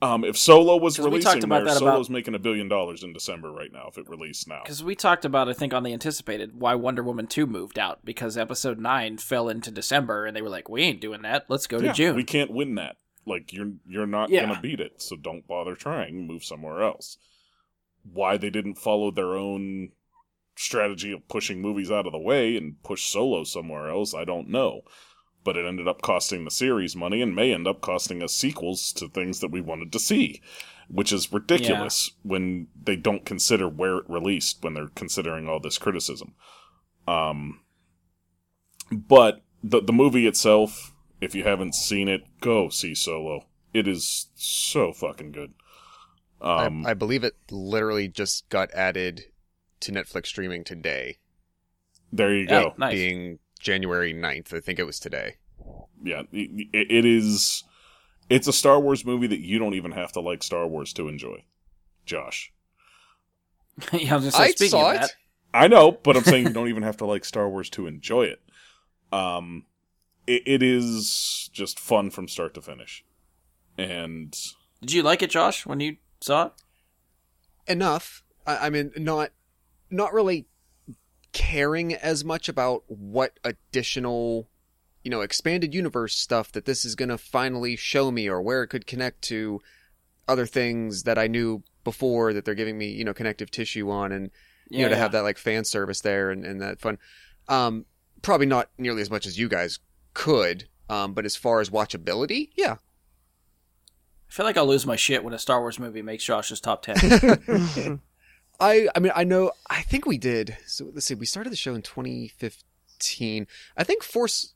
Um, if Solo was releasing talked about there, that Solo's about- making a billion dollars in December right now if it released now. Because we talked about, I think, on the anticipated why Wonder Woman two moved out because Episode nine fell into December, and they were like, "We ain't doing that. Let's go to June." We can't win that. Like you're you're not Yeah. gonna beat it, so don't bother trying. Move somewhere else. Why they didn't follow their own strategy of pushing movies out of the way and push Solo somewhere else, I don't know. But it ended up costing the series money and may end up costing us sequels to things that we wanted to see, which is ridiculous when they don't consider where it released when they're considering all this criticism. Um, but the the movie itself, if you haven't seen it, go see Solo. It is so fucking good. Um, I, I believe it literally just got added to Netflix streaming today, there you Yeah, go. nice. being January 9th. I think it was today. Yeah, it, it is. It's a Star Wars movie that you don't even have to like Star Wars to enjoy. Josh, yeah, I was just say, I speaking saw of it. that, I know, but I'm saying you don't even have to like Star Wars to enjoy it. Um, it, it is just fun from start to finish, and did you like it, Josh, when you saw it? enough. I, I mean, not not really caring as much about what additional, you know, expanded universe stuff that this is going to finally show me, or where it could connect to other things that I knew before that they're giving me, you know, connective tissue on, and you know, to have that like fan service there and, and that fun. Um, probably not nearly as much as you guys could. Um, but as far as watchability, yeah, I feel like I'll lose my shit when a Star Wars movie makes Josh's top ten. I I mean I know I think we did. So let's see. We started the show in 2015. I think Force.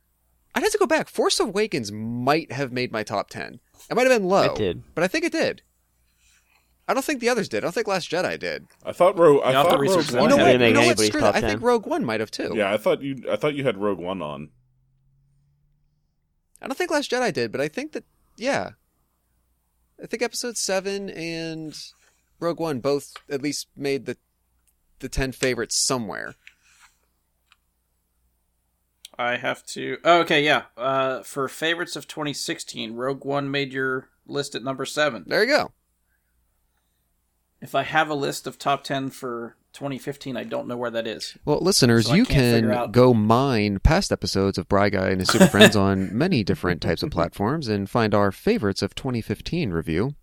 I'd have to go back. Force Awakens might have made my top 10. It might have been low, It did. but I think it did. I don't think the others did. I don't think Last Jedi did. I thought Rogue. I Yeah, I'll have to thought Rogue that. You One. know That what? didn't make You know what? anybody's Screw top that. I think Rogue One might have too. Yeah, I thought you. I thought you had Rogue One on. I don't think Last Jedi did, but I think that yeah. I think Episode Seven and Rogue One both at least made the the ten favorites somewhere. I have to. Oh, okay, yeah. Uh, for favorites of 2016, Rogue One made your list at number seven. There you go. If I have a list of top 10 for 2015, I don't know where that is. Well, listeners, So you can go mine past episodes of Bry Guy and his Super Friends on many different types of platforms and find our favorites of 2015 review.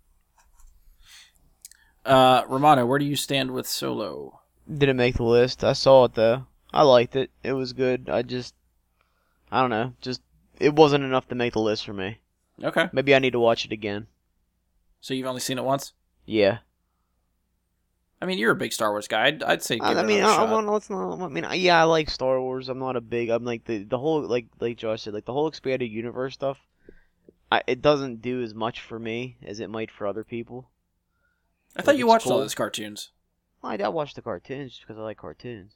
Uh, Romano, where do you stand with Solo? Didn't make the list. I saw it though. I liked it. It was good. I just, I don't know. Just it wasn't enough to make the list for me. Okay, Maybe I need to watch it again. so you've only seen it once. Yeah. I mean, you're a big Star Wars guy. I'd, I'd say I, I mean, I, no, it's not. I mean, I- yeah, I like Star Wars. I'm not a big. I'm like the the whole like like Josh said, like the whole expanded universe stuff. I, it doesn't do as much for me as it might for other people. I thought you it's watched all those cartoons. I, I watch the cartoons just because I like cartoons.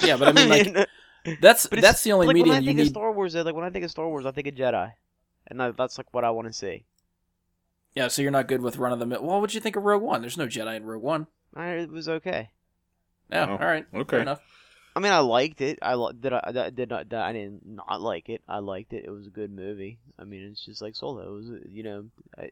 Yeah, but I mean, like uh, that's But that's the only like medium when I you think need. of Star Wars, like when I think of Star Wars, I think of Jedi, and that, that's like what I want to see. Yeah, so you're not good with run of the mill. Well, what'd you think of Rogue One? There's no Jedi in Rogue One. I, it was okay. Yeah, Oh, all right, okay. fair enough. I mean, I liked it. I li- did. I that- did not. That I didn't not like it. I liked it. It was a good movie. I mean, it's just like Solo. It was, you know, I,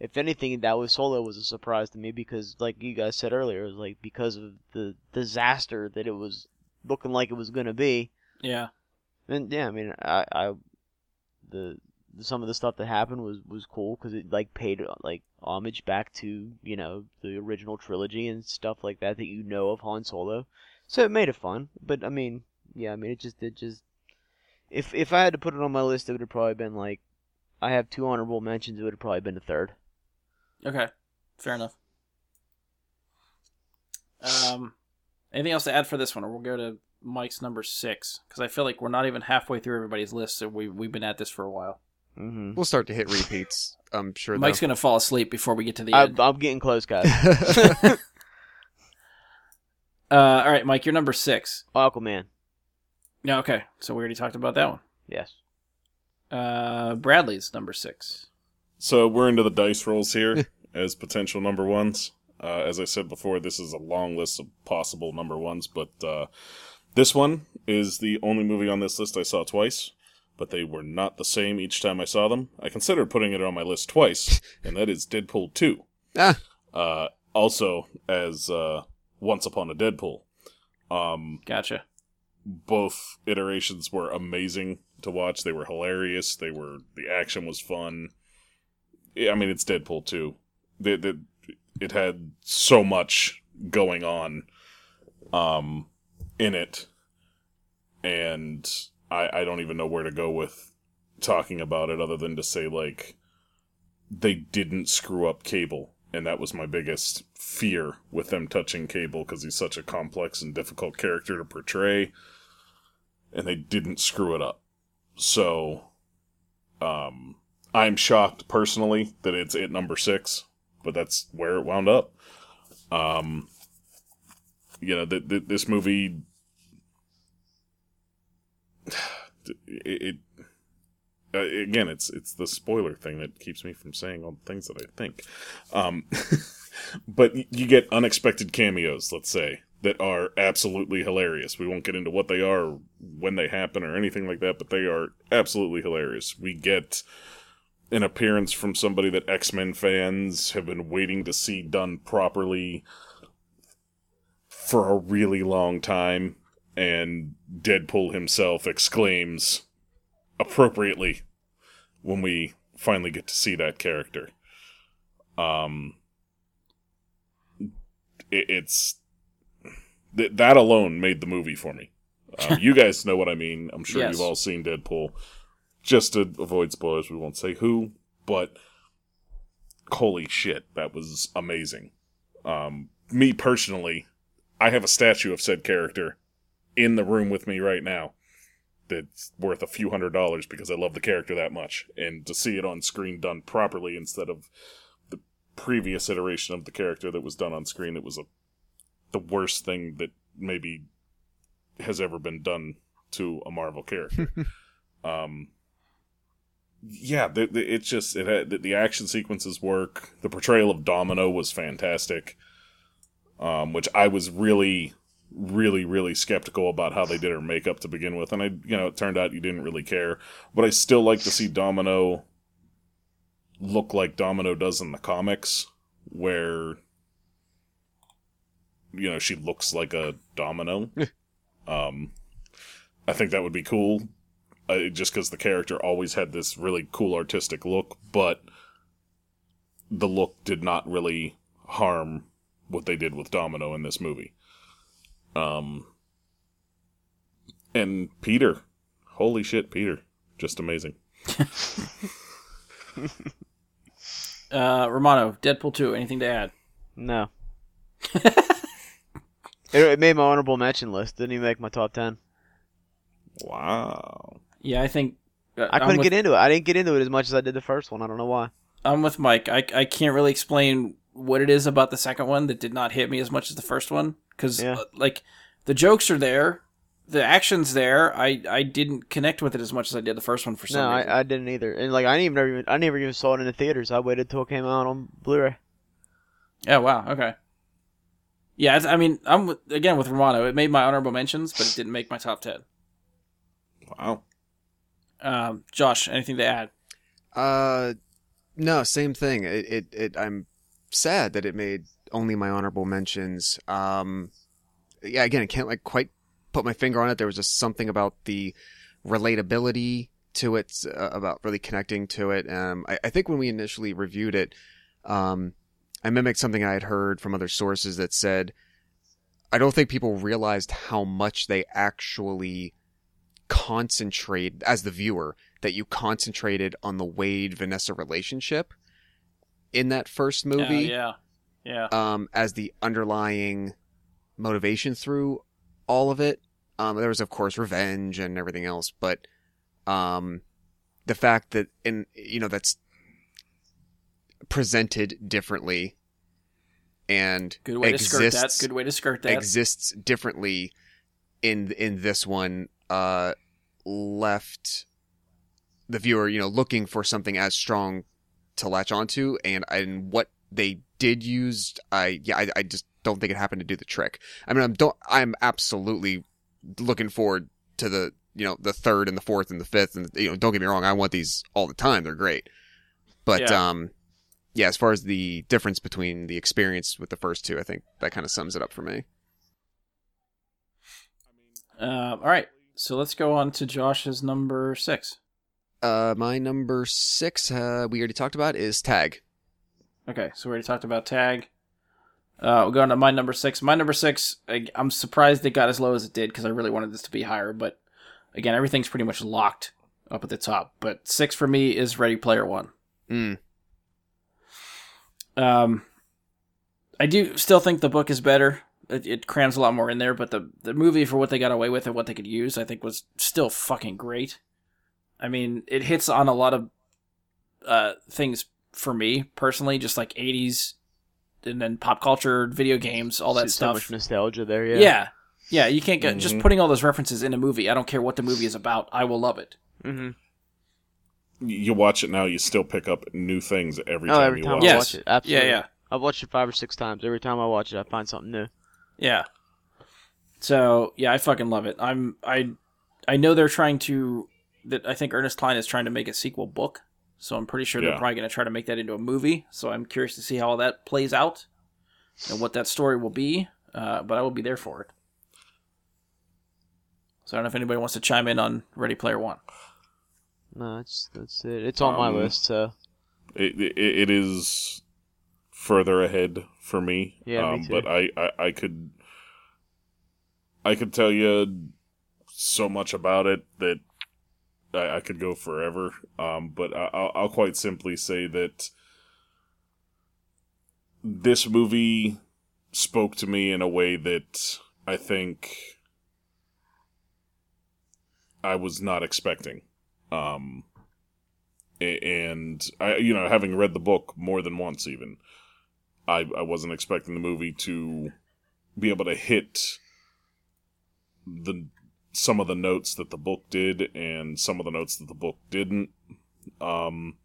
if anything, that was Solo was a surprise to me because, like you guys said earlier, it was like because of the disaster that it was looking like it was gonna be. Yeah, And yeah, I mean, I, I the some of the stuff that happened was was cool because it like paid like homage back to you know the original trilogy and stuff like that that you know of Han Solo. So it made it fun. But I mean, yeah, I mean, it just it just If if I had to put it on my list, it would have probably been like, I have two honorable mentions. It would have probably been the third. Okay, fair enough. Um, anything else to add for this one, or we'll go to Mike's number six because I feel like we're not even halfway through everybody's list, so we we've been at this for a while. Mm-hmm. We'll start to hit repeats. I'm sure. Mike's though. gonna fall asleep before we get to the I, end. I'm getting close, guys. Uh, all right, Mike, you're number six. Aquaman. Yeah, okay. So we already talked about that one. Yes. Uh, Bradley's number six. So we're into the dice rolls here as potential number ones. Uh, as I said before, this is a long list of possible number ones, but uh, this one is the only movie on this list I saw twice, but they were not the same each time I saw them. I considered putting it on my list twice, and that is Deadpool 2. ah, Uh, also, as uh, Once Upon a Deadpool. Um, Gotcha. both iterations were amazing to watch. They were hilarious. They were the action was fun. I mean, it's Deadpool too. It, it, it had so much going on, um, in it, and I I don't even know where to go with talking about it other than to say like they didn't screw up Cable, and that was my biggest fear with them touching Cable because he's such a complex and difficult character to portray, and they didn't screw it up. So, um, I'm shocked personally that it's at number six, but that's where it wound up. Um, you know, th- th- this movie, it, it uh, again, it's it's the spoiler thing that keeps me from saying all the things that I think. Um, but you get unexpected cameos, let's say, that are absolutely hilarious. We won't get into what they are, when they happen, or anything like that, but they are absolutely hilarious. We get an appearance from somebody that X Men fans have been waiting to see done properly for a really long time, and Deadpool himself exclaims appropriately when we finally get to see that character. Um, it, it's th- that alone made the movie for me. Um, you guys know what I mean. I'm sure Yes. you've all seen Deadpool. Just to avoid spoilers, we won't say who, but holy shit, that was amazing. Um, me personally, I have a statue of said character in the room with me right now that's worth a few hundred dollars because I love the character that much. And to see it on screen done properly instead of the previous iteration of the character that was done on screen, it was a the worst thing that maybe has ever been done to a Marvel character. um, yeah, the, the, it's just it had the, the action sequences work. The portrayal of Domino was fantastic, um, which I was really, really, really skeptical about how they did her makeup to begin with, and I, you know, it turned out you didn't really care. But I still like to see Domino look like Domino does in the comics, where you know she looks like a domino. um, I think that would be cool uh, just because the character always had this really cool artistic look, but the look did not really harm what they did with Domino in this movie. Um, and Peter, holy shit, Peter, just amazing. Uh, Romano, Deadpool two. Anything to add? No. it, it made my honorable mention list. Didn't even make my top ten. Wow. Yeah, I think uh, I couldn't with, get into it. I didn't get into it as much as I did the first one. I don't know why. I'm with Mike. I I can't really explain what it is about the second one that did not hit me as much as the first one because Yeah. like the jokes are there, the action's there. I I didn't connect with it as much as I did the first one for some No, reason. I, I didn't either. And like I didn't even, even I never even saw it in the theaters. I waited till it came out on Blu-ray. Yeah. Wow. Okay. Yeah. I mean, I'm again with Romano. It made my honorable mentions, but it didn't make my top ten. Wow. Um, Josh, anything to add? Uh, no, same thing. It, it, it, I'm sad that it made only my honorable mentions. Um, yeah, again, I can't like quite put my finger on it. There was just something about the relatability to it, uh, about really connecting to it. Um, I, I think when we initially reviewed it, um, I mimicked something I had heard from other sources that said, I don't think people realized how much they actually concentrate as the viewer that you concentrated on the Wade Vanessa relationship in that first movie yeah, yeah, um, as the underlying motivation through all of it. Um, there was, of course, revenge and everything else, but um, the fact that in you know that's presented differently and Good way to skirt that. exists Good way to skirt that. exists differently in in this one uh left the viewer you know looking for something as strong to latch onto and and what they did use i yeah i, I just don't think it happened to do the trick. I mean i'm don't i'm absolutely looking forward to the you know the third and the fourth and the fifth and you know don't get me wrong i want these all the time they're great. But Yeah. um yeah as far as the difference between the experience with the first two i think that kind of sums it up for me. Uh, all right, so let's go on to Josh's number six. Uh, my number six, uh, we already talked about is tag. Okay, so we already talked about tag. Uh, we'll go on to my number six. My number six, I, I'm surprised it got as low as it did because I really wanted this to be higher. But again, everything's pretty much locked up at the top. But six for me is Ready Player One. Mm. Um, I do still think the book is better. It, it crams a lot more in there, but the the movie for what they got away with and what they could use, I think, was still fucking great. I mean, it hits on a lot of uh, things for me personally, just like '80s and then pop culture, video games, all that so stuff. much nostalgia there. Yeah. yeah. yeah, You can't get just Mhm. putting all those references in a movie. I don't care what the movie is about. I will love it. Mm-hmm. You watch it now, you still pick up new things every Oh, time every you time watch I Yes. it. watch it. Absolutely. Yeah, yeah. I've watched it five or six times. Every time I watch it, I find something new. Yeah. So yeah, I fucking love it. I'm I I know they're trying to that I think Ernest Cline is trying to make a sequel book. So I'm pretty sure they're probably going to try to make that into a movie. So I'm curious to see how all that plays out and what that story will be. Uh, but I will be there for it. So I don't know if anybody wants to chime in on Ready Player One. No, that's that's it. It's on my Um, list. So It, it, it is further ahead for me. Yeah, me um, too. But I, I, I could, I could tell you so much about it that I, I could go forever. Um, but I, I'll, I'll quite simply say that this movie spoke to me in a way that I think I was not expecting. Um, and I, you know, having read the book more than once, even I, I wasn't expecting the movie to be able to hit the some of the notes that the book did and some of the notes that the book didn't. Um,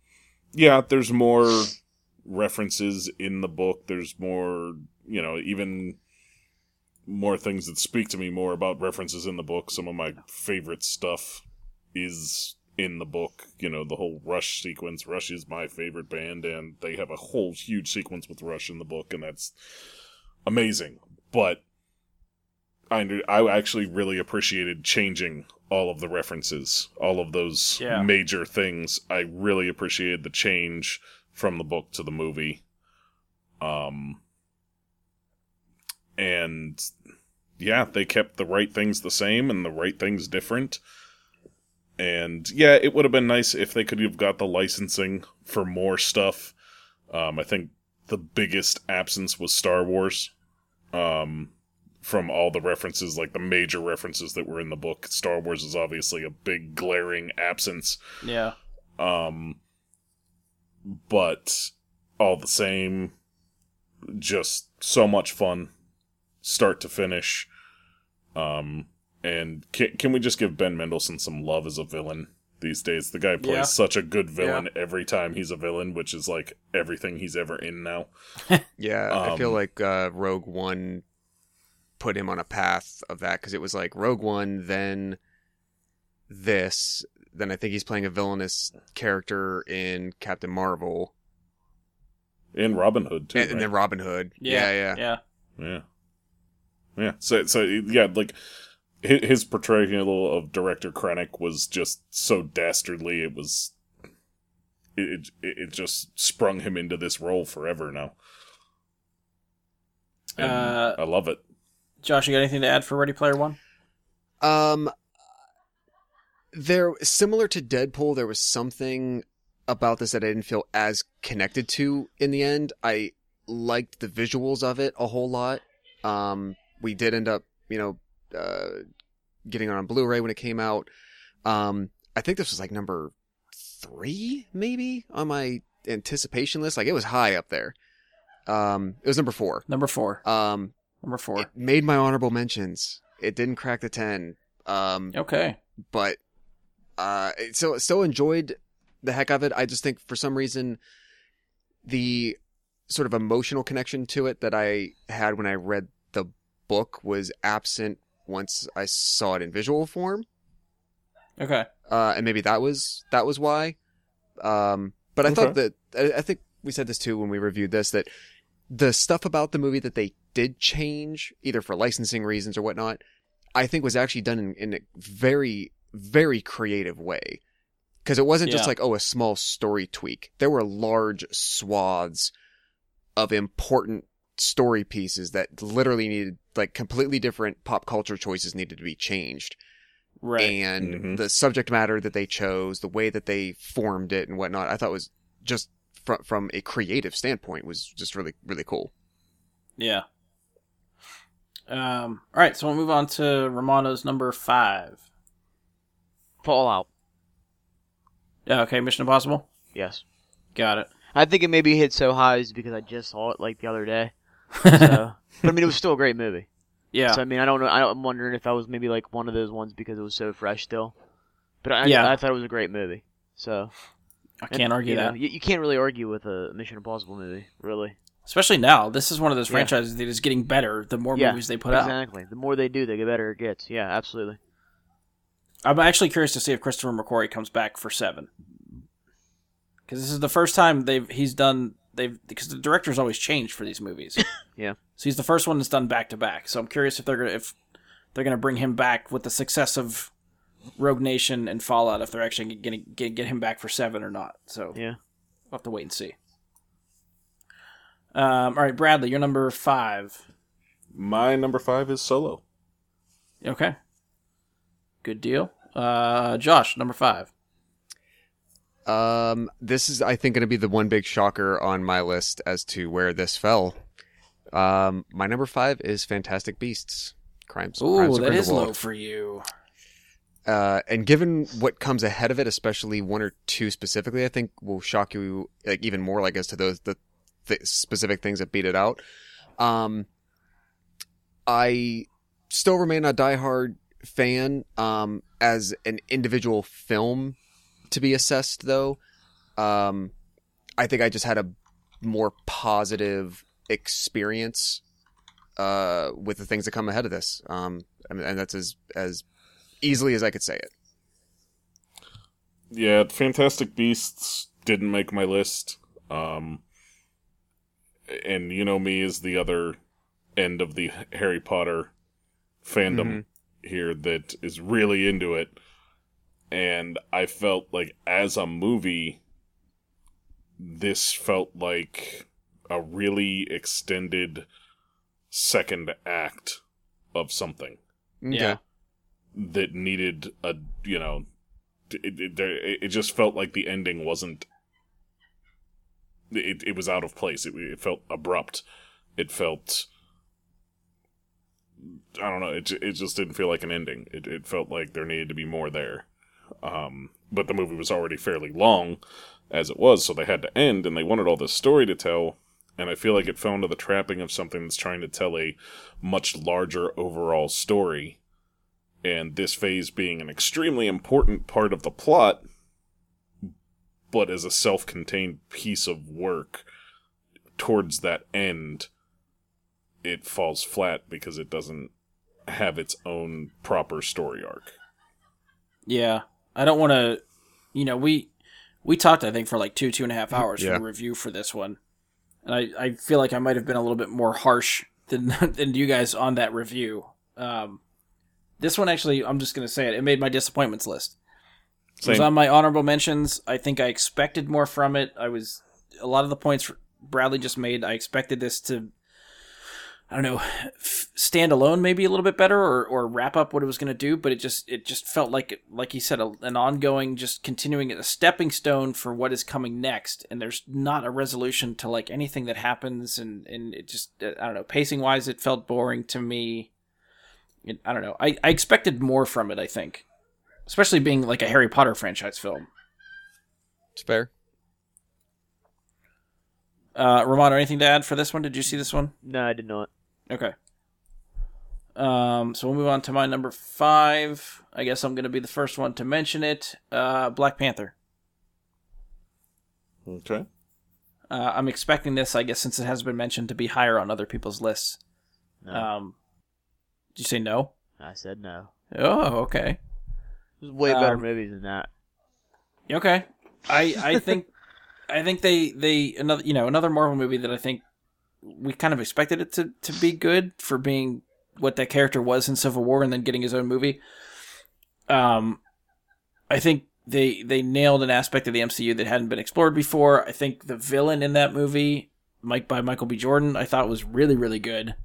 yeah, there's more references in the book. There's more, you know, even more things that speak to me more about references in the book. Some of my favorite stuff is in the book. You know, the whole Rush sequence. Rush is my favorite band, and they have a whole huge sequence with Rush in the book, and that's amazing. But I I actually really appreciated changing all of the references, all of those Yeah. major things. I really appreciated the change from the book to the movie. Um and yeah, they kept the right things the same and the right things different. And yeah, it would have been nice if they could have got the licensing for more stuff. Um, I think the biggest absence was Star Wars. Um, from all the references, like the major references that were in the book, Star Wars is obviously a big glaring absence. Yeah. Um, but all the same, just so much fun, start to finish. Um, and can can we just give Ben Mendelsohn some love as a villain these days? The guy plays Yeah. such a good villain every time he's a villain, which is like everything he's ever in now. Yeah, I feel Um, like uh, Rogue One put him on a path of that because it was like Rogue One, then this, then I think he's playing a villainous character in Captain Marvel, In Robin Hood too, and, and then? Robin Hood. Yeah, yeah. Yeah. yeah, yeah. So so yeah, like hi- his portrayal of director Krennic was just so dastardly. It was it it, it just sprung him into this role forever now. And Uh, I love it. Josh, you got anything to add for Ready Player One? Um, there similar to Deadpool, there was something about this that I didn't feel as connected to in the end. I liked the visuals of it a whole lot. Um, we did end up, you know, uh, getting it on Blu-ray when it came out. Um, I think this was like number three, maybe on my anticipation list. Like it was high up there. Um, it was number four. Number four. Um, Number four. made my honorable mentions. It didn't crack the ten. Um, Okay. but uh so so enjoyed the heck of it i just think for some reason the sort of emotional connection to it that i had when i read the book was absent once i saw it in visual form. Okay. uh and maybe that was that was why. Um but i thought that I, I think we said this too when we reviewed this that the stuff about the movie that they did change either for licensing reasons or whatnot i think was actually done in, in a very very creative way. Because it wasn't just like oh a small story tweak. There were large swaths of important story pieces that literally needed like completely different pop culture choices needed to be changed Right. and Mhm. the subject matter that they chose, the way that they formed it and whatnot, I thought was just from from a creative standpoint was just really really cool. Yeah. Um. All right. So we'll move on to Romano's number five. Fallout. Yeah. Okay. Mission Impossible. Yes. Got it. I think it maybe hit so high is because I just saw it like the other day. So, but I mean, it was still a great movie. yeah. So I mean, I don't know. I, I'm wondering if that was maybe like one of those ones because it was so fresh still. But I, Yeah. I thought it was a great movie. So I can't argue you know, that. you, you can't really argue with a Mission Impossible movie, really. Especially now. This is one of those Yeah. franchises that is getting better the more Yeah, movies they put out. exactly. The more they do, the better it gets. Yeah, absolutely. I'm actually curious to see if Christopher McQuarrie comes back for seven. Because this is the first time they've he's done they've because the directors always change for these movies. Yeah. So he's the first one that's done back to back. So I'm curious if they're gonna if they're gonna bring him back with the success of Rogue Nation and Fallout if they're actually gonna get, get him back for seven or not. So Yeah. we'll have to wait and see. Um, all right, Bradley, you're number five. My number five is Solo. Okay. Good deal. Uh, Josh, number five. Um, this is I think going to be the one big shocker on my list as to where this fell. Um, my number five is Fantastic Beasts. Crimes. Ooh, Crimes that is low for you. Uh, and given what comes ahead of it, especially one or two specifically, I think will shock you like even more, like as to those the th- specific things that beat it out. Um, I still remain a diehard fan. Um, as an individual film to be assessed, though, um, I think I just had a more positive experience uh, with the things that come ahead of this. Um, and that's as as easily as I could say it. Yeah, Fantastic Beasts didn't make my list. Um, and you know me as the other end of the Harry Potter fandom here that is really into it. And I felt like as a movie, this felt like a really extended second act of something. Yeah. that needed a you know it, it, it just felt like the ending wasn't it, it was out of place. It, it felt abrupt. It felt i don't know it, it just didn't feel like an ending. It, it felt like there needed to be more there um, but the movie was already fairly long as it was so they had to end and they wanted all this story to tell and i feel like it fell into the trapping of something that's trying to tell a much larger overall story and this phase being an extremely important part of the plot, but as a self contained piece of work towards that end, it falls flat because it doesn't have its own proper story arc. Yeah, I don't want to. You know, we we talked I think for like two two and a half hours Yeah. for the review for this one, and I I feel like I might have been a little bit more harsh than than you guys on that review. Um, this one actually, I'm just gonna say it. It made my disappointments list. It was on my honorable mentions. I think I expected more from it. I was a lot of the points Bradley just made. I expected this to, I don't know, f- stand alone maybe a little bit better or, or wrap up what it was going to do but it just it just felt like like you said a, an ongoing just continuing a stepping stone for what is coming next. And there's not a resolution to like anything that happens. And and it just uh, i don't know pacing wise it felt boring to me. It, i don't know. I, I expected more from it i think. Especially being like a harry potter franchise film. It's fair. uh romano anything to add for this one? Did you see this one? No, I did not. Okay. Um, so we'll move on to my number five. I guess I'm going to be the first one to mention it. Uh, Black Panther. Okay. Uh, I'm expecting this, I guess, since it has been mentioned, to be higher on other people's lists. No. Um, did you say no? I said no. Oh, okay. There's way better Um, movies than that. Okay. I I think I think they they another you know another Marvel movie that I think we kind of expected it to to be good for being what that character was in Civil War and then getting his own movie. Um, I think they they nailed an aspect of the MCU that hadn't been explored before. I think the villain in that movie, Mike by Michael B. Jordan, I thought was really really good.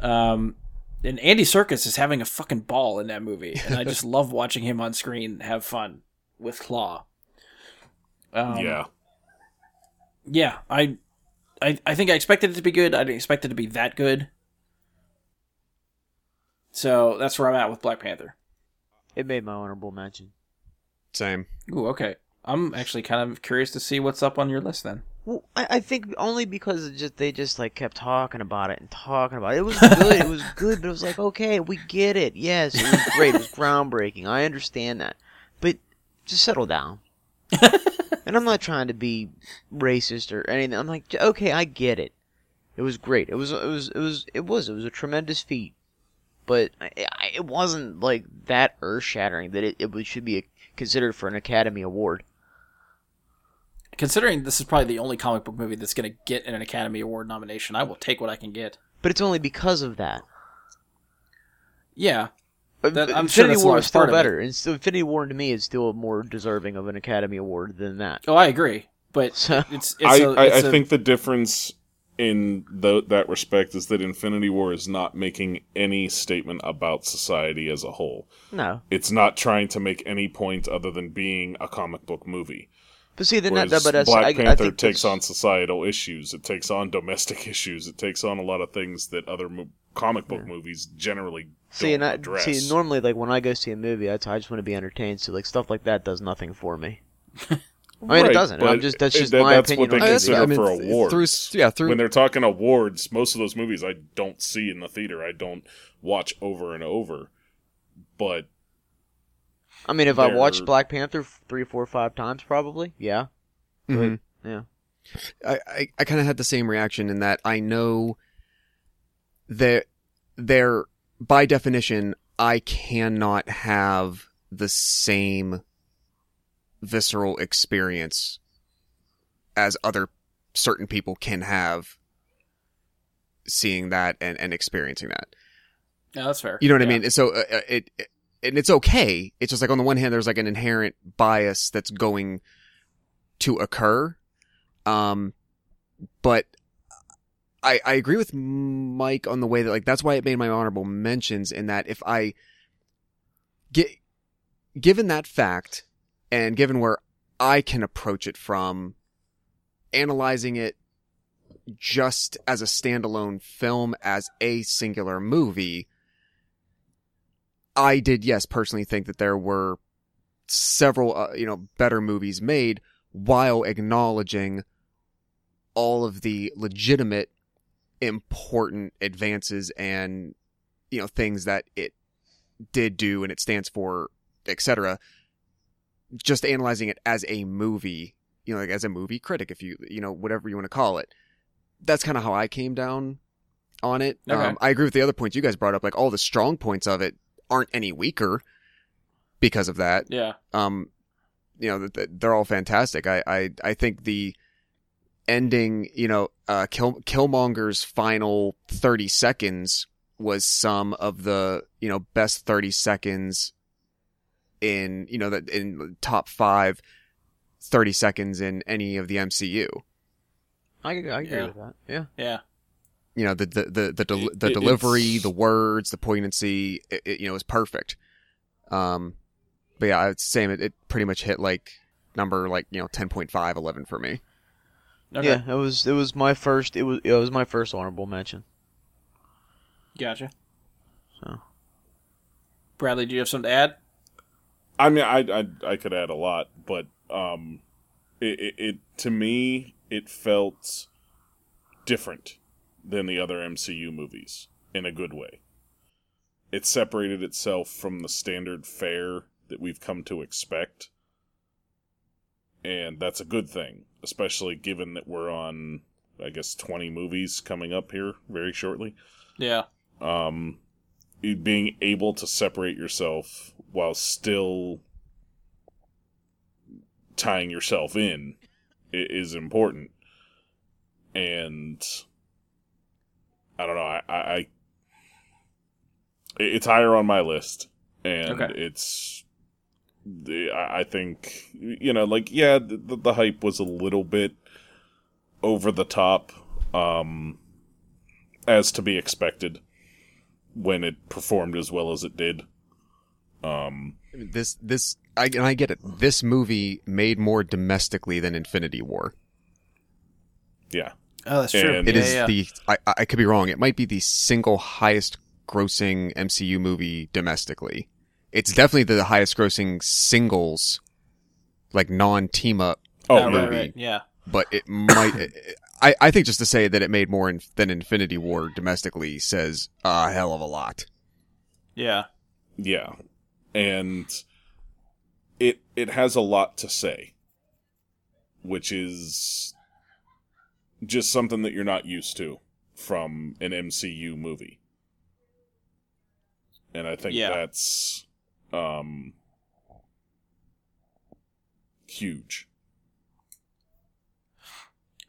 Um, and Andy Serkis is having a fucking ball in that movie, and I just love watching him on screen have fun with Klaue. Um, yeah. yeah. I, I, I think I expected it to be good. I didn't expect it to be that good. So that's where I'm at with Black Panther. It made my honorable mention. Same. Ooh, okay. I'm actually kind of curious to see what's up on your list then. Well, I, I think only because it just they just like kept talking about it and talking about it. It was good. it was good, but it was like, okay, we get it. Yes, it was great. It was groundbreaking. I understand that, but just settle down. and I'm not trying to be racist or anything. I'm like, okay, I get it. It was great. It was. It was. It was. It was. It was a tremendous feat. But I, I, it wasn't like that earth shattering that it, it should be considered for an Academy Award. Considering this is probably the only comic book movie that's going to get an Academy Award nomination, I will take what I can get. But it's only because of that. Yeah. But That- I'm Infinity that's a War is still part of it. better. And so Infinity War to me is still more deserving of an Academy Award than that. Oh, I agree. But So it's it's I, a- I, I it's a- think the difference in tho- that respect is that Infinity War is not making any statement about society as a whole. no, It's not trying to make any point other than being a comic book movie. but see, then that, Whereas but that's, Black I, I Panther think takes that's- on societal issues. It takes on domestic issues. It takes on a lot of things that other mo- comic book movies generally See, don't and I, address. see, normally, like when I go see a movie, I, I just want to be entertained. So, like stuff like that does nothing for me. I mean, it doesn't. I'm just that's just that- my that's opinion. what they on it. that's consider I mean, for awards. Through, yeah, through when they're talking awards, most of those movies I don't see in the theater. I don't watch over and over. But I mean, if I watched they're- Black Panther three, four, five times, probably, yeah. Mhm. Yeah. I, I, I kind of had the same reaction in that I know that they're by definition I cannot have the same visceral experience as other certain people can have seeing that and, and experiencing that. yeah, that's fair. You know what I mean? So uh, uh, it, it and it's okay. It's just like on the one hand, there's like an inherent bias that's going to occur. Um, but I I agree with Mike on the way that like that's why it made my honorable mentions in that if I get given that fact and given where I can approach it from analyzing it just as a standalone film as a singular movie I did, yes, personally think that there were several, uh, you know, better movies made while acknowledging all of the legitimate, important advances and, you know, things that it did do and it stands for, etc. Just analyzing it as a movie, you know, like as a movie critic, if you, you know, whatever you want to call it. That's kind of how I came down on it. Okay. Um, I agree with the other points you guys brought up. Like all the strong points of it aren't any weaker because of that. Yeah. Um, you know, th- th- they're all fantastic. I, I, I think the ending, you know, uh, Kill, Killmonger's final 30 seconds was some of the, you know, best 30 seconds in, you know, that in top five 30 seconds in any of the MCU. I, I agree Yeah. with that. Yeah. Yeah. you know the the the the, del- It- the it- delivery, it's- the words, the poignancy, it, it, you know, is perfect. Um, but yeah, it's same. It, it pretty much hit like number like you know 10.5, 11 for me. Okay. Yeah, it was it was my first it was it was my first honorable mention. Gotcha. So. Bradley, do you have something to add? I mean, I, I I could add a lot, but um, it, it, it to me it felt different than the other MCU movies in a good way. It separated itself from the standard fare that we've come to expect, and that's a good thing, especially given that we're on, I guess, twenty movies coming up here very shortly Yeah. um, being able to separate yourself while still tying yourself in is important. And I don't know. I, I, I it's higher on my list, and Okay. it's. The, I I think you know, like yeah, the, the hype was a little bit over the top, um, as to be expected when it performed as well as it did. Um, This this I and I get it. This movie made more domestically than Infinity War. yeah, Oh, that's true. true. And- It yeah, is yeah. the I, I could be wrong. It might be the single highest grossing MCU movie domestically. It's definitely the highest grossing singles, like non team up. Oh, Oh, right, movie. right. Yeah. But it might. I, I think just to say that it made more in, than Infinity War domestically says a hell of a lot. Yeah. yeah, and it it has a lot to say, which is just something that you're not used to from an MCU movie, and I think Yeah. that's um huge.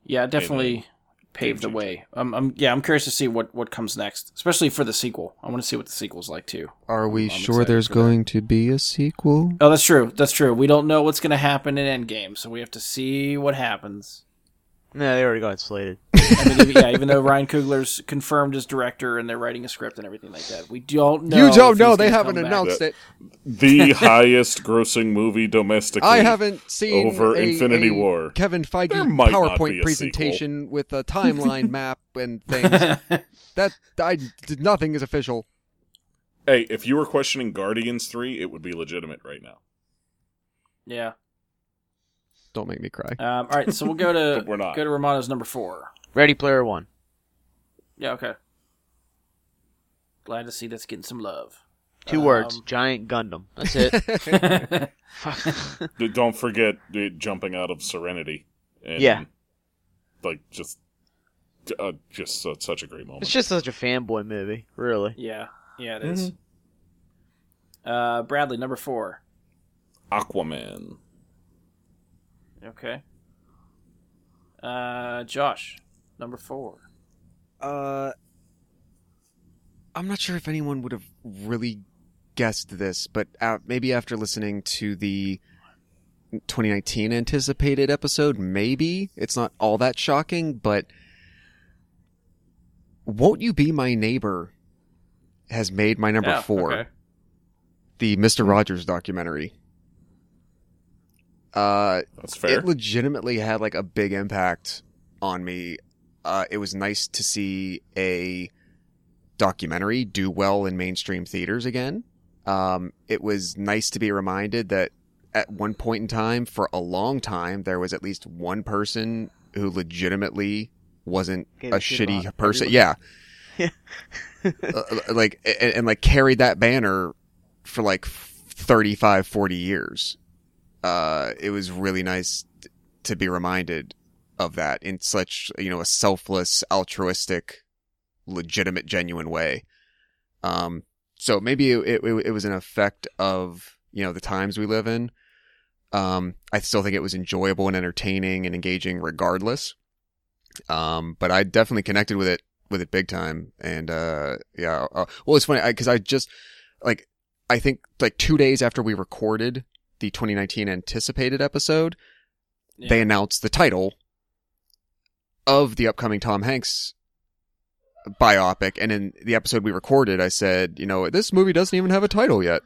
Yeah, definitely paved the game way. Um, I'm yeah, I'm curious to see what what comes next, especially for the sequel. I want to see what the sequel's like too. Are we I'm sure there's for that. going to be a sequel? Oh, that's true. That's true. We don't know what's going to happen in Endgame, so we have to see what happens. No, they already got it slated. I mean, even, yeah, even though Ryan Coogler's confirmed as director and they're writing a script and everything like that, we don't know. you don't know. They haven't come back. announced it. The highest grossing movie domestically. I haven't seen over a- Infinity a War. Kevin Feige There might not be PowerPoint a presentation with a timeline map and things. That I did nothing is official. Hey, if you were questioning Guardians 3, it would be legitimate right now. yeah. Don't make me cry. Um, all right, so we'll go to we're not. go to Romano's number four. Ready Player One. Yeah. Okay. Glad to see that's getting some love. Two Um, words. Giant Gundam. That's it. Fuck. Don't forget the jumping out of Serenity. And, Yeah. Like, just. Uh, just su- such a great moment. it's just such a fanboy movie, really. yeah. Yeah, it is. Uh, Bradley, number four. Aquaman. Okay. Uh, Josh, number four. Uh, I'm not sure if anyone would have really guessed this, but uh, maybe after listening to the 2019 anticipated episode, maybe it's not all that shocking. But "Won't You Be My Neighbor" has made my number Yeah, four. okay. The Mister Rogers documentary. Uh, That's fair. it legitimately had like a big impact on me. Uh, it was nice to see a documentary do well in mainstream theaters again. Um, it was nice to be reminded that at one point in time, for a long time, there was at least one person who legitimately wasn't Gave a a shit shitty person. everyone. Yeah. Uh, like, and, and like carried that banner for like 35, 40 years uh, it was really nice to be reminded of that in such you know a selfless, altruistic, legitimate, genuine way. Um, so maybe it, it, it was an effect of you know the times we live in. Um, I still think it was enjoyable and entertaining and engaging regardless. Um, but I definitely connected with it with it big time. And uh, yeah, uh, well, it's funny because I just like I think like two days after we recorded the 2019 anticipated episode, Yeah. they announced the title of the upcoming Tom Hanks biopic, and in the episode we recorded, I said, you know, this movie doesn't even have a title yet.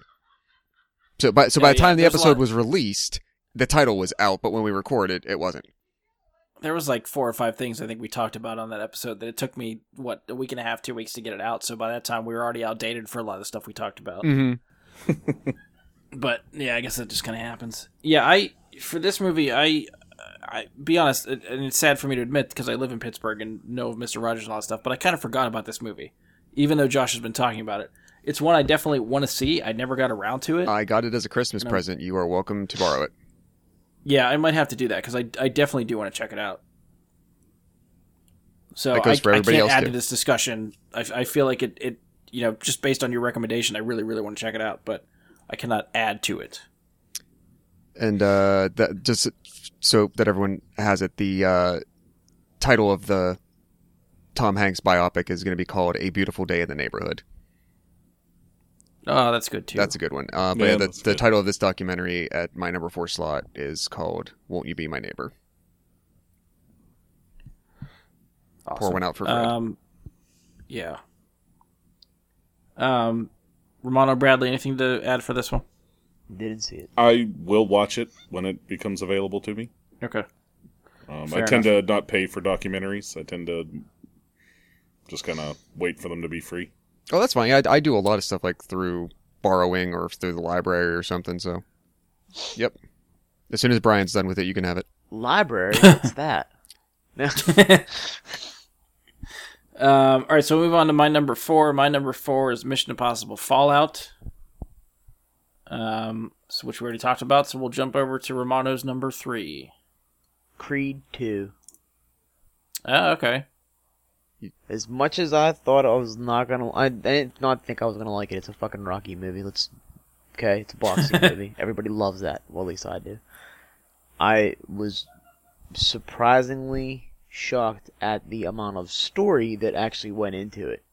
So by so Yeah, by the yeah, time the episode was released, the title was out, but when we recorded, it wasn't. There was like four or five things I think we talked about on that episode that it took me what a week and a half, two weeks to get it out. So by that time, we were already outdated for a lot of the stuff we talked about. Mm-hmm. But yeah, I guess that just kind of happens. Yeah, I for this movie, I, I be honest, and it's sad for me to admit because I live in Pittsburgh and know of Mister Rogers and all that stuff. But I kind of forgot about this movie, even though Josh has been talking about it. It's one I definitely want to see. I never got around to it. I got it as a Christmas present. You are welcome to borrow it. yeah, I might have to do that because I, I definitely do want to check it out. So I, I everybody can't else, add too. to this discussion. I, I feel like it, it, you know, just based on your recommendation, I really, really want to check it out, but I cannot add to it. And uh, that just so that everyone has it, the uh, title of the Tom Hanks biopic is going to be called "A Beautiful Day in the Neighborhood." Oh, that's good too. That's a good one. Uh, but Yeah, yeah, the, that's the good. title of this documentary at my number four slot is called "Won't You Be My Neighbor?" Pour one out for Fred. Um, yeah. Um, Romano Bradley, anything to add for this one? Didn't see it. I will watch it when it becomes available to me. Okay. Um, I Fair tend to not pay for documentaries. I tend to just kind of wait for them to be free. oh, that's fine. Yeah, I, I do a lot of stuff like through borrowing or through the library or something. So, yep. As soon as Brian's done with it, you can have it. Library? What's that? Um, all right, so we'll move on to my number four. My number four is Mission Impossible Fallout, um, so which we already talked about. So we'll jump over to Romano's number three. Creed 2. Oh, okay. As much as I thought I was not gonna, I, I did not think I was gonna like it. It's a fucking Rocky movie. Let's, okay, it's a boxing movie. Everybody loves that. Well, at least I do. I was surprisingly shocked at the amount of story that actually went into it.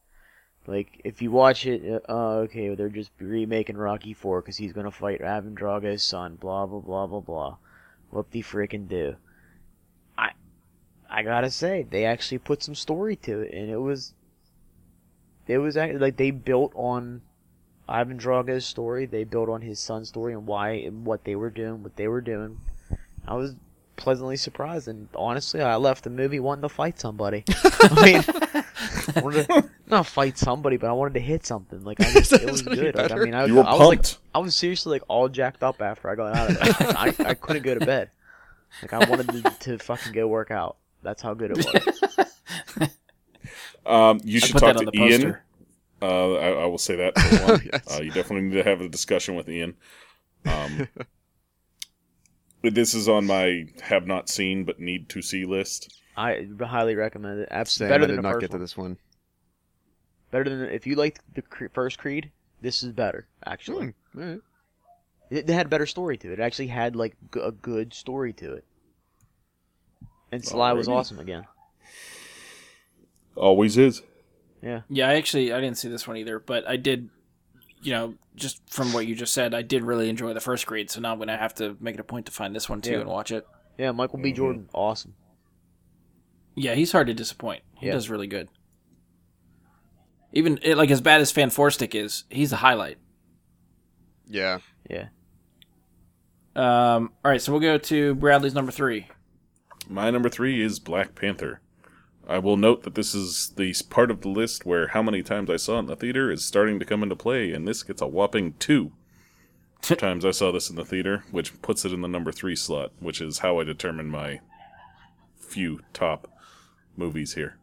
Like, if you watch it, uh, oh, okay, they're just remaking Rocky 4 because he's gonna fight Ivan Drago's son, blah, blah, blah, blah, blah. Whoop de frickin' do. I, I gotta say, they actually put some story to it, and it was, it was like they built on Ivan Drago's story, they built on his son's story and why and what they were doing, what they were doing. I was pleasantly surprised, and honestly, I left the movie wanting to fight somebody. I mean, I wanted to, not fight somebody, but I wanted to hit something. Like I just, it was Sounds like good. Like, I mean, I, You were I was like. I was seriously like all jacked up after I got out of it. I, I couldn't go to bed. Like I wanted to, to fucking go work out. That's how good it was. Um, you should talk to Ian. Uh, I, I will say that for one. Yes. uh, you definitely need to have a discussion with Ian. Um, but this is on my have not seen but need to see list. I highly recommend it. Absolutely Same. better I than did the not first get to this one. Better than if you liked the cre- first Creed. This is better, actually. Hmm, all right. It, it had a better story to it. It actually had like g- a good story to it. And Sly was awesome again. Always is. Yeah. Yeah, I actually I didn't see this one either, but I did. You know, just from what you just said, I did really enjoy the first Creed. So now I'm gonna have to make it a point to find this one too Yeah. and watch it. Yeah, Michael B. Mhm. Jordan, awesome. Yeah, he's hard to disappoint. He Yeah. does really good. Even it, like as bad as Fan Four Stick is, he's a highlight. Yeah. Yeah. Um, all right, so we'll go to Bradley's number three. My number three is Black Panther. I will note that this is the part of the list where how many times I saw it in the theater is starting to come into play, and this gets a whopping two times I saw this in the theater, which puts it in the number three slot, which is how I determine my few top movies here.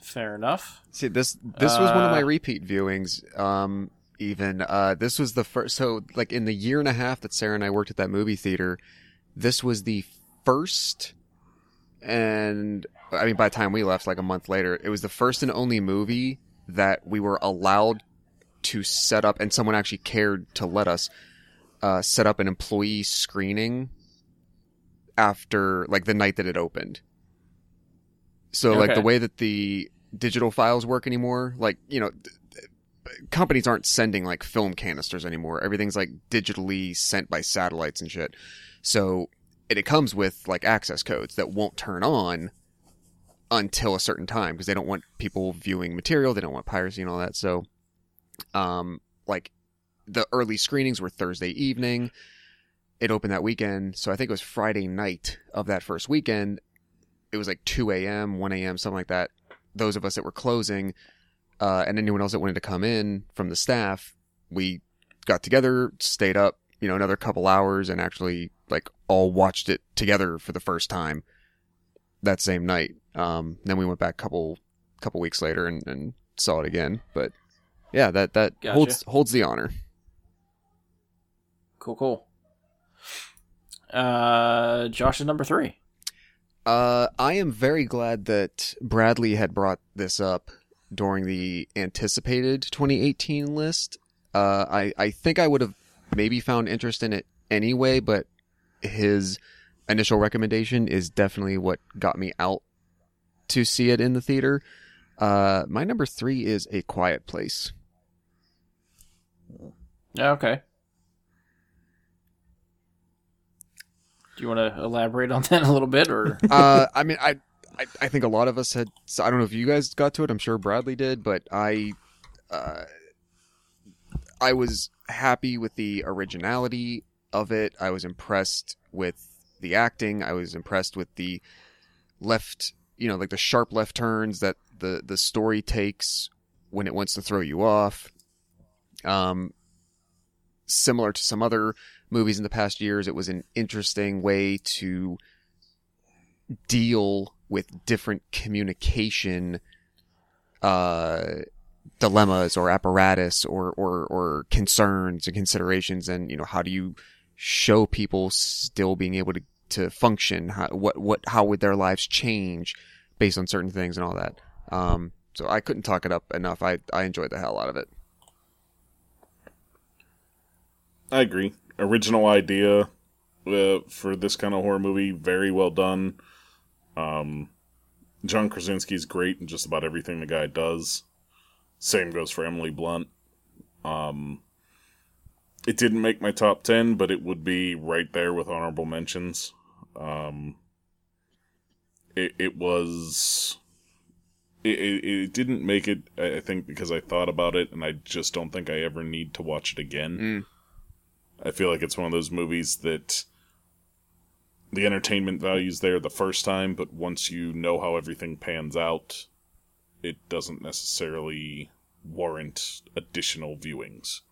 Fair enough. See, this this was one of my Uh, repeat viewings. Um, even uh, this was the first. So, like in the year and a half that Sarah and I worked at that movie theater, this was the first, and I mean, by the time we left, like a month later, it was the first and only movie that we were allowed to set up, and someone actually cared to let us uh, set up an employee screening after, like, the night that it opened. So, like, the way that the digital files work anymore, like, you know, th- th- companies aren't sending, like, film canisters anymore. Everything's, like, digitally sent by satellites and shit. So, it, it comes with, like, access codes that won't turn on until a certain time because they don't want people viewing material. They don't want piracy and all that. So, um, like the early screenings were Thursday evening. It opened that weekend, so I think it was Friday night of that first weekend. It was like 2 a.m., 1 a.m., something like that. Those of us that were closing, uh, and anyone else that wanted to come in from the staff, we got together, stayed up, you know, another couple hours, and actually like all watched it together for the first time that same night. Um, then we went back a couple couple weeks later and, and saw it again. But yeah, that that Gotcha. holds holds the honor. Cool, cool. Uh, Josh is number three. Uh, I am very glad that Bradley had brought this up during the anticipated 2018 list. Uh, I, I think I would have maybe found interest in it anyway, but his initial recommendation is definitely what got me out to see it in the theater. Uh, my number three is A Quiet Place. Yeah, okay. Do you want to elaborate on that a little bit, or uh, I mean, I, I, I think a lot of us had. So I don't know if you guys got to it. I'm sure Bradley did, but I, uh, I was happy with the originality of it. I was impressed with the acting. I was impressed with the left, you know, like the sharp left turns that the the story takes when it wants to throw you off. Um, similar to some other movies in the past years, it was an interesting way to deal with different communication uh, dilemmas or apparatus or, or, or concerns and considerations and you know how do you show people still being able to, to function how, what what how would their lives change based on certain things and all that um, so I couldn't talk it up enough I, I enjoyed the hell out of it I agree. Original idea uh, for this kind of horror movie, very well done. Um, John Krasinski's great in just about everything the guy does. Same goes for Emily Blunt. Um, it didn't make my top 10, but it would be right there with honorable mentions. Um, it, it was. It, it, it didn't make it, I I think, because I thought about it, and I just don't think I ever need to watch it again. Mm. I feel like it's one of those movies that the entertainment value's there the first time, but once you know how everything pans out, it doesn't necessarily warrant additional viewings.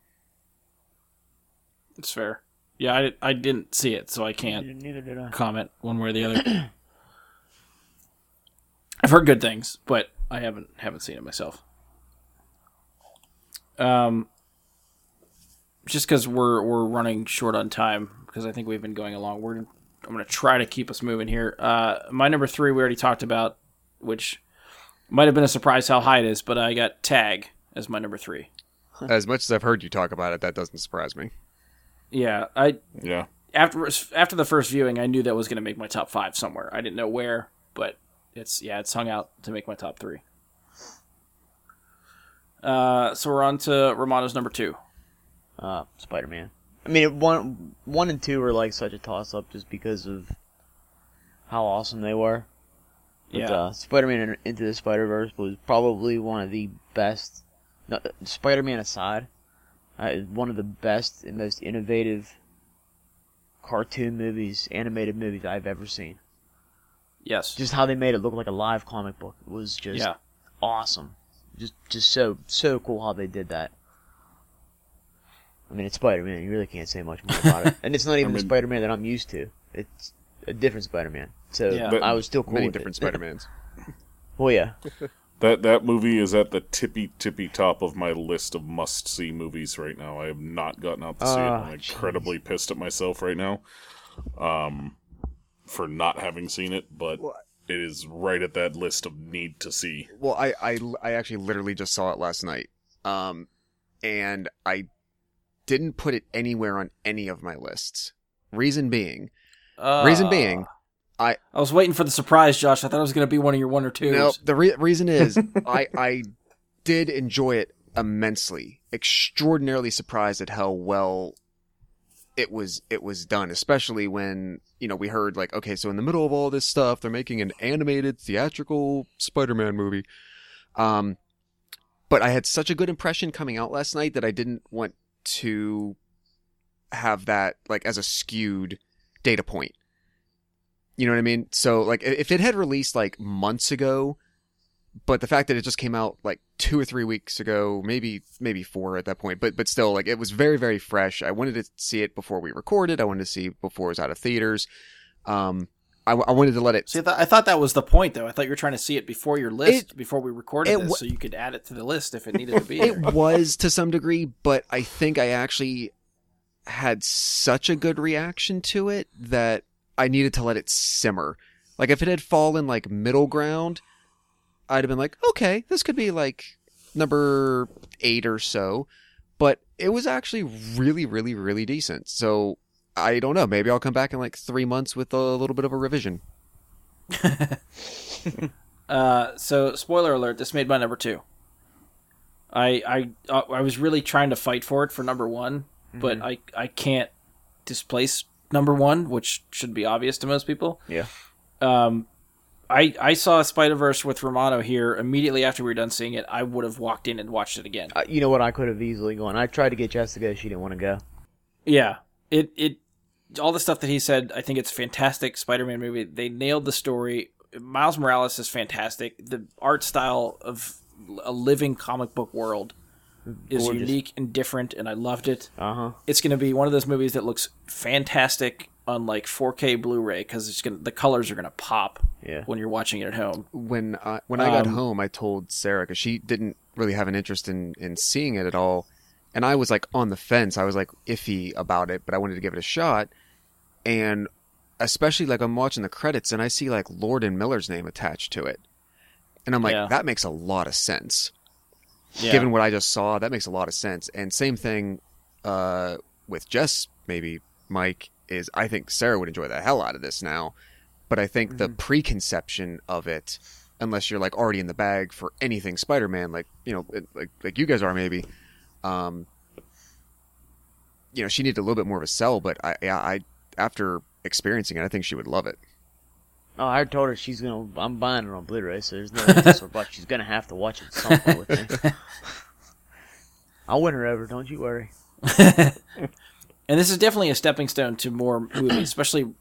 It's fair? Yeah, I, I didn't see it, so I can't Neither did I. comment one way or the other. I've heard good things, but I haven't haven't seen it myself. Um, just because we're we're running short on time because I think we've been going along. We're I'm gonna try to keep us moving here. Uh, my number three we already talked about, which might have been a surprise how high it is, but I got Tag as my number three. as much as I've heard you talk about it that doesn't surprise me Yeah, I Yeah. after after the first viewing, I knew that was going to make my top five somewhere. I didn't know where, but it's yeah, it's hung out to make my top three. Uh, so we're on to Romano's number two. Uh, Spider Man. I mean, it, one, one and two were like such a toss up just because of how awesome they were. But, Yeah, uh, Spider Man Into the Spider Verse was probably one of the best. No, Spider Man aside, uh, one of the best and most innovative cartoon movies, animated movies I've ever seen. yes, Just how they made it look like a live comic book was just yeah. awesome. Just just so so cool how they did that. I mean, it's Spider Man. You really can't say much more about it, and it's not even the mean- Spider Man that I'm used to. It's a different Spider Man. So Yeah. But- I was still cool many with different. Spider-Mans Well, yeah, That that movie is at the tippy tippy top of my list of must see movies right now. I have not gotten out to see it. Ah, I'm incredibly pissed at myself right now, um, for not having seen it. But Well, it is right at that list of need to see. Well, I, I, I actually literally just saw it last night. Um, and I didn't put it anywhere on any of my lists. Reason being, Uh, reason being, I I was waiting for the surprise, Josh. I thought it was going to be one of your one or twos. no, the re- reason is I, I did enjoy it immensely. Extraordinarily surprised at how well it was it was done. Especially when you know we heard like, okay, so in the middle of all this stuff, they're making an animated theatrical Spider-Man movie. Um, but I had such a good impression coming out last night that I didn't want to have that like as a skewed data point. You know what I mean? So like if it had released like months ago, but the fact that it just came out like two or three weeks ago, maybe maybe four at that point, but but still like it was very very fresh. I wanted to see it before we recorded. I wanted to see it before it was out of theaters. Um, I, I wanted to let it. See, I, th- I thought that was the point, though. I thought you were trying to see it before your list, before we recorded it this, wa- so you could add it to the list if it needed to be. It was to some degree, but I think I actually had such a good reaction to it that I needed to let it simmer. Like if it had fallen like middle ground, I'd have been like, okay, this could be like number eight or so. But it was actually really, really, really decent. So I don't know. Maybe I'll come back in like three months with a little bit of a revision. Uh, so spoiler alert: this made my number two. I I uh, I was really trying to fight for it for number one, but I I can't displace number one, which should be obvious to most people. Yeah. Um, I I saw Spider Verse with Romano here immediately after we were done seeing it. I would have walked in and watched it again. Uh, you know what? I could have easily gone. I tried to get Jessica. She didn't want to go. Yeah, it it all the stuff that he said. I think it's a fantastic Spider-Man movie. They nailed the story. Miles Morales is fantastic. The art style of a living comic book world is Gorgeous. unique and different, and I loved it. Uh huh. It's going to be one of those movies that looks fantastic on like 4K Blu-ray because it's gonna the colors are going to pop Yeah. when you're watching it at home. when I when I got Um, home, I told Sarah because she didn't really have an interest in in seeing it at all, and I was like on the fence. I was like iffy about it, but I wanted to give it a shot. And especially like I'm watching the credits and I see like Lord and Miller's name attached to it, and I'm like, Yeah. that makes a lot of sense. Yeah. Given what I just saw, that makes a lot of sense. And same thing uh, with Jess, maybe Mike is. I think Sarah would enjoy the hell out of this now, but I think the preconception of it, unless you're like already in the bag for anything Spider-Man, like you know, like like you guys are maybe, um, you know, she needed a little bit more of a sell. But I, yeah, I after experiencing it, I think she would love it. Oh, I told her she's gonna. I'm buying it on Blu-ray, so there's no this or but. She's gonna have to watch it at some point with me. I'll win her over. Don't you worry. and this is definitely a stepping stone to more movies, especially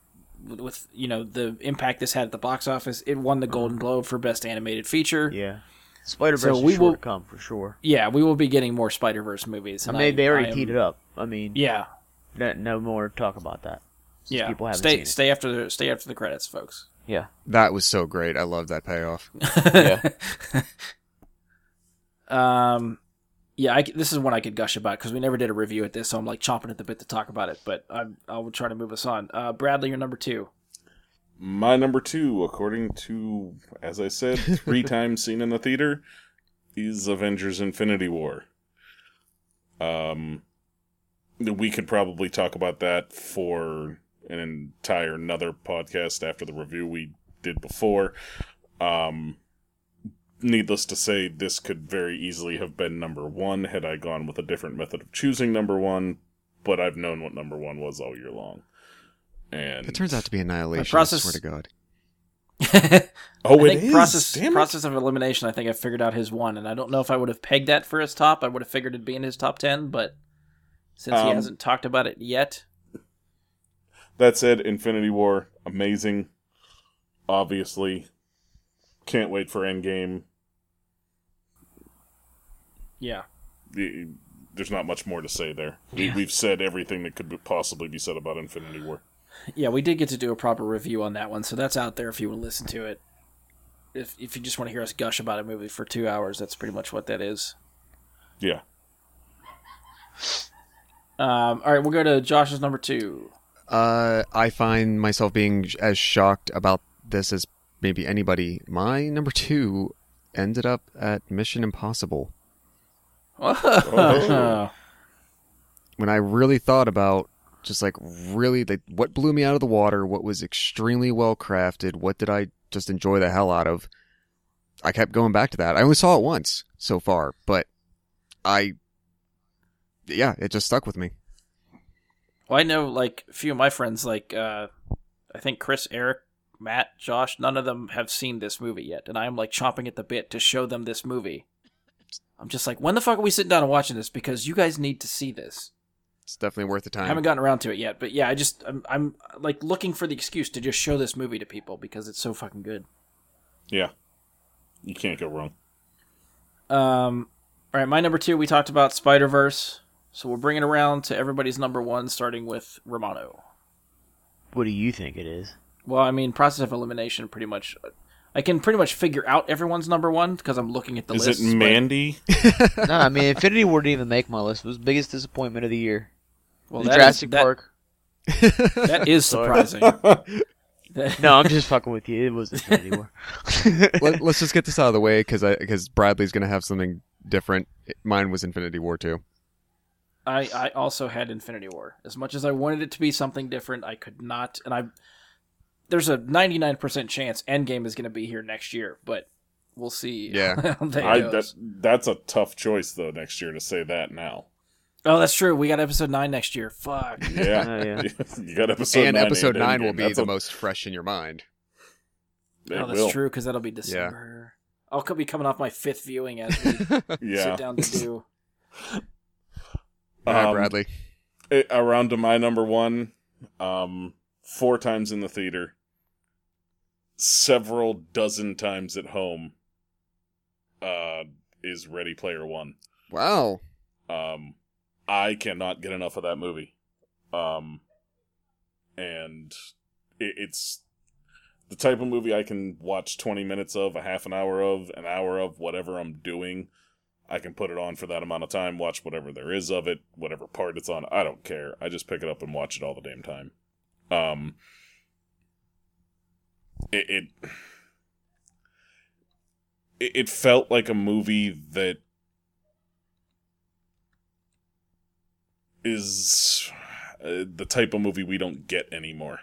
with- you know the impact this had at the box office. It won the Golden mm-hmm. Globe for Best Animated Feature. Yeah. Spider So Verse we will- come for sure. Yeah, we will be getting more Spider Verse movies. I mean, they already am- teed it up. I mean, Yeah, no, no more talk about that. yeah. people haven't stay seen it. stay after the stay after the credits, folks. Yeah. That was so great. I love that payoff. Yeah. Um, yeah, I, c- this is one I could gush about because we never did a review at this, so I'm like chomping at the bit to talk about it. But I I will try to move us on. Uh, Bradley, you're number two. My number two, according to, as I said, three times seen in the theater, is Avengers Infinity War. Um, we could probably talk about that for an entire another podcast after the review we did before. Um, needless to say, this could very easily have been number one had I gone with a different method of choosing number one, but I've known what number one was all year long. And It turns out to be annihilation. process- I swear to God. oh, I it think is. process it. of elimination. I think I figured out his one, and I don't know if I would have pegged that for his top. I would have figured it'd be in his top ten, but since he Um, hasn't talked about it yet, That said, Infinity War, amazing. Obviously. Can't wait for Endgame. yeah, The- There's not much more to say there. We, we've said everything that could possibly be said about Infinity War. yeah, we did get to do a proper review on that one, so that's out there if you want to listen to it. If if you just want to hear us gush about a movie for two hours, that's pretty much what that is. Yeah. Um, all right, we'll go to Josh's number two. Uh, I find myself being as shocked about this as maybe anybody. My number two ended up at Mission Impossible. Oh. When I really thought about just like really like, what blew me out of the water, what was extremely well crafted, what did I just enjoy the hell out of, I kept going back to that. I only saw it once so far, but I, yeah, it just stuck with me. Well, I know like a few of my friends, like uh, I think Chris, Eric, Matt, Josh, none of them have seen this movie yet, and I'm like chomping at the bit to show them this movie. I'm just like, when the fuck are we sitting down and watching this? Because you guys need to see this. It's definitely worth the time. I time. haven't gotten around to it yet, but yeah, I just I'm, I'm like looking for the excuse to just show this movie to people because it's so fucking good. Yeah. You can't go wrong. Um, all right, my number two, we talked about Spider Verse, so we'll bring it around to everybody's number one, starting with Romano. What do you think it is? Well, I mean, process of elimination, pretty much. I can pretty much figure out everyone's number one because I'm looking at the Is list. Is it Mandy? no, I mean Infinity War didn't even make my list. It was the biggest disappointment of the year. Well, The that is- Jurassic that- Park. that is surprising. No, I'm just fucking with you. It wasn't Infinity War. Let, us just get this out of the way because because Bradley's gonna have something different. Mine was Infinity War too. I, I also had Infinity War. As much as I wanted it to be something different, I could not. And I, there's a 99% chance Endgame is going to be here next year, but we'll see. Yeah. that I, that, that's a tough choice, though, next year to say that now. Oh, that's true. We got episode nine next year. Fuck. Yeah. Oh, yeah. you got episode and nine. episode and nine will be That's the a- most fresh in your mind. It oh, that's will. true because that'll be December. I'll be coming off my fifth viewing as we Yeah. sit down to do. Um, Bradley. it- around to my number one um four times in the theater several dozen times at home uh is ready player one Wow. um i cannot get enough of that movie um and it, it's the type of movie i can watch 20 minutes of a half an hour of an hour of whatever i'm doing I can put it on for that amount of time, watch whatever there is of it, whatever part it's on. I don't care. I just pick it up and watch it all the damn time. Um, it it it, felt like a movie that is uh, the type of movie we don't get anymore.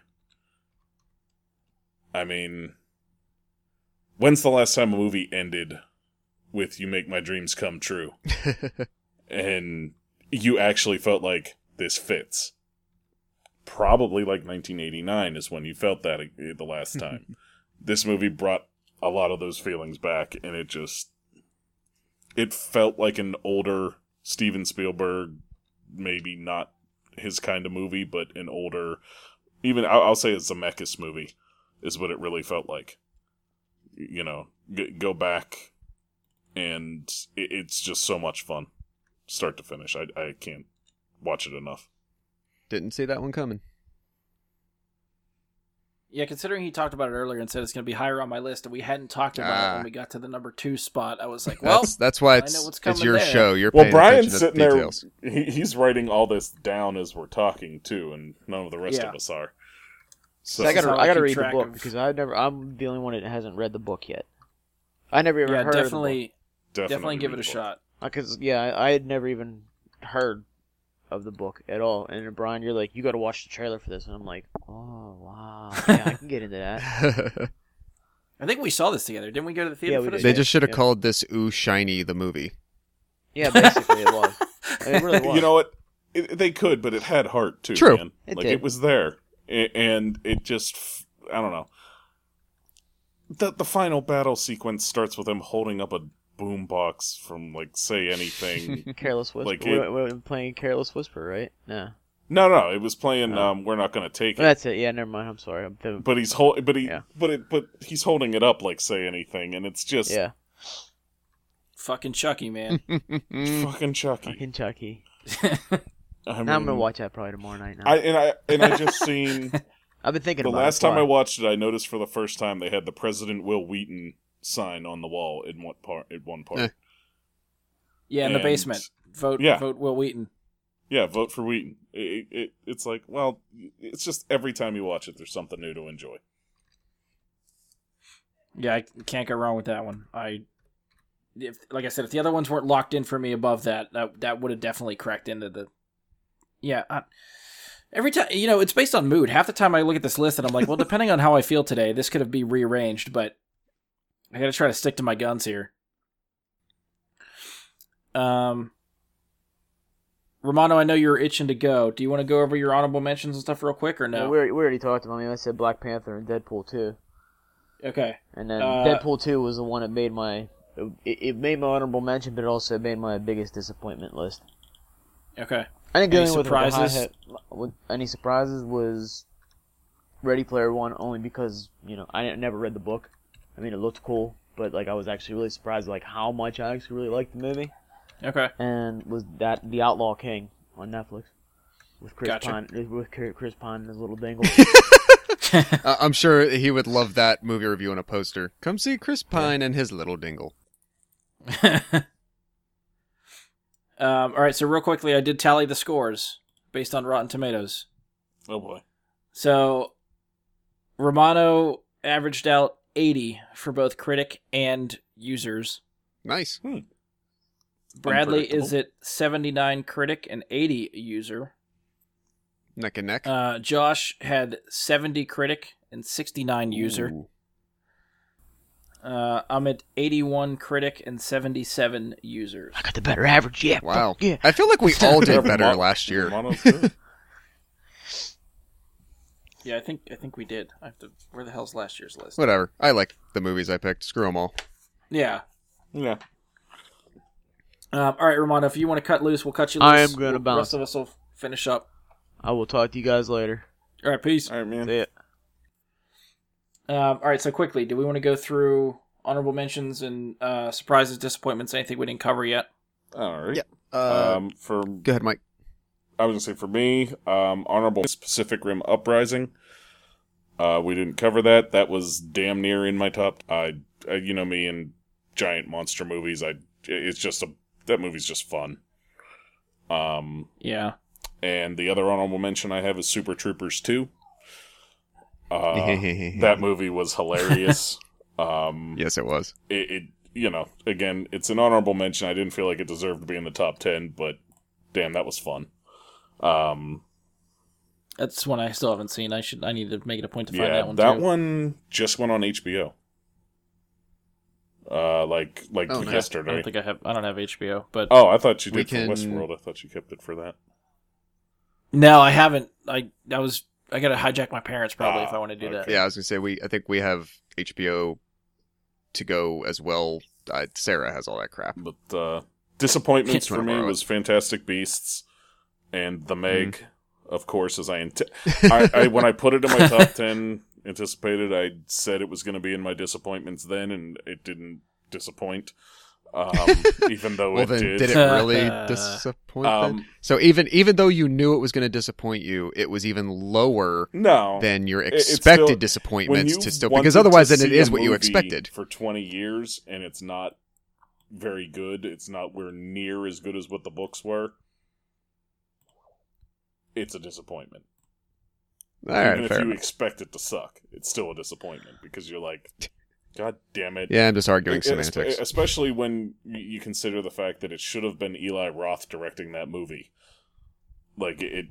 I mean, when's the last time a movie ended with "You Make My Dreams Come True"? and you actually felt like this fits. Probably like 1989 is when you felt that the last time. this movie brought a lot of those feelings back, and it just it felt like an older Steven Spielberg, maybe not his kind of movie, but an older, even I'll, I'll say it's a Zemeckis movie is what it really felt like. You know, g- go back, and it's just so much fun start to finish. I I can't watch it enough. Didn't see that one coming. Yeah, considering he talked about it earlier and said it's going to be higher on my list, and we hadn't talked about it Ah. when we got to the number two spot, I was like, well, that's that's why I it's know what's it's your there. show. You're Well, paying Brian's attention to sitting the there. He, he's writing all this down as we're talking too, and none of the rest Yeah. of us are. So So I This gotta, I I gotta read the book of- because I've never. I'm the only one that hasn't read the book yet. I never even yeah, heard definitely, definitely, definitely give it a shot. Because yeah, I, I had never even heard of the book at all. And Brian, you're like, you got to watch the trailer for this, and I'm like, oh wow, yeah, I can get into that. I think we saw this together. Didn't we go to the theater Yeah, for we this? they just should have Yeah. called this "Ooh Shiny" the movie. Yeah, basically it was. It really was. You know what? It, they could, but it had heart too. True. man. It like did. it was there, and it just I don't know. The the final battle sequence starts with him holding up a boombox from like say anything. Careless Whisper. Like we, it- we were playing Careless Whisper, right? No. no, no, it was playing. Oh. Um, we're not gonna take it. that's it. Yeah, never mind. I'm sorry. I'm th- But he's hold, but he, Yeah. but it, but he's holding it up like say anything, and it's just yeah, Fucking Chucky, man. fucking Chucky. fucking Chucky. I mean, Now I'm gonna watch that probably tomorrow night. Now. I and I and I just seen I've been thinking the about last it. time I watched it. I noticed for the first time they had the President Wil Wheaton sign on the wall in one part. In one part, Eh. yeah, in the basement. Vote, Yeah. vote Wil Wheaton. yeah, vote for Wheaton. It, it, it's like, well, it's just every time you watch it, there's something new to enjoy. Yeah, I can't go wrong with that one. I, if like I said, if the other ones weren't locked in for me above that, that that would have definitely cracked into the. Yeah, I, every time you know it's based on mood. Half the time I look at this list and I'm like, well, depending on how I feel today, this could have been rearranged, but I got to try to stick to my guns here. Um. Romano, I know you're itching to go. Do you want to go over your honorable mentions and stuff real quick, or no? We, already, we already talked about. I mean, I said Black Panther and Deadpool two, okay. and then Uh, Deadpool two was the one that made my it, it made my honorable mention, but it also made my biggest disappointment list. Okay. I think Any going with, a surprises? with any surprises was Ready Player One, only because you know I never read the book. I mean, it looked cool, but like I was actually really surprised like how much I actually really liked the movie. Okay. And was that The Outlaw King on Netflix with Chris Gotcha. Pine with Chris Pine and his little dingle. Uh, I'm sure he would love that movie review on a poster. Come see Chris Pine and his little dingle. um, all right. So real quickly, I did tally the scores based on Rotten Tomatoes. Oh boy. So Romano averaged out 80 for both critic and users. Nice. Bradley is Unpredictable. at 79 critic and 80 user. Neck and neck. Uh, Josh had 70 critic and 69 user. Ooh. Uh, I'm at 81 critic and 77 users. I got the better average. Yeah. Wow. yeah. I feel like we all did better last year. Romano's good. Yeah, I think I think we did. I have to. Where the hell's last year's list? Whatever. I like the movies I picked. Screw them all. Yeah. yeah. Um, all right, Romano, if you want to cut loose, we'll cut you loose. I am gonna The rest of us will finish up. I will talk to you guys later. All right, peace. All right, man. See ya. Um, all right, so quickly, do we want to go through honorable mentions and uh, surprises, disappointments, anything we didn't cover yet? All right. Yeah. Uh, um, for go ahead, Mike. I was gonna say for me, um, honorable Pacific Rim Uprising. Uh, we didn't cover that. That was damn near in my top. I, uh, you know me and giant monster movies. I, it's just a that movie's just fun. Um, Yeah. and the other honorable mention I have is Super Troopers two. Uh, that movie was hilarious. um, yes, it was. it, it you know again it's an honorable mention i didn't feel like it deserved to be in the top 10 but damn that was fun um That's one I still haven't seen. I should. I need to make it a point to find yeah that one. that too. one just went on hbo uh like like Oh, nice. I don't think I have. I don't have HBO, but oh i thought you We did for can- westworld i thought you kept it for that no, I haven't. I I was. I got to hijack my parents probably Ah, if I want to do that. Yeah, I was gonna say we. I think we have HBO to go as well. Uh, Sarah has all that crap. but uh disappointments for me was fantastic beasts and the meg Mm-hmm. of course as i, int- I, I when i put it in my top 10 anticipated i said it was going to be in my disappointments then and it didn't disappoint um, even though well, it then did, did it really disappoint? then? um, So even even though you knew it was going to disappoint you, it was even lower no than your expected still- disappointments to still because otherwise then it see is a what you expected. for 20 years and it's not very good it's not we're near as good as what the books were it's a disappointment All right, even if you enough. expect it to suck, it's still a disappointment because you're like, God damn it. Yeah, I'm just arguing espe- semantics. Especially when you consider the fact that it should have been Eli Roth directing that movie. Like it,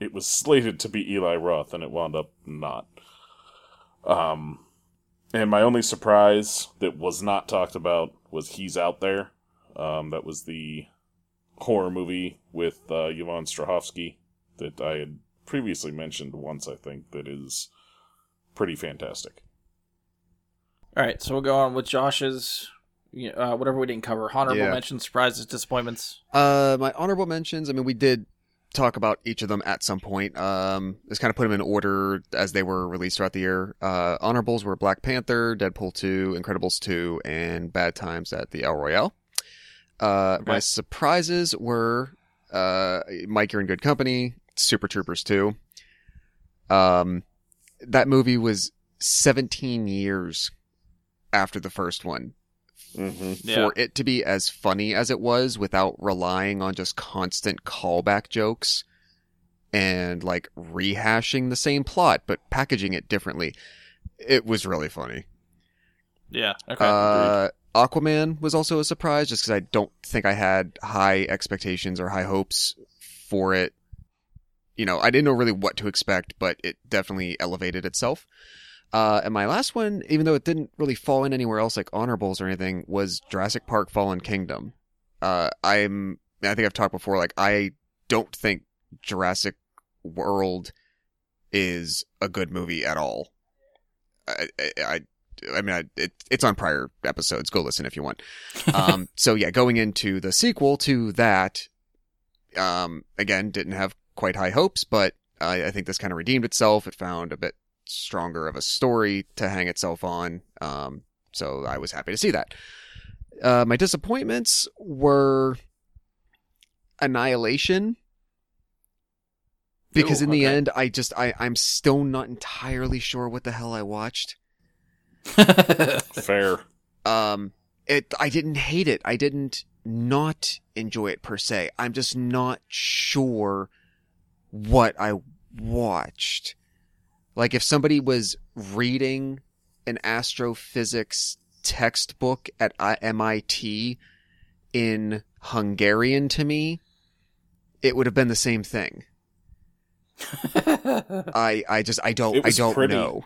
it was slated to be Eli Roth, and it wound up not. Um, and my only surprise that was not talked about was He's Out There. Um, that was the horror movie with uh, Yvonne Strahovski that I had previously mentioned once. I think that is pretty fantastic. All right, so we'll go on with Josh's. you know, Uh, whatever we didn't cover. Honorable Yeah. mentions, surprises, disappointments. Uh, my honorable mentions. I mean, we did talk about each of them at some point. Um, just kind of put them in order as they were released throughout the year. Uh, honorables were Black Panther, Deadpool 2, Incredibles 2, and Bad Times at the El Royale. Uh, Okay. my surprises were uh, Mike, you're in good company. Super Troopers 2. Um, that movie was 17 years after the first one Mm-hmm. Yeah. for it to be as funny as it was without relying on just constant callback jokes and like rehashing the same plot but packaging it differently. It was really funny. Yeah. Okay. Uh, Aquaman was also a surprise just because I don't think I had high expectations or high hopes for it. You know, I didn't know really what to expect, but it definitely elevated itself. Uh, and my last one, even though it didn't really fall in anywhere else like honorables or anything, was Jurassic Park Fallen Kingdom. Uh, I'm, I think I've talked before, like, I don't think Jurassic World is a good movie at all. I, I, I, mean, I, it, it's on prior episodes. Go listen if you want. Um, so yeah, going into the sequel to that, um, again, didn't have quite high hopes, but I, I think this kind of redeemed itself. It found a bit stronger of a story to hang itself on. Um, so I was happy to see that. Uh, my disappointments were Annihilation. Because Ooh, in the okay. end, I just I I'm still not entirely sure what the hell I watched. Fair. um it i didn't hate it i didn't not enjoy it per se i'm just not sure what i watched. Like if somebody was reading an astrophysics textbook at mit in hungarian to me it would have been the same thing. I i just i don't i don't pretty. know.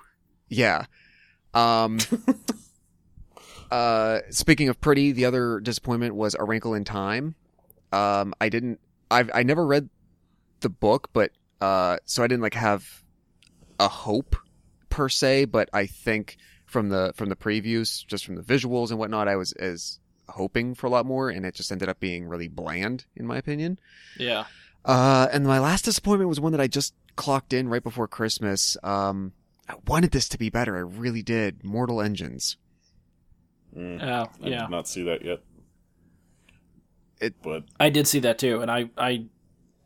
Yeah. Um uh speaking of pretty the other disappointment was a wrinkle in time. Um i didn't i've i never read the book but uh so i didn't like have a hope per se but i think from the from the previews just from the visuals and whatnot i was as hoping for a lot more and it just ended up being really bland in my opinion yeah. uh, and my last disappointment was one that I just clocked in right before Christmas. Um, I wanted this to be better. I really did. Mortal Engines. Mm. Oh, I yeah. did not see that yet. It- but I did see that too, and I I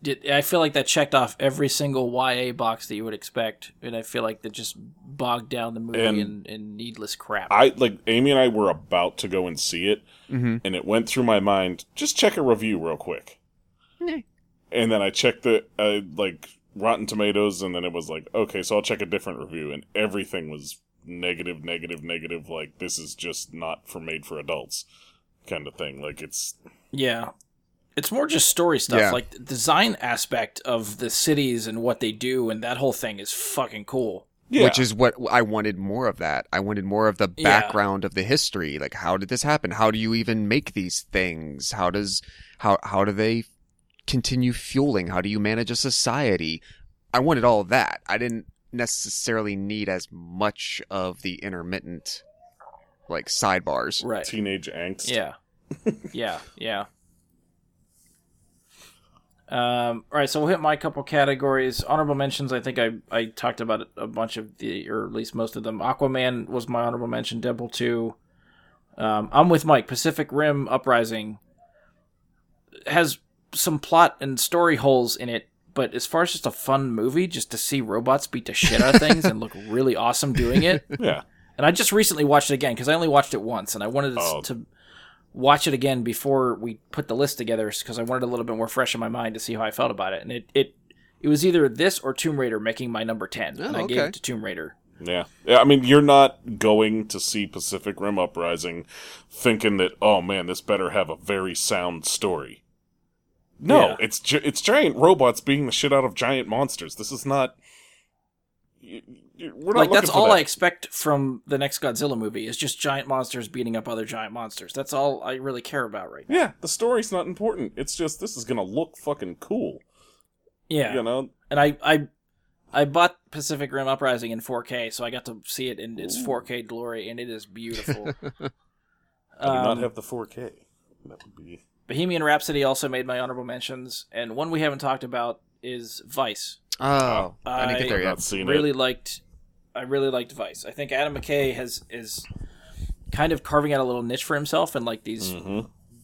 did. I feel like that checked off every single YA box that you would expect, and I feel like that just bogged down the movie And- in, in needless crap. I like Amy and I were about to go and see it, Mm-hmm. and it went through my mind. Just check a review real quick, Nah. and then I checked the uh, like Rotten Tomatoes, and then it was like, okay, so I'll check a different review, and everything was negative, negative, negative. Like this is just not for made for adults, kind of thing. Like it's yeah, it's more just story stuff. Yeah. Like the design aspect of the cities and what they do, and that whole thing is fucking cool. yeah, Which is what I wanted more of that. I wanted more of the Yeah. background of the history. Like, how did this happen? How do you even make these things? How does, how, how do they continue fueling? How do you manage a society? I wanted all of that. I didn't necessarily need as much of the intermittent, like, sidebars. Right. teenage angst. Yeah. yeah, yeah. Um, all right, so we'll hit my couple categories. Honorable mentions. I think I, I talked about a bunch of the, or at least most of them. Aquaman was my honorable mention. Deadpool two. Um, I'm with Mike. Pacific Rim Uprising has some plot and story holes in it, but as far as just a fun movie, just to see robots beat the shit out of things and look really awesome doing it, yeah. and I just recently watched it again because I only watched it once, and I wanted to, Oh. to watch it again before we put the list together because I wanted a little bit more fresh in my mind to see how I felt about it. And it it, it was either this or Tomb Raider making my number ten, and Oh, I gave it to Tomb Raider. Yeah. Yeah, I mean, you're not going to see Pacific Rim Uprising thinking that, oh man, this better have a very sound story. No, Yeah. it's gi- it's giant robots beating the shit out of giant monsters. This is not. Y- y- We're not Like that's for all that. I expect from the next Godzilla movie is just giant monsters beating up other giant monsters. That's all I really care about right now. Yeah, the story's not important. It's just this is gonna look fucking cool. Yeah, You know? and I I I bought Pacific Rim Uprising in 4K, so I got to see it in its 4K glory, and it is beautiful. I do not Um, have the 4K. That would be. Bohemian Rhapsody also made my honorable mentions, and one we haven't talked about is Vice. Oh, I didn't get there I've yet. not seen really it. liked, I really liked Vice. I think Adam McKay has is kind of carving out a little niche for himself in like these hmm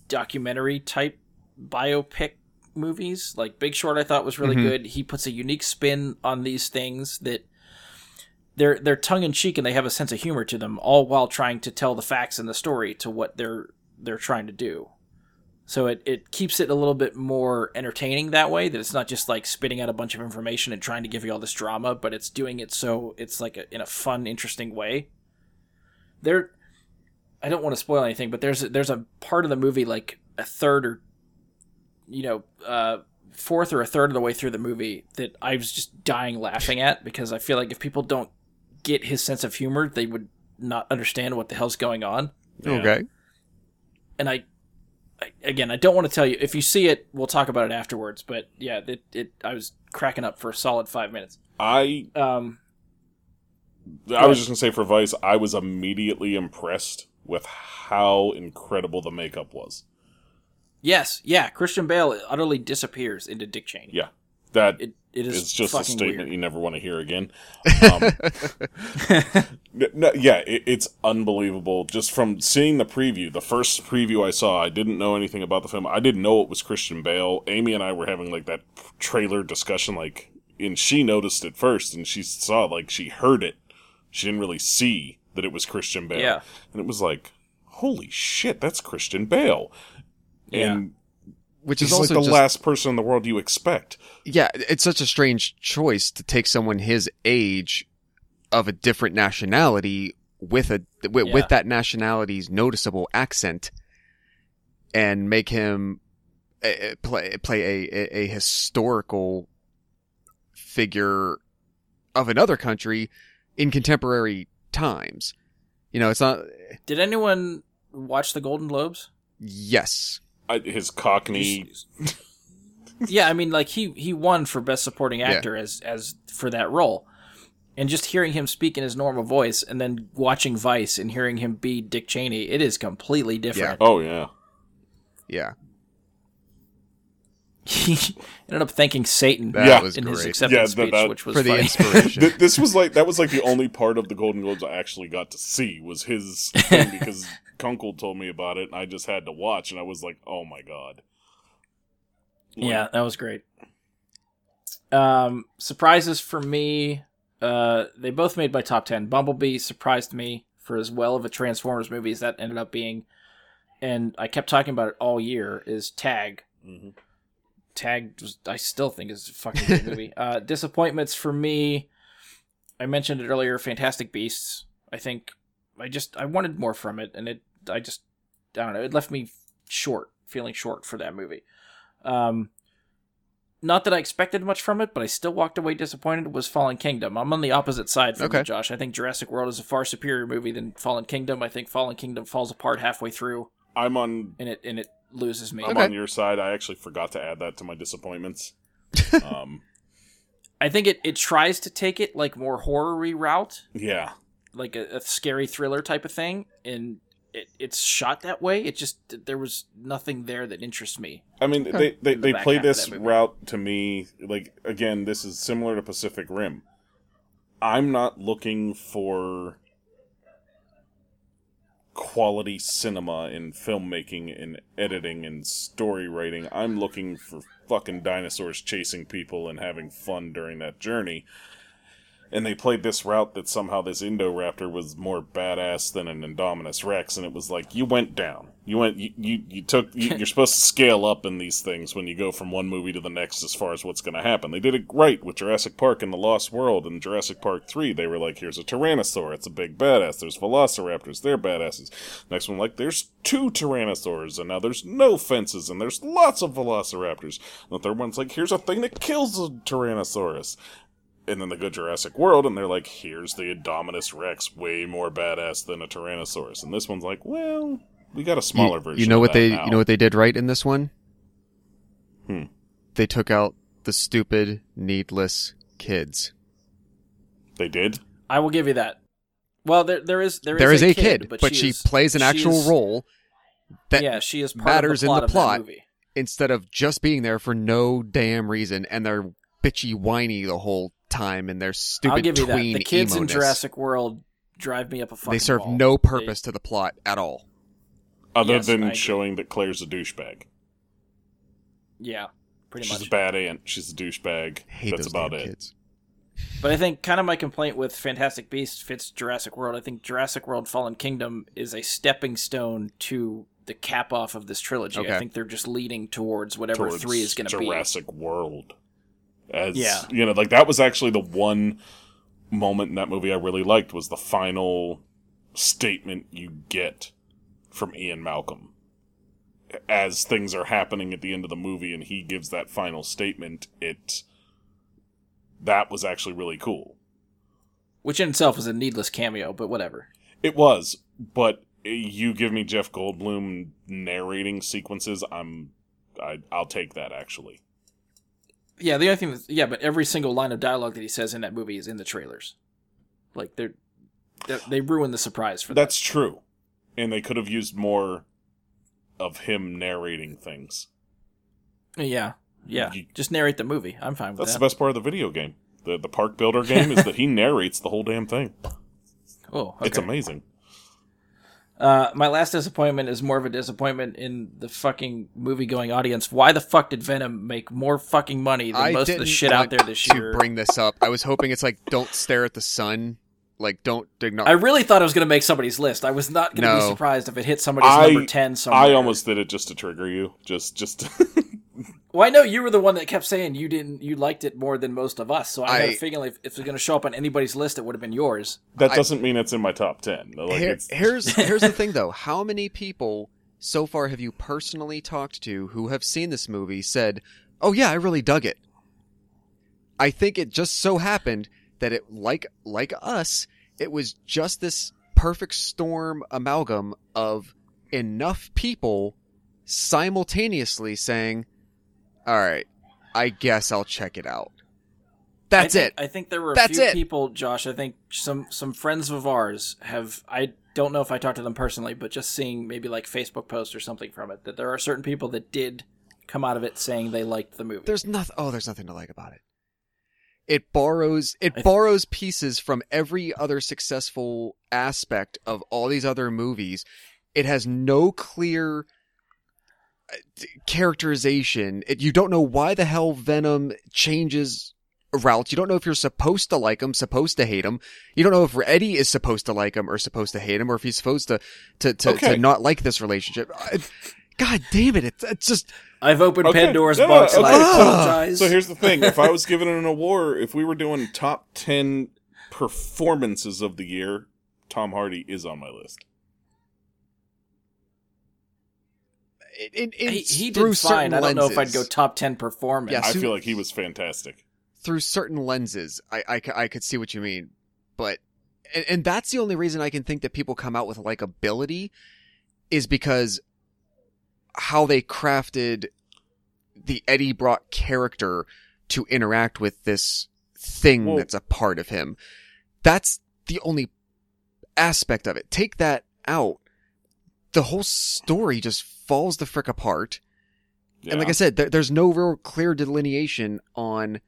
documentary type biopic movies. Like Big Short, I thought was really Mhm. good. He puts a unique spin on these things that they're they're tongue in cheek and they have a sense of humor to them, all while trying to tell the facts and the story to what they're they're trying to do. So it, it keeps it a little bit more entertaining that way. That it's not just like spitting out a bunch of information and trying to give you all this drama, but it's doing it so it's like a, in a fun, interesting way. There, I don't want to spoil anything, but there's there's a part of the movie like a third or you know uh, fourth or a third of the way through the movie that I was just dying laughing at because I feel like if people don't get his sense of humor, they would not understand what the hell's going on. Yeah. Okay. And I I, again, I don't want to tell you. If you see it, we'll talk about it afterwards. But yeah, it, it I was cracking up for a solid five minutes. I Um, I was just gonna say for Vice, I was immediately impressed with how incredible the makeup was. yes, yeah, Christian Bale utterly disappears into Dick Cheney. Yeah, that It it is it's just a statement weird. you never want to hear again. Um, no, yeah, it, it's unbelievable. Just from seeing the preview, the first preview I saw, I didn't know anything about the film. I didn't know it was Christian Bale. Amy and I were having like that trailer discussion, like, and she noticed it first, and she saw like she heard it. She didn't really see that it was Christian Bale, Yeah. and it was like, holy shit, that's Christian Bale. Yeah. And Which he's is like the just, last person in the world you expect. yeah, it's such a strange choice to take someone his age of a different nationality with a with, Yeah. with that nationality's noticeable accent and make him uh, uh, play play a, a, a historical figure of another country in contemporary times. You know, it's not Did anyone watch the Golden Globes? yes. I, his Cockney yeah, I mean, like he he won for best supporting Yeah. actor as as for that role, and just hearing him speak in his normal voice, and then watching Vice and hearing him be Dick Cheney, it is completely different. Oh yeah. Yeah. He ended up thanking Satan That Yeah. was in his acceptance Yeah, that- speech, that- which was For the inspiration. This was like that was like the only part of the Golden Globes I actually got to see was his thing because Kunkel told me about it and I just had to watch and I was like, oh my god. Like, Yeah, that was great. Um, surprises for me. Uh, they both made my top ten. Bumblebee surprised me for as well of a Transformers movie as that ended up being, and I kept talking about it all year. Is Tag. mhm. Tag, was, I still think is a fucking great movie. Uh, disappointments for me. I mentioned it earlier. Fantastic Beasts. I think I just I wanted more from it, and it I just I don't know. It left me short, feeling short for that movie. Um, not that I expected much from it, but I still walked away disappointed. Was Fallen Kingdom? I'm on the opposite side from Okay. you, Josh. I think Jurassic World is a far superior movie than Fallen Kingdom. I think Fallen Kingdom falls apart halfway through, I'm on and it and it loses me. I'm Okay. on your side. I actually forgot to add that to my disappointments. um I think it, it tries to take it like more horror route, yeah. Like a, a scary thriller type of thing, and it, it's shot that way. It just there was nothing there that interests me. I mean, they they, the they play this route to me like again. This is similar to Pacific Rim. I'm not looking for quality cinema in filmmaking and editing and story writing. I'm looking for fucking dinosaurs chasing people and having fun during that journey. And they played this route that somehow this Indoraptor was more badass than an Indominus Rex, and it was like you went down. You went. You you, you took. You, you're supposed to scale up in these things when you go from one movie to the next, as far as what's going to happen. They did it right with Jurassic Park and the Lost World and Jurassic Park Three. They were like, "Here's a Tyrannosaur. It's a big badass. There's Velociraptors. They're badasses." Next one, like, "There's two Tyrannosaurs, and now there's no fences, and there's lots of Velociraptors." And the third one's like, "Here's a thing that kills a Tyrannosaurus." And then they go Jurassic World, and they're like, "Here's the Indominus Rex, way more badass than a Tyrannosaurus." And this one's like, "Well, we got a smaller you, version." You know of what that they now. you know what they did right in this one? Hmm. They took out the stupid, needless kids. they did. I will give you that. Well, there there is there is there is a, a kid, but, but, she, is- plays an she actual is- role that yeah, she is part matters of in the the plot, plot. Of that movie. instead of just being there for no damn reason and they're bitchy whiny the whole time and their stupid I'll give you that. tween The kids in emo-ness. Jurassic World drive me up a fucking. they serve wall. no purpose to the plot at all. Other Yes, I than agree. showing that Claire's a douchebag. Yeah, pretty She's much. She's a bad aunt. She's a douchebag. Hate That's those about damn it. kids. But I think kind of my complaint with Fantastic Beasts fits Jurassic World. I think Jurassic World Fallen Kingdom is a stepping stone to the cap off of this trilogy. Okay. I think they're just leading towards whatever Towards three is going to be. Jurassic World. As Yeah. you know, like that was actually the one moment in that movie I really liked was the final statement you get from Ian Malcolm. As things are happening at the end of the movie and he gives that final statement, it that was actually really cool. Which in itself is a needless cameo, but whatever. It was, but you give me Jeff Goldblum narrating sequences, I'm I, I'll take that actually. Yeah, the only thing that's, yeah, but every single line of dialogue that he says in that movie is in the trailers. Like they're, they they ruin the surprise for that. That's true, and they could have used more of him narrating things. Yeah, yeah. You- Just narrate the movie. I'm fine with That's that. the best part of the video game. The the park builder game is that he narrates the whole damn thing. Oh, okay. It's amazing. Uh, my last disappointment is more of a disappointment in the fucking movie going audience. Why the fuck did Venom make more fucking money than I most of the shit out there this year? to bring this up. I was hoping it's like don't stare at the sun, like don't ignore. I really thought it was going to make somebody's list. I was not going to be surprised if it hit somebody's I- number 10 somewhere. I almost did it just to trigger you. Just just Well, I know you were the one that kept saying you didn't you liked it more than most of us. So I, had a I- feeling if, if it was going to show up on anybody's list, it would have been yours. that I- doesn't mean it's in my top ten. Like Here- it's, here's here's the thing though. How many people so far have you personally talked to who have seen this movie said, "Oh yeah, I really dug it." I think it just so happened that it like like us, it was just this perfect storm amalgam of enough people simultaneously saying, "All right, I guess I'll check it out." That's I think, it. I think there were a That's few it. people, Josh. I think some some friends of ours have. I don't know if I talked to them personally, but just seeing maybe like Facebook posts or something from it, that there are certain people that did come out of it saying they liked the movie. There's nothing. Oh, there's nothing to like about it. It borrows it th- borrows pieces from every other successful aspect of all these other movies. It has no clear characterization. It, you don't know why the hell Venom changes routes. You don't know if you're supposed to like him, supposed to hate him. You don't know if Eddie is supposed to like him or supposed to hate him, or if he's supposed to to to, Okay. to not like this relationship. God damn it! It's, it's just I've opened Okay, Pandora's no, no, box, and I okay, so- apologize. So here's the thing: if I was given an award, if we were doing top ten performances of the year, Tom Hardy is on my list. In, in, he, he through did fine. certain I don't know if I'd go top ten performance. Yeah, I feel like he was fantastic. through certain lenses, I I could see what you mean. But, and, and that's the only reason I can think that people come out with likability is because how they crafted the Eddie Brock character to interact with this thing Well- that's a part of him. That's the only aspect of it. Take that out. The whole story just falls the frick apart. And like I said, there, there's no real clear delineation on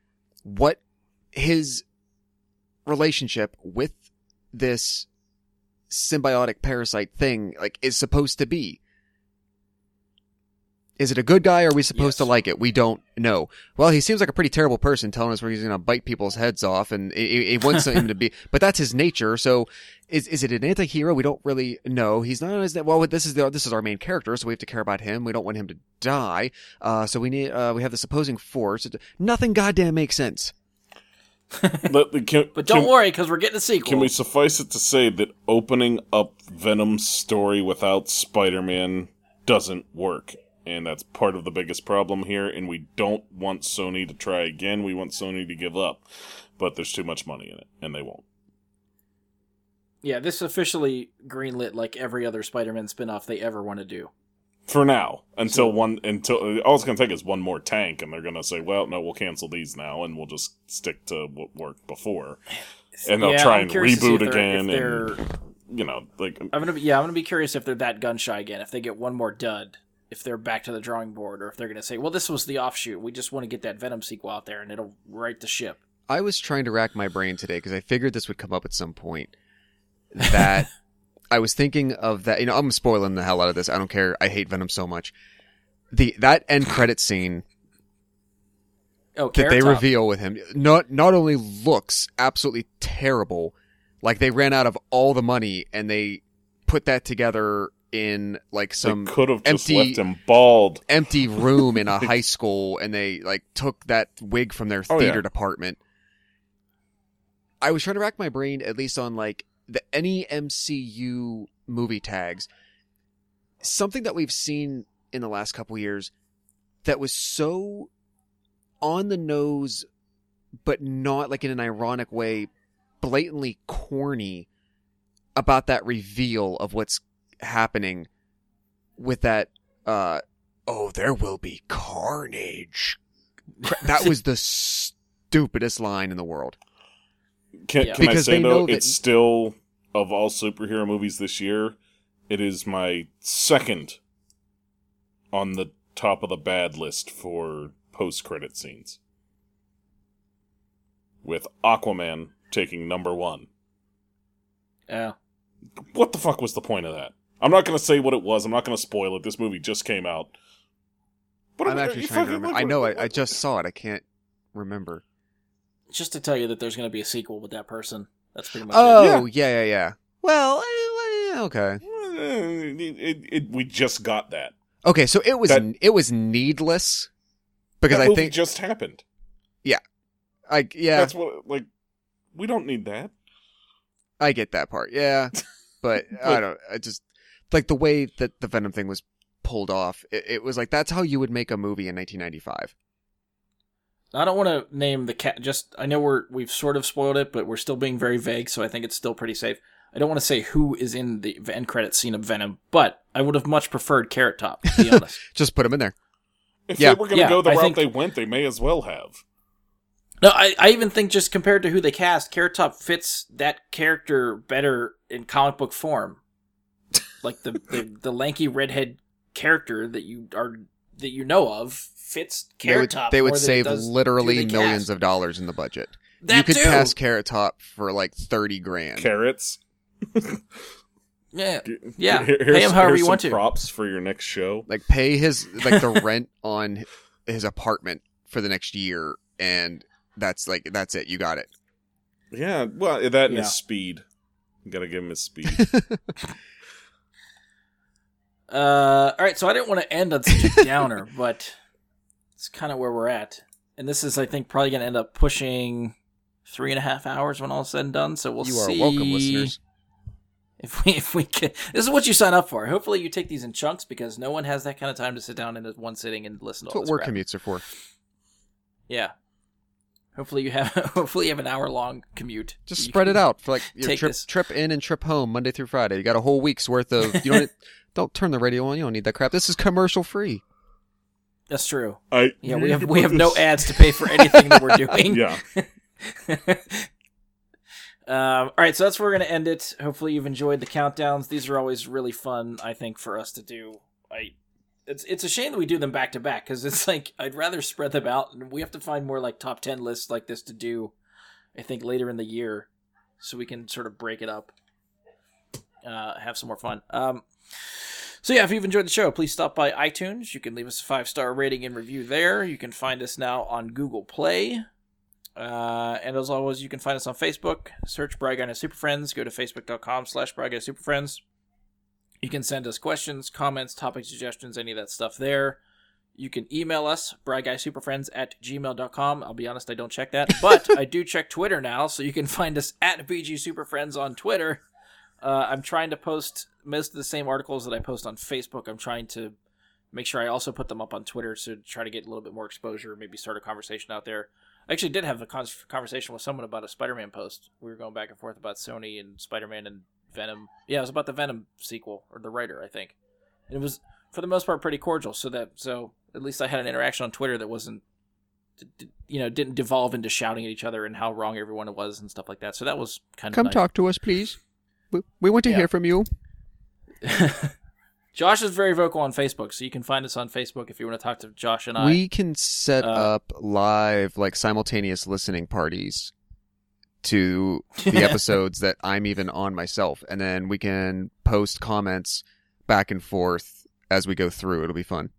what his relationship with this symbiotic parasite thing like is supposed to be. Is it a good guy or are we supposed to like it? We don't know. Well, he seems like a pretty terrible person telling us where he's going to bite people's heads off and he, he wants him to be, but that's his nature. So is, is it an anti-hero? We don't really know. He's not as that, well, this is the, this is our main character, so we have to care about him. We don't want him to die. Uh, so we need, uh, we have this opposing force. Nothing goddamn makes sense. Let- can- but don't can- worry, because we're getting a sequel. Can we suffice it to say that opening up Venom's story without Spider-Man doesn't work? And that's part of the biggest problem here, and we don't want Sony to try again. We want Sony to give up. But there's too much money in it, and they won't. Yeah, this officially greenlit like every other Spider-Man spin-off they ever want to do. For now. Until one until all it's gonna take is one more tank and they're gonna say, Well, no, we'll cancel these now and we'll just stick to what worked before. And they'll Yeah, try I'm and curious to see reboot they're- again they're- and you know, like I'm gonna be yeah, I'm gonna be curious if they're that gun shy again. If they get one more dud, if they're back to the drawing board, or if they're gonna say, "Well, this was the offshoot. We just want to get that Venom sequel out there, and it'll right the ship." I was trying to rack my brain today because I figured this would come up at some point. That I was thinking of that. You know, I'm spoiling the hell out of this. I don't care. I hate Venom so much. The that end credit scene Oh, that they Top. reveal with him not not only looks absolutely terrible, like they ran out of all the money and they put that together in like some they could have just empty- left him bald. empty room in a high school and they like took that wig from their Oh, theater yeah. department. I was trying to rack my brain at least on like the any MCU movie tags. Something that we've seen in the last couple years that was so on the nose but not like in an ironic way blatantly corny about that reveal of what's happening with that uh oh there will be carnage that was the stupidest line in the world Can, Yeah. can I say they know though, that- it's still of all superhero movies this year, it is my second on the top of the bad list for post credit scenes. With Aquaman taking number one. Yeah. What the fuck was the point of that? I'm not gonna say what it was. I'm not gonna spoil it. This movie just came out. But i'm I- actually trying to remember i know I, I just saw it i can't remember Just to tell you that there's going to be a sequel with that person. That's pretty much oh yeah yeah yeah well eh, well, okay Eh, it- it- it- we just got that. okay so it was That- it was needless because that i think just happened. Yeah, I yeah That's what like we don't need that. I get that part, yeah, but I don't. I just like the way that the Venom thing was pulled off. It, it was like that's how you would make a movie in 1995. I don't want to name the cat. Just I know we're we've sort of spoiled it, but we're still being very vague, so I think it's still pretty safe. I don't want to say who is in the end credit scene of Venom, but I would have much preferred Carrot Top. To be honest, Just put him in there. If Yeah. they were going to Yeah, go the I route think- they went, they may as well have. no, I, I even think just compared to who they cast, Carrot Top fits that character better in comic book form. Like the, the, the lanky redhead character that you are that you know of fits Carrot Top. they more would than it save does literally millions cast. of dollars in the budget. That you could too. cast Carrot Top for like 30 grand. Carrots. yeah, Yeah, here- pay him however here's you some want to. Props for your next show. like pay his like the rent on his apartment for the next year, and that's like that's it. You got it. Yeah, well, that and Yeah. his speed. You gotta give him his speed. Uh, all right, so I didn't want to end on such a downer, but it's kind of where we're at. And this is, I think, probably going to end up pushing three and a half hours when all is said and done. So we'll you see. are welcome, listeners. If we, if we can, this is what you sign up for. Hopefully, you take these in chunks because no one has that kind of time to sit down in one sitting and listen to all what work crap. commutes are for. Yeah. Hopefully you have. Hopefully you have an hour long commute. Just spread it out for like your trip this. trip in and trip home Monday through Friday. You got a whole week's worth of you don't don't turn the radio on. You don't need that crap. This is commercial free. That's true. I Yeah, we have we put have no ads to pay for anything that we're doing. Yeah, um, all right, so that's where we're going to end it. Hopefully, you've enjoyed the countdowns. These are always really fun, I think, for us to do. I, it's it's a shame that we do them back to back because it's like I'd rather spread them out, and we have to find more like top ten lists like this to do. I think later in the year, so we can sort of break it up, uh, have some more fun. Um, so yeah, if you've enjoyed the show, please stop by iTunes. You can leave us a five star rating and review there. You can find us now on Google Play. Uh, and as always, you can find us on Facebook. Search Bry and Super Friends. Go to facebook.com slash Bry Guy Super Friends. You can send us questions, comments, topic suggestions, any of that stuff there. You can email us, bryguysuperfriends at gmail.com. I'll be honest, I don't check that, but I do check Twitter now, so you can find us at BG Superfriends on Twitter. Uh, I'm trying to post most of the same articles that I post on Facebook. I'm trying to make sure I also put them up on Twitter to try to get a little bit more exposure, maybe start a conversation out there. I actually did have a con- conversation with someone about a Spider-Man post. We were going back and forth about Sony and Spider-Man and Venom. Yeah, it was about the Venom sequel or the writer, I think. And it was for the most part pretty cordial. So that so at least I had an interaction on Twitter that wasn't, you know, didn't devolve into shouting at each other and how wrong everyone was and stuff like that. So that was kind of Come nice. talk to us, please. We, we want to Yeah. hear from you. Josh is very vocal on Facebook, so you can find us on Facebook if you want to talk to Josh and I. We can set Uh, up live, like simultaneous listening parties to the episodes that I'm even on myself, and then we can post comments back and forth as we go through. It'll be fun.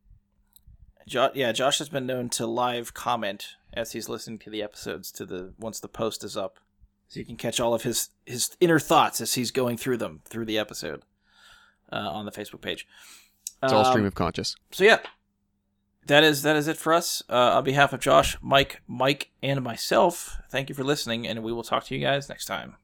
Jo- yeah, Josh has been known to live comment as he's listening to the episodes to the once the post is up, so you can catch all of his his inner thoughts as he's going through them through the episode uh, on the Facebook page. It's all Um, stream of conscious. So yeah, that is that is it for us. Uh, on behalf of Josh, Mike, Mike, and myself, thank you for listening, and we will talk to you guys next time.